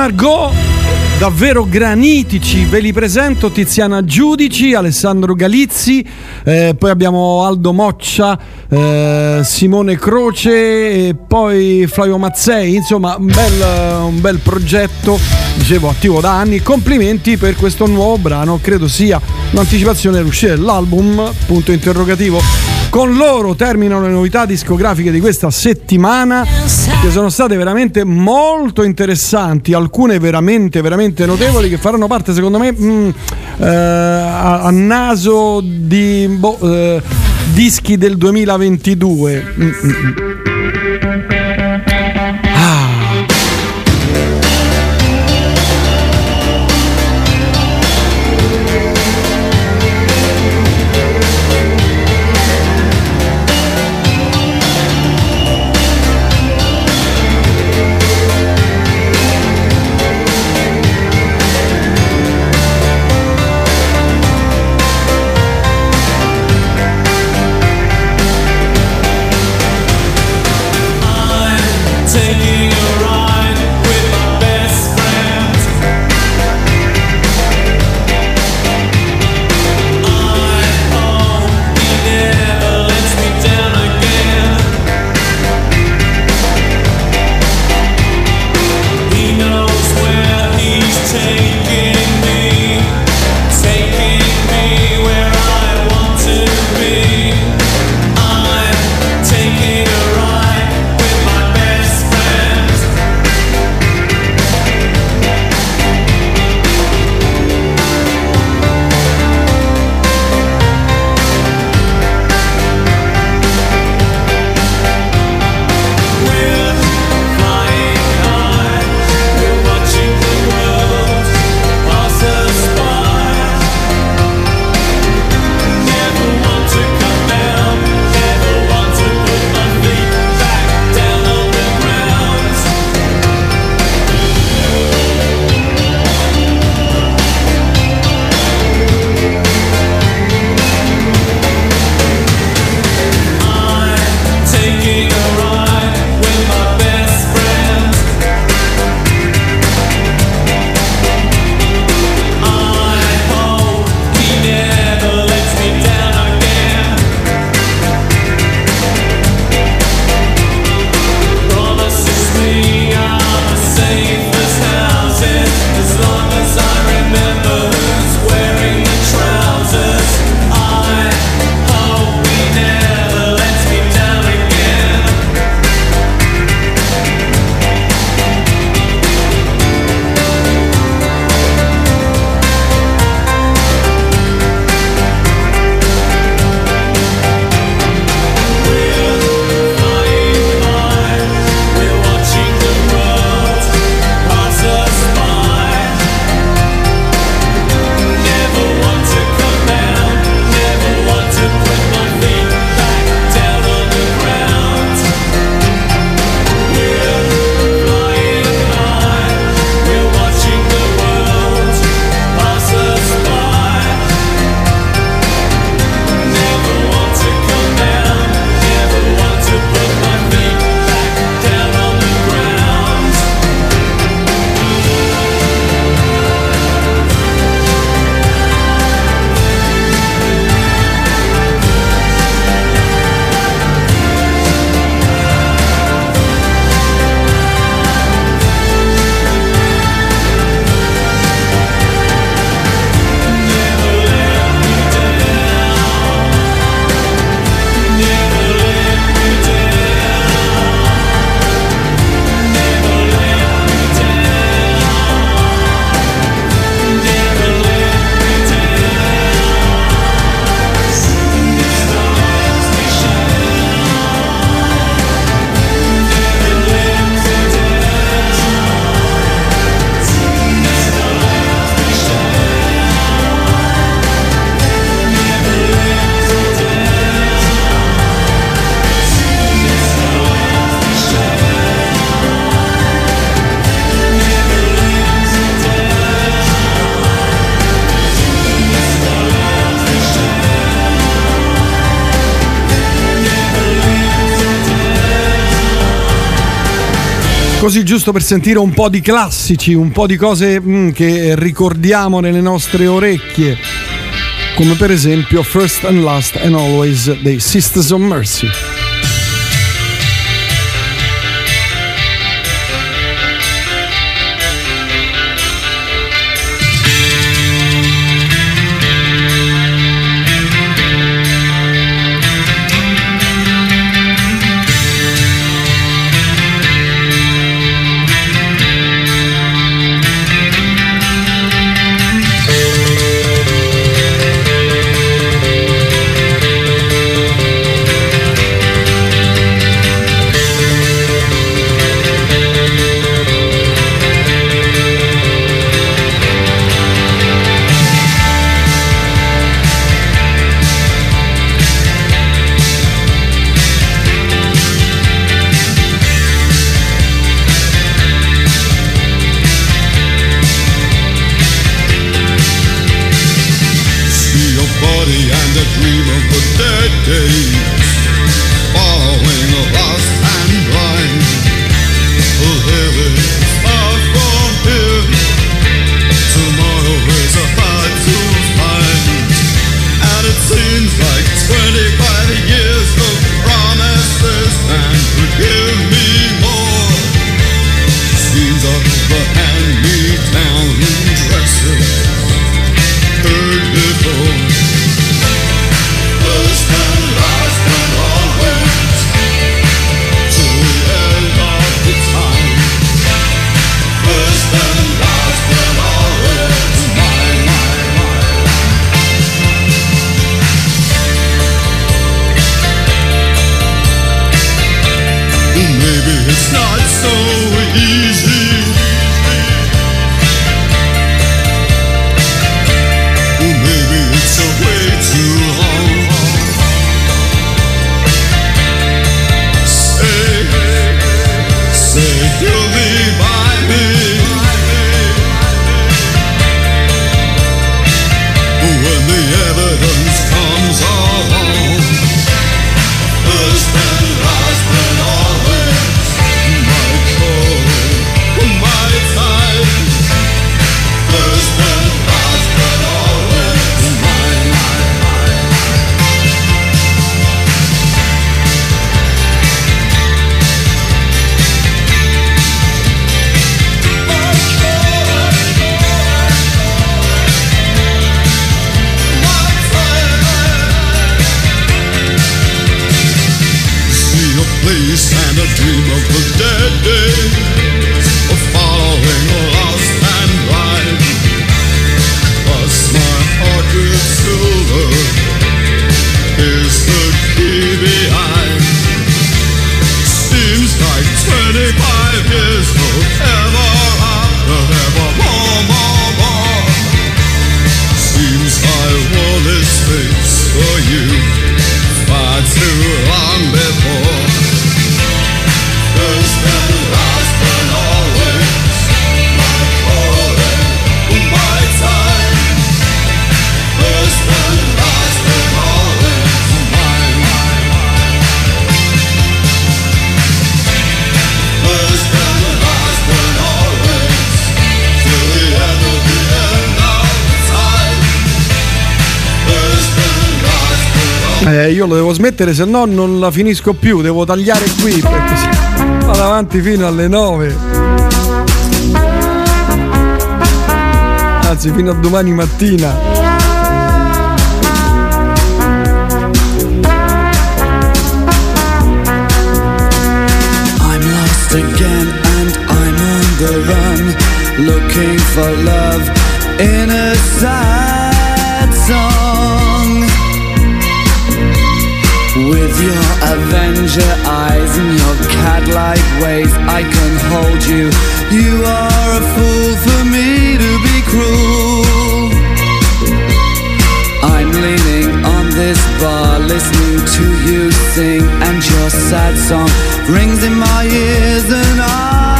Margot, davvero granitici. Ve li presento Tiziana Giudici, Alessandro Galizzi, eh, poi abbiamo Aldo Moccia, eh, Simone Croce poi Flavio Mazzei. Insomma, un bel, un bel progetto, dicevo, attivo da anni. Complimenti per questo nuovo brano, credo sia un'anticipazione dell'uscita dell'album, punto interrogativo. Con loro terminano le novità discografiche di questa settimana che sono state veramente molto interessanti, alcune veramente veramente notevoli che faranno parte secondo me mm, eh, a, a naso di boh, eh, dischi del 2022. Mm, mm, mm. giusto per sentire un po' di classici, un po' di cose mm, che ricordiamo nelle nostre orecchie, come per esempio First and Last and Always dei Sisters of Mercy. trasmettere, se no non la finisco più, devo tagliare qui perché si avanti fino alle 9. Anzi, fino a domani mattina. again and I'm on the run looking for love in a sign With your Avenger eyes and your cat-like ways I can hold you. You are a fool for me to be cruel. I'm leaning on this bar listening to you sing And your sad song rings in my ears and I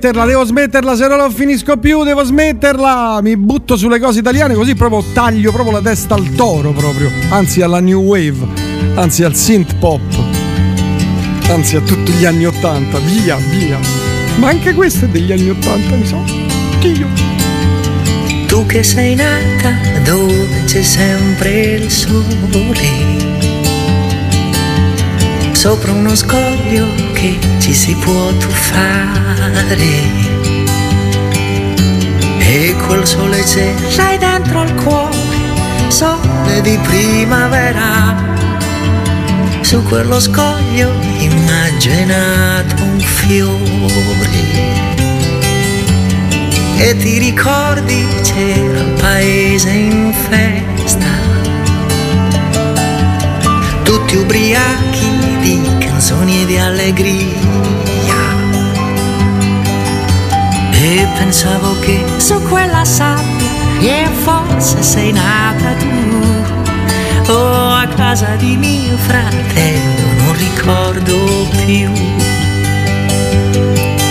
smetterla, devo smetterla, se no non finisco più, devo smetterla. Mi butto sulle cose italiane così proprio taglio proprio la testa al toro proprio, anzi alla new wave, anzi al synth pop. Anzi a tutti gli anni 80, via, via. Ma anche questo è degli anni 80, mi so. Dio. Tu che sei nata dove c'è sempre il sole, sopra uno scoglio che ci si può tuffare. E quel sole c'è, sai dentro al cuore, sole di primavera. Su quello scoglio immaginato un fiore e ti ricordi c'era il paese in festa, tutti ubriachi di canzoni e di allegria. E pensavo che su quella sabbia e forse sei nata tu, o a casa di mio fratello, non ricordo più.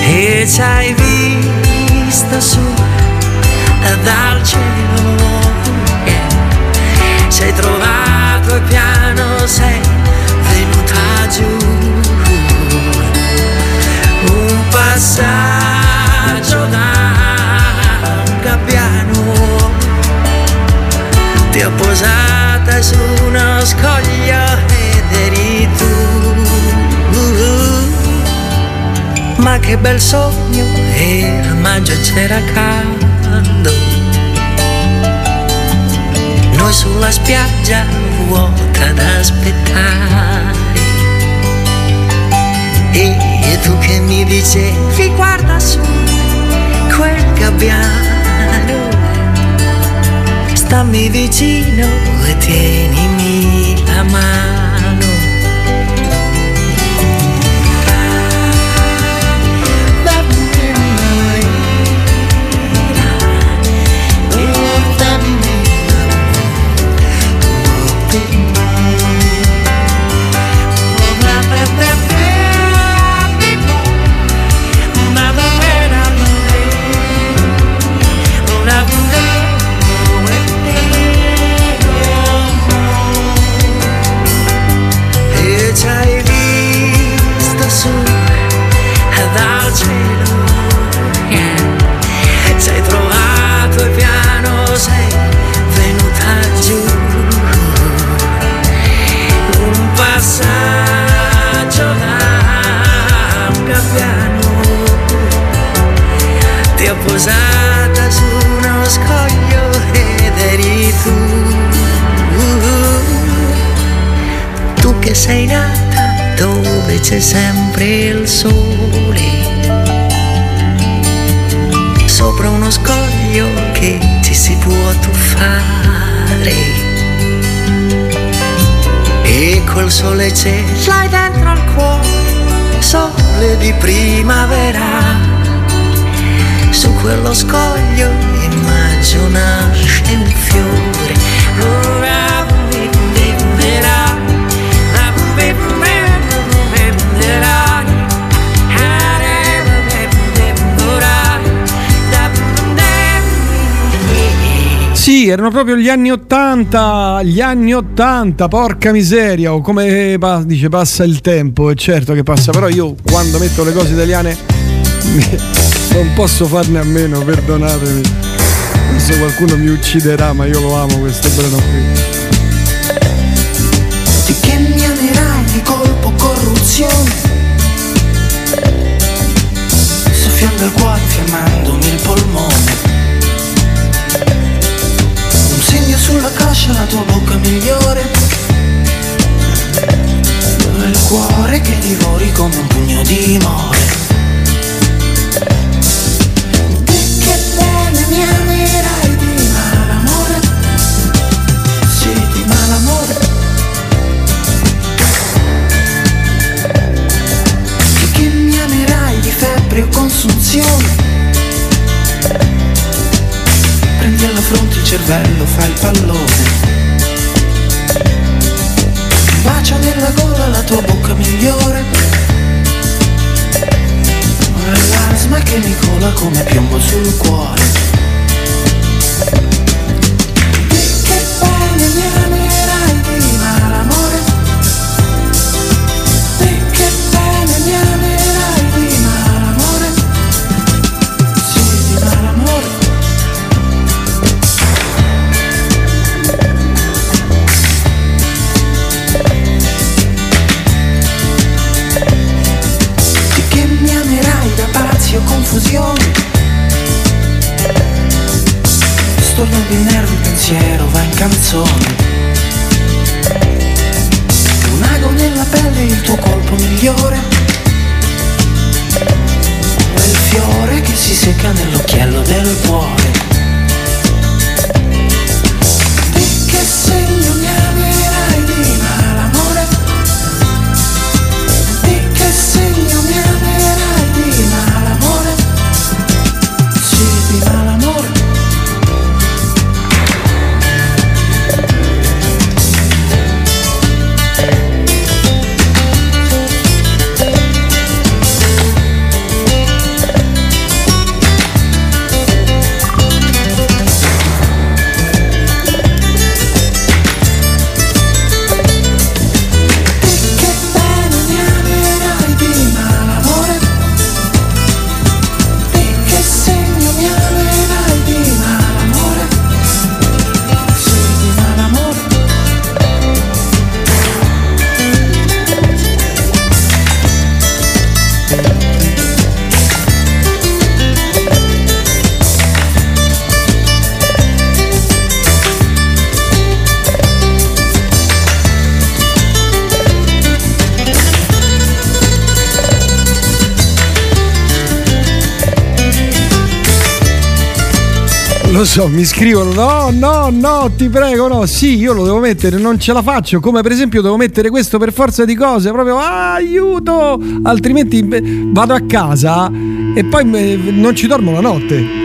E ci hai visto su dal cielo yeah. sei trovato e piano sei un passaggio da gabbiano. Ti ho posata su uno scoglio ed eri ma che bel sogno era maggio c'era caldo. Noi sulla spiaggia vuota ad aspettare e, e tu che mi dicevi guarda su quel gabbiano. Stammi vicino e tienimi la mano c'è sempre il sole. Sopra uno scoglio che ci si può tuffare. E col sole ce l'hai dentro al cuore, sole di primavera. Su quello scoglio immagino nasce un fiore. Sì, erano proprio gli anni 80, gli anni 80, porca miseria, o come dice passa il tempo, è certo che passa, però io quando metto le cose italiane non posso farne a meno, perdonatemi. Adesso qualcuno mi ucciderà, ma io lo amo questo brano qui. Di che mi amerai di colpo corruzione come un pugno di more Lo so, mi scrivono: no, no, no, ti prego, no. Sì, io lo devo mettere, non ce la faccio. Come per esempio, devo mettere questo per forza di cose. Proprio ah, aiuto! Altrimenti beh, vado a casa e poi eh, non ci dormo la notte.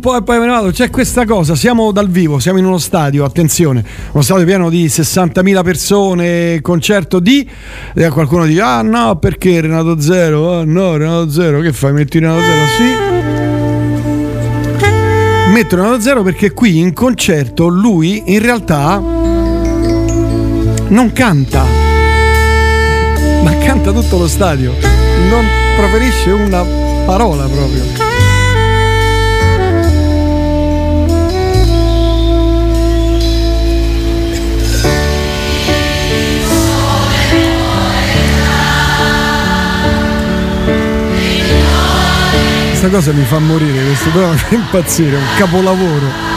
po' e poi me ne vado. C'è questa cosa, siamo dal vivo, siamo in uno stadio, attenzione, uno stadio pieno di 60.000 persone, concerto di... E qualcuno dice, ah no, perché Renato Zero? Ah no, Renato Zero, che fai? Metti Renato Zero? Sì. Metto Renato Zero perché qui in concerto lui in realtà non canta, ma canta tutto lo stadio, non proferisce una parola proprio. questa cosa mi fa morire, questo qua mi fa impazzire, è un capolavoro.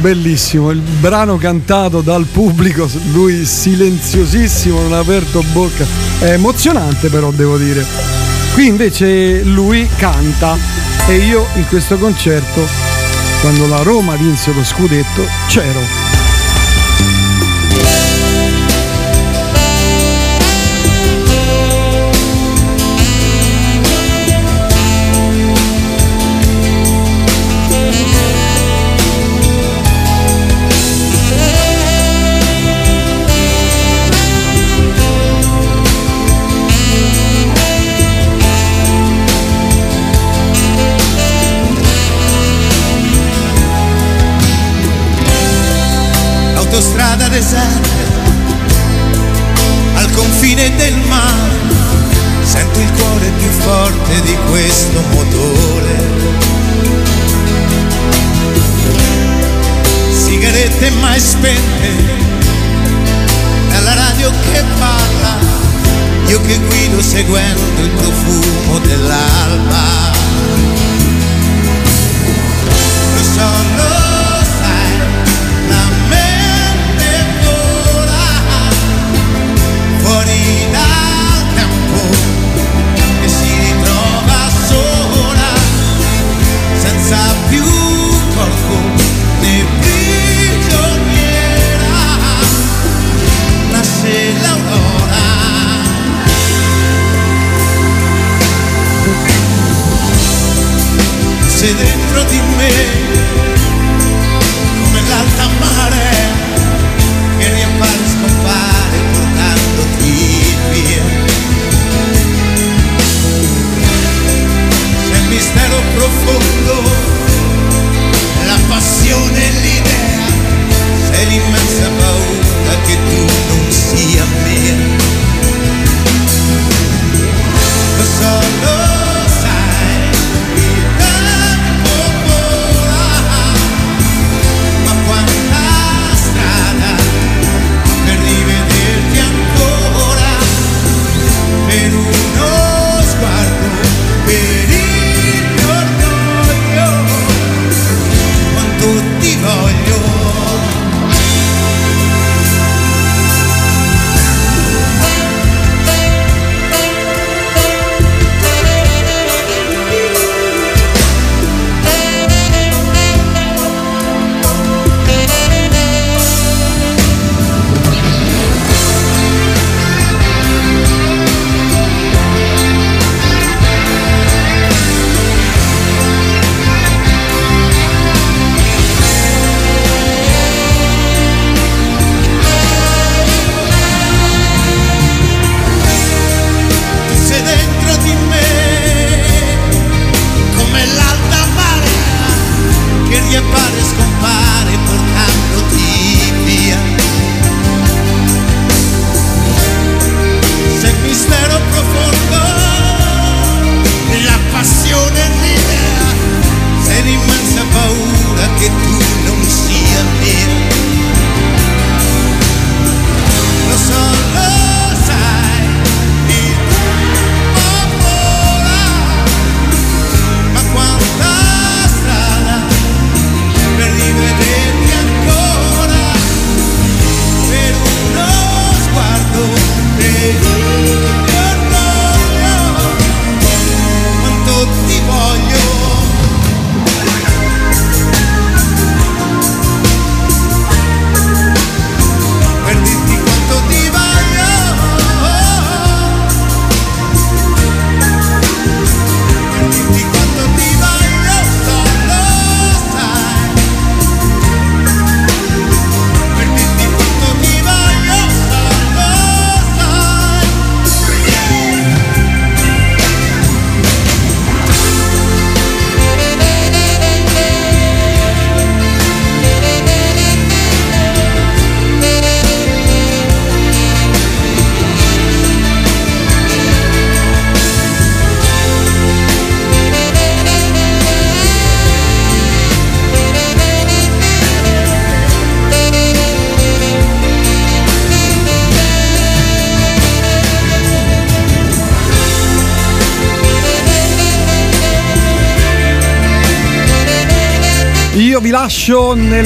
bellissimo, il brano cantato dal pubblico, lui silenziosissimo, non ha aperto bocca, è emozionante però devo dire. Qui invece lui canta e io in questo concerto, quando la Roma vinse lo scudetto, c'ero.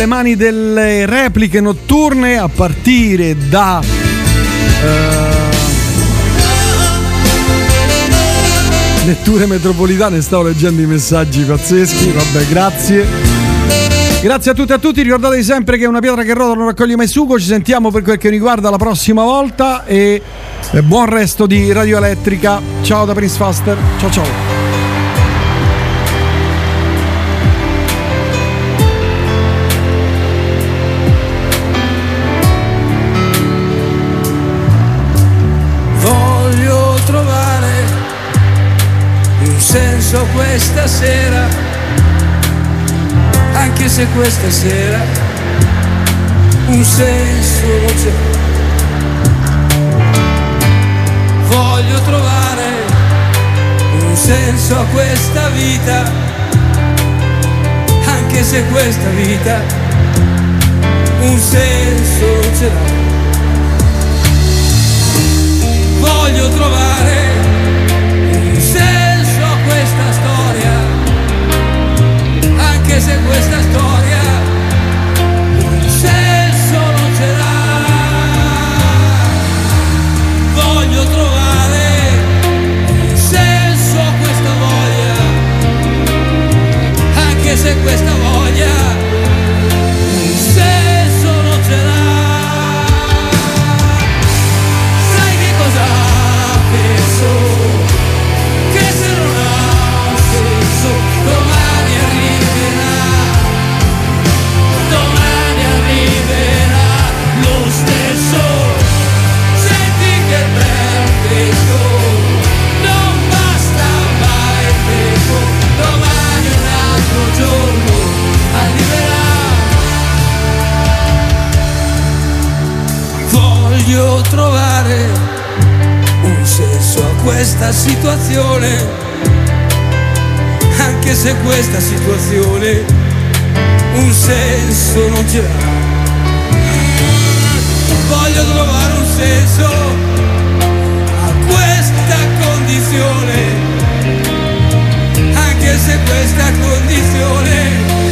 Nelle mani delle repliche notturne a partire da. eh, letture metropolitane, stavo leggendo i messaggi pazzeschi, vabbè, grazie. Grazie a tutti e a tutti, ricordatevi sempre che una pietra che rotola non raccoglie mai sugo, ci sentiamo per quel che riguarda la prossima volta e buon resto di Radio Elettrica. Ciao da Prince Faster, ciao ciao. Se questa sera un senso non c'è. Voglio trovare un senso a questa vita, anche se questa vita un senso non ce l'ha. questa situazione, anche se questa situazione un senso non ce l'ha. Voglio trovare un senso a questa condizione, anche se questa condizione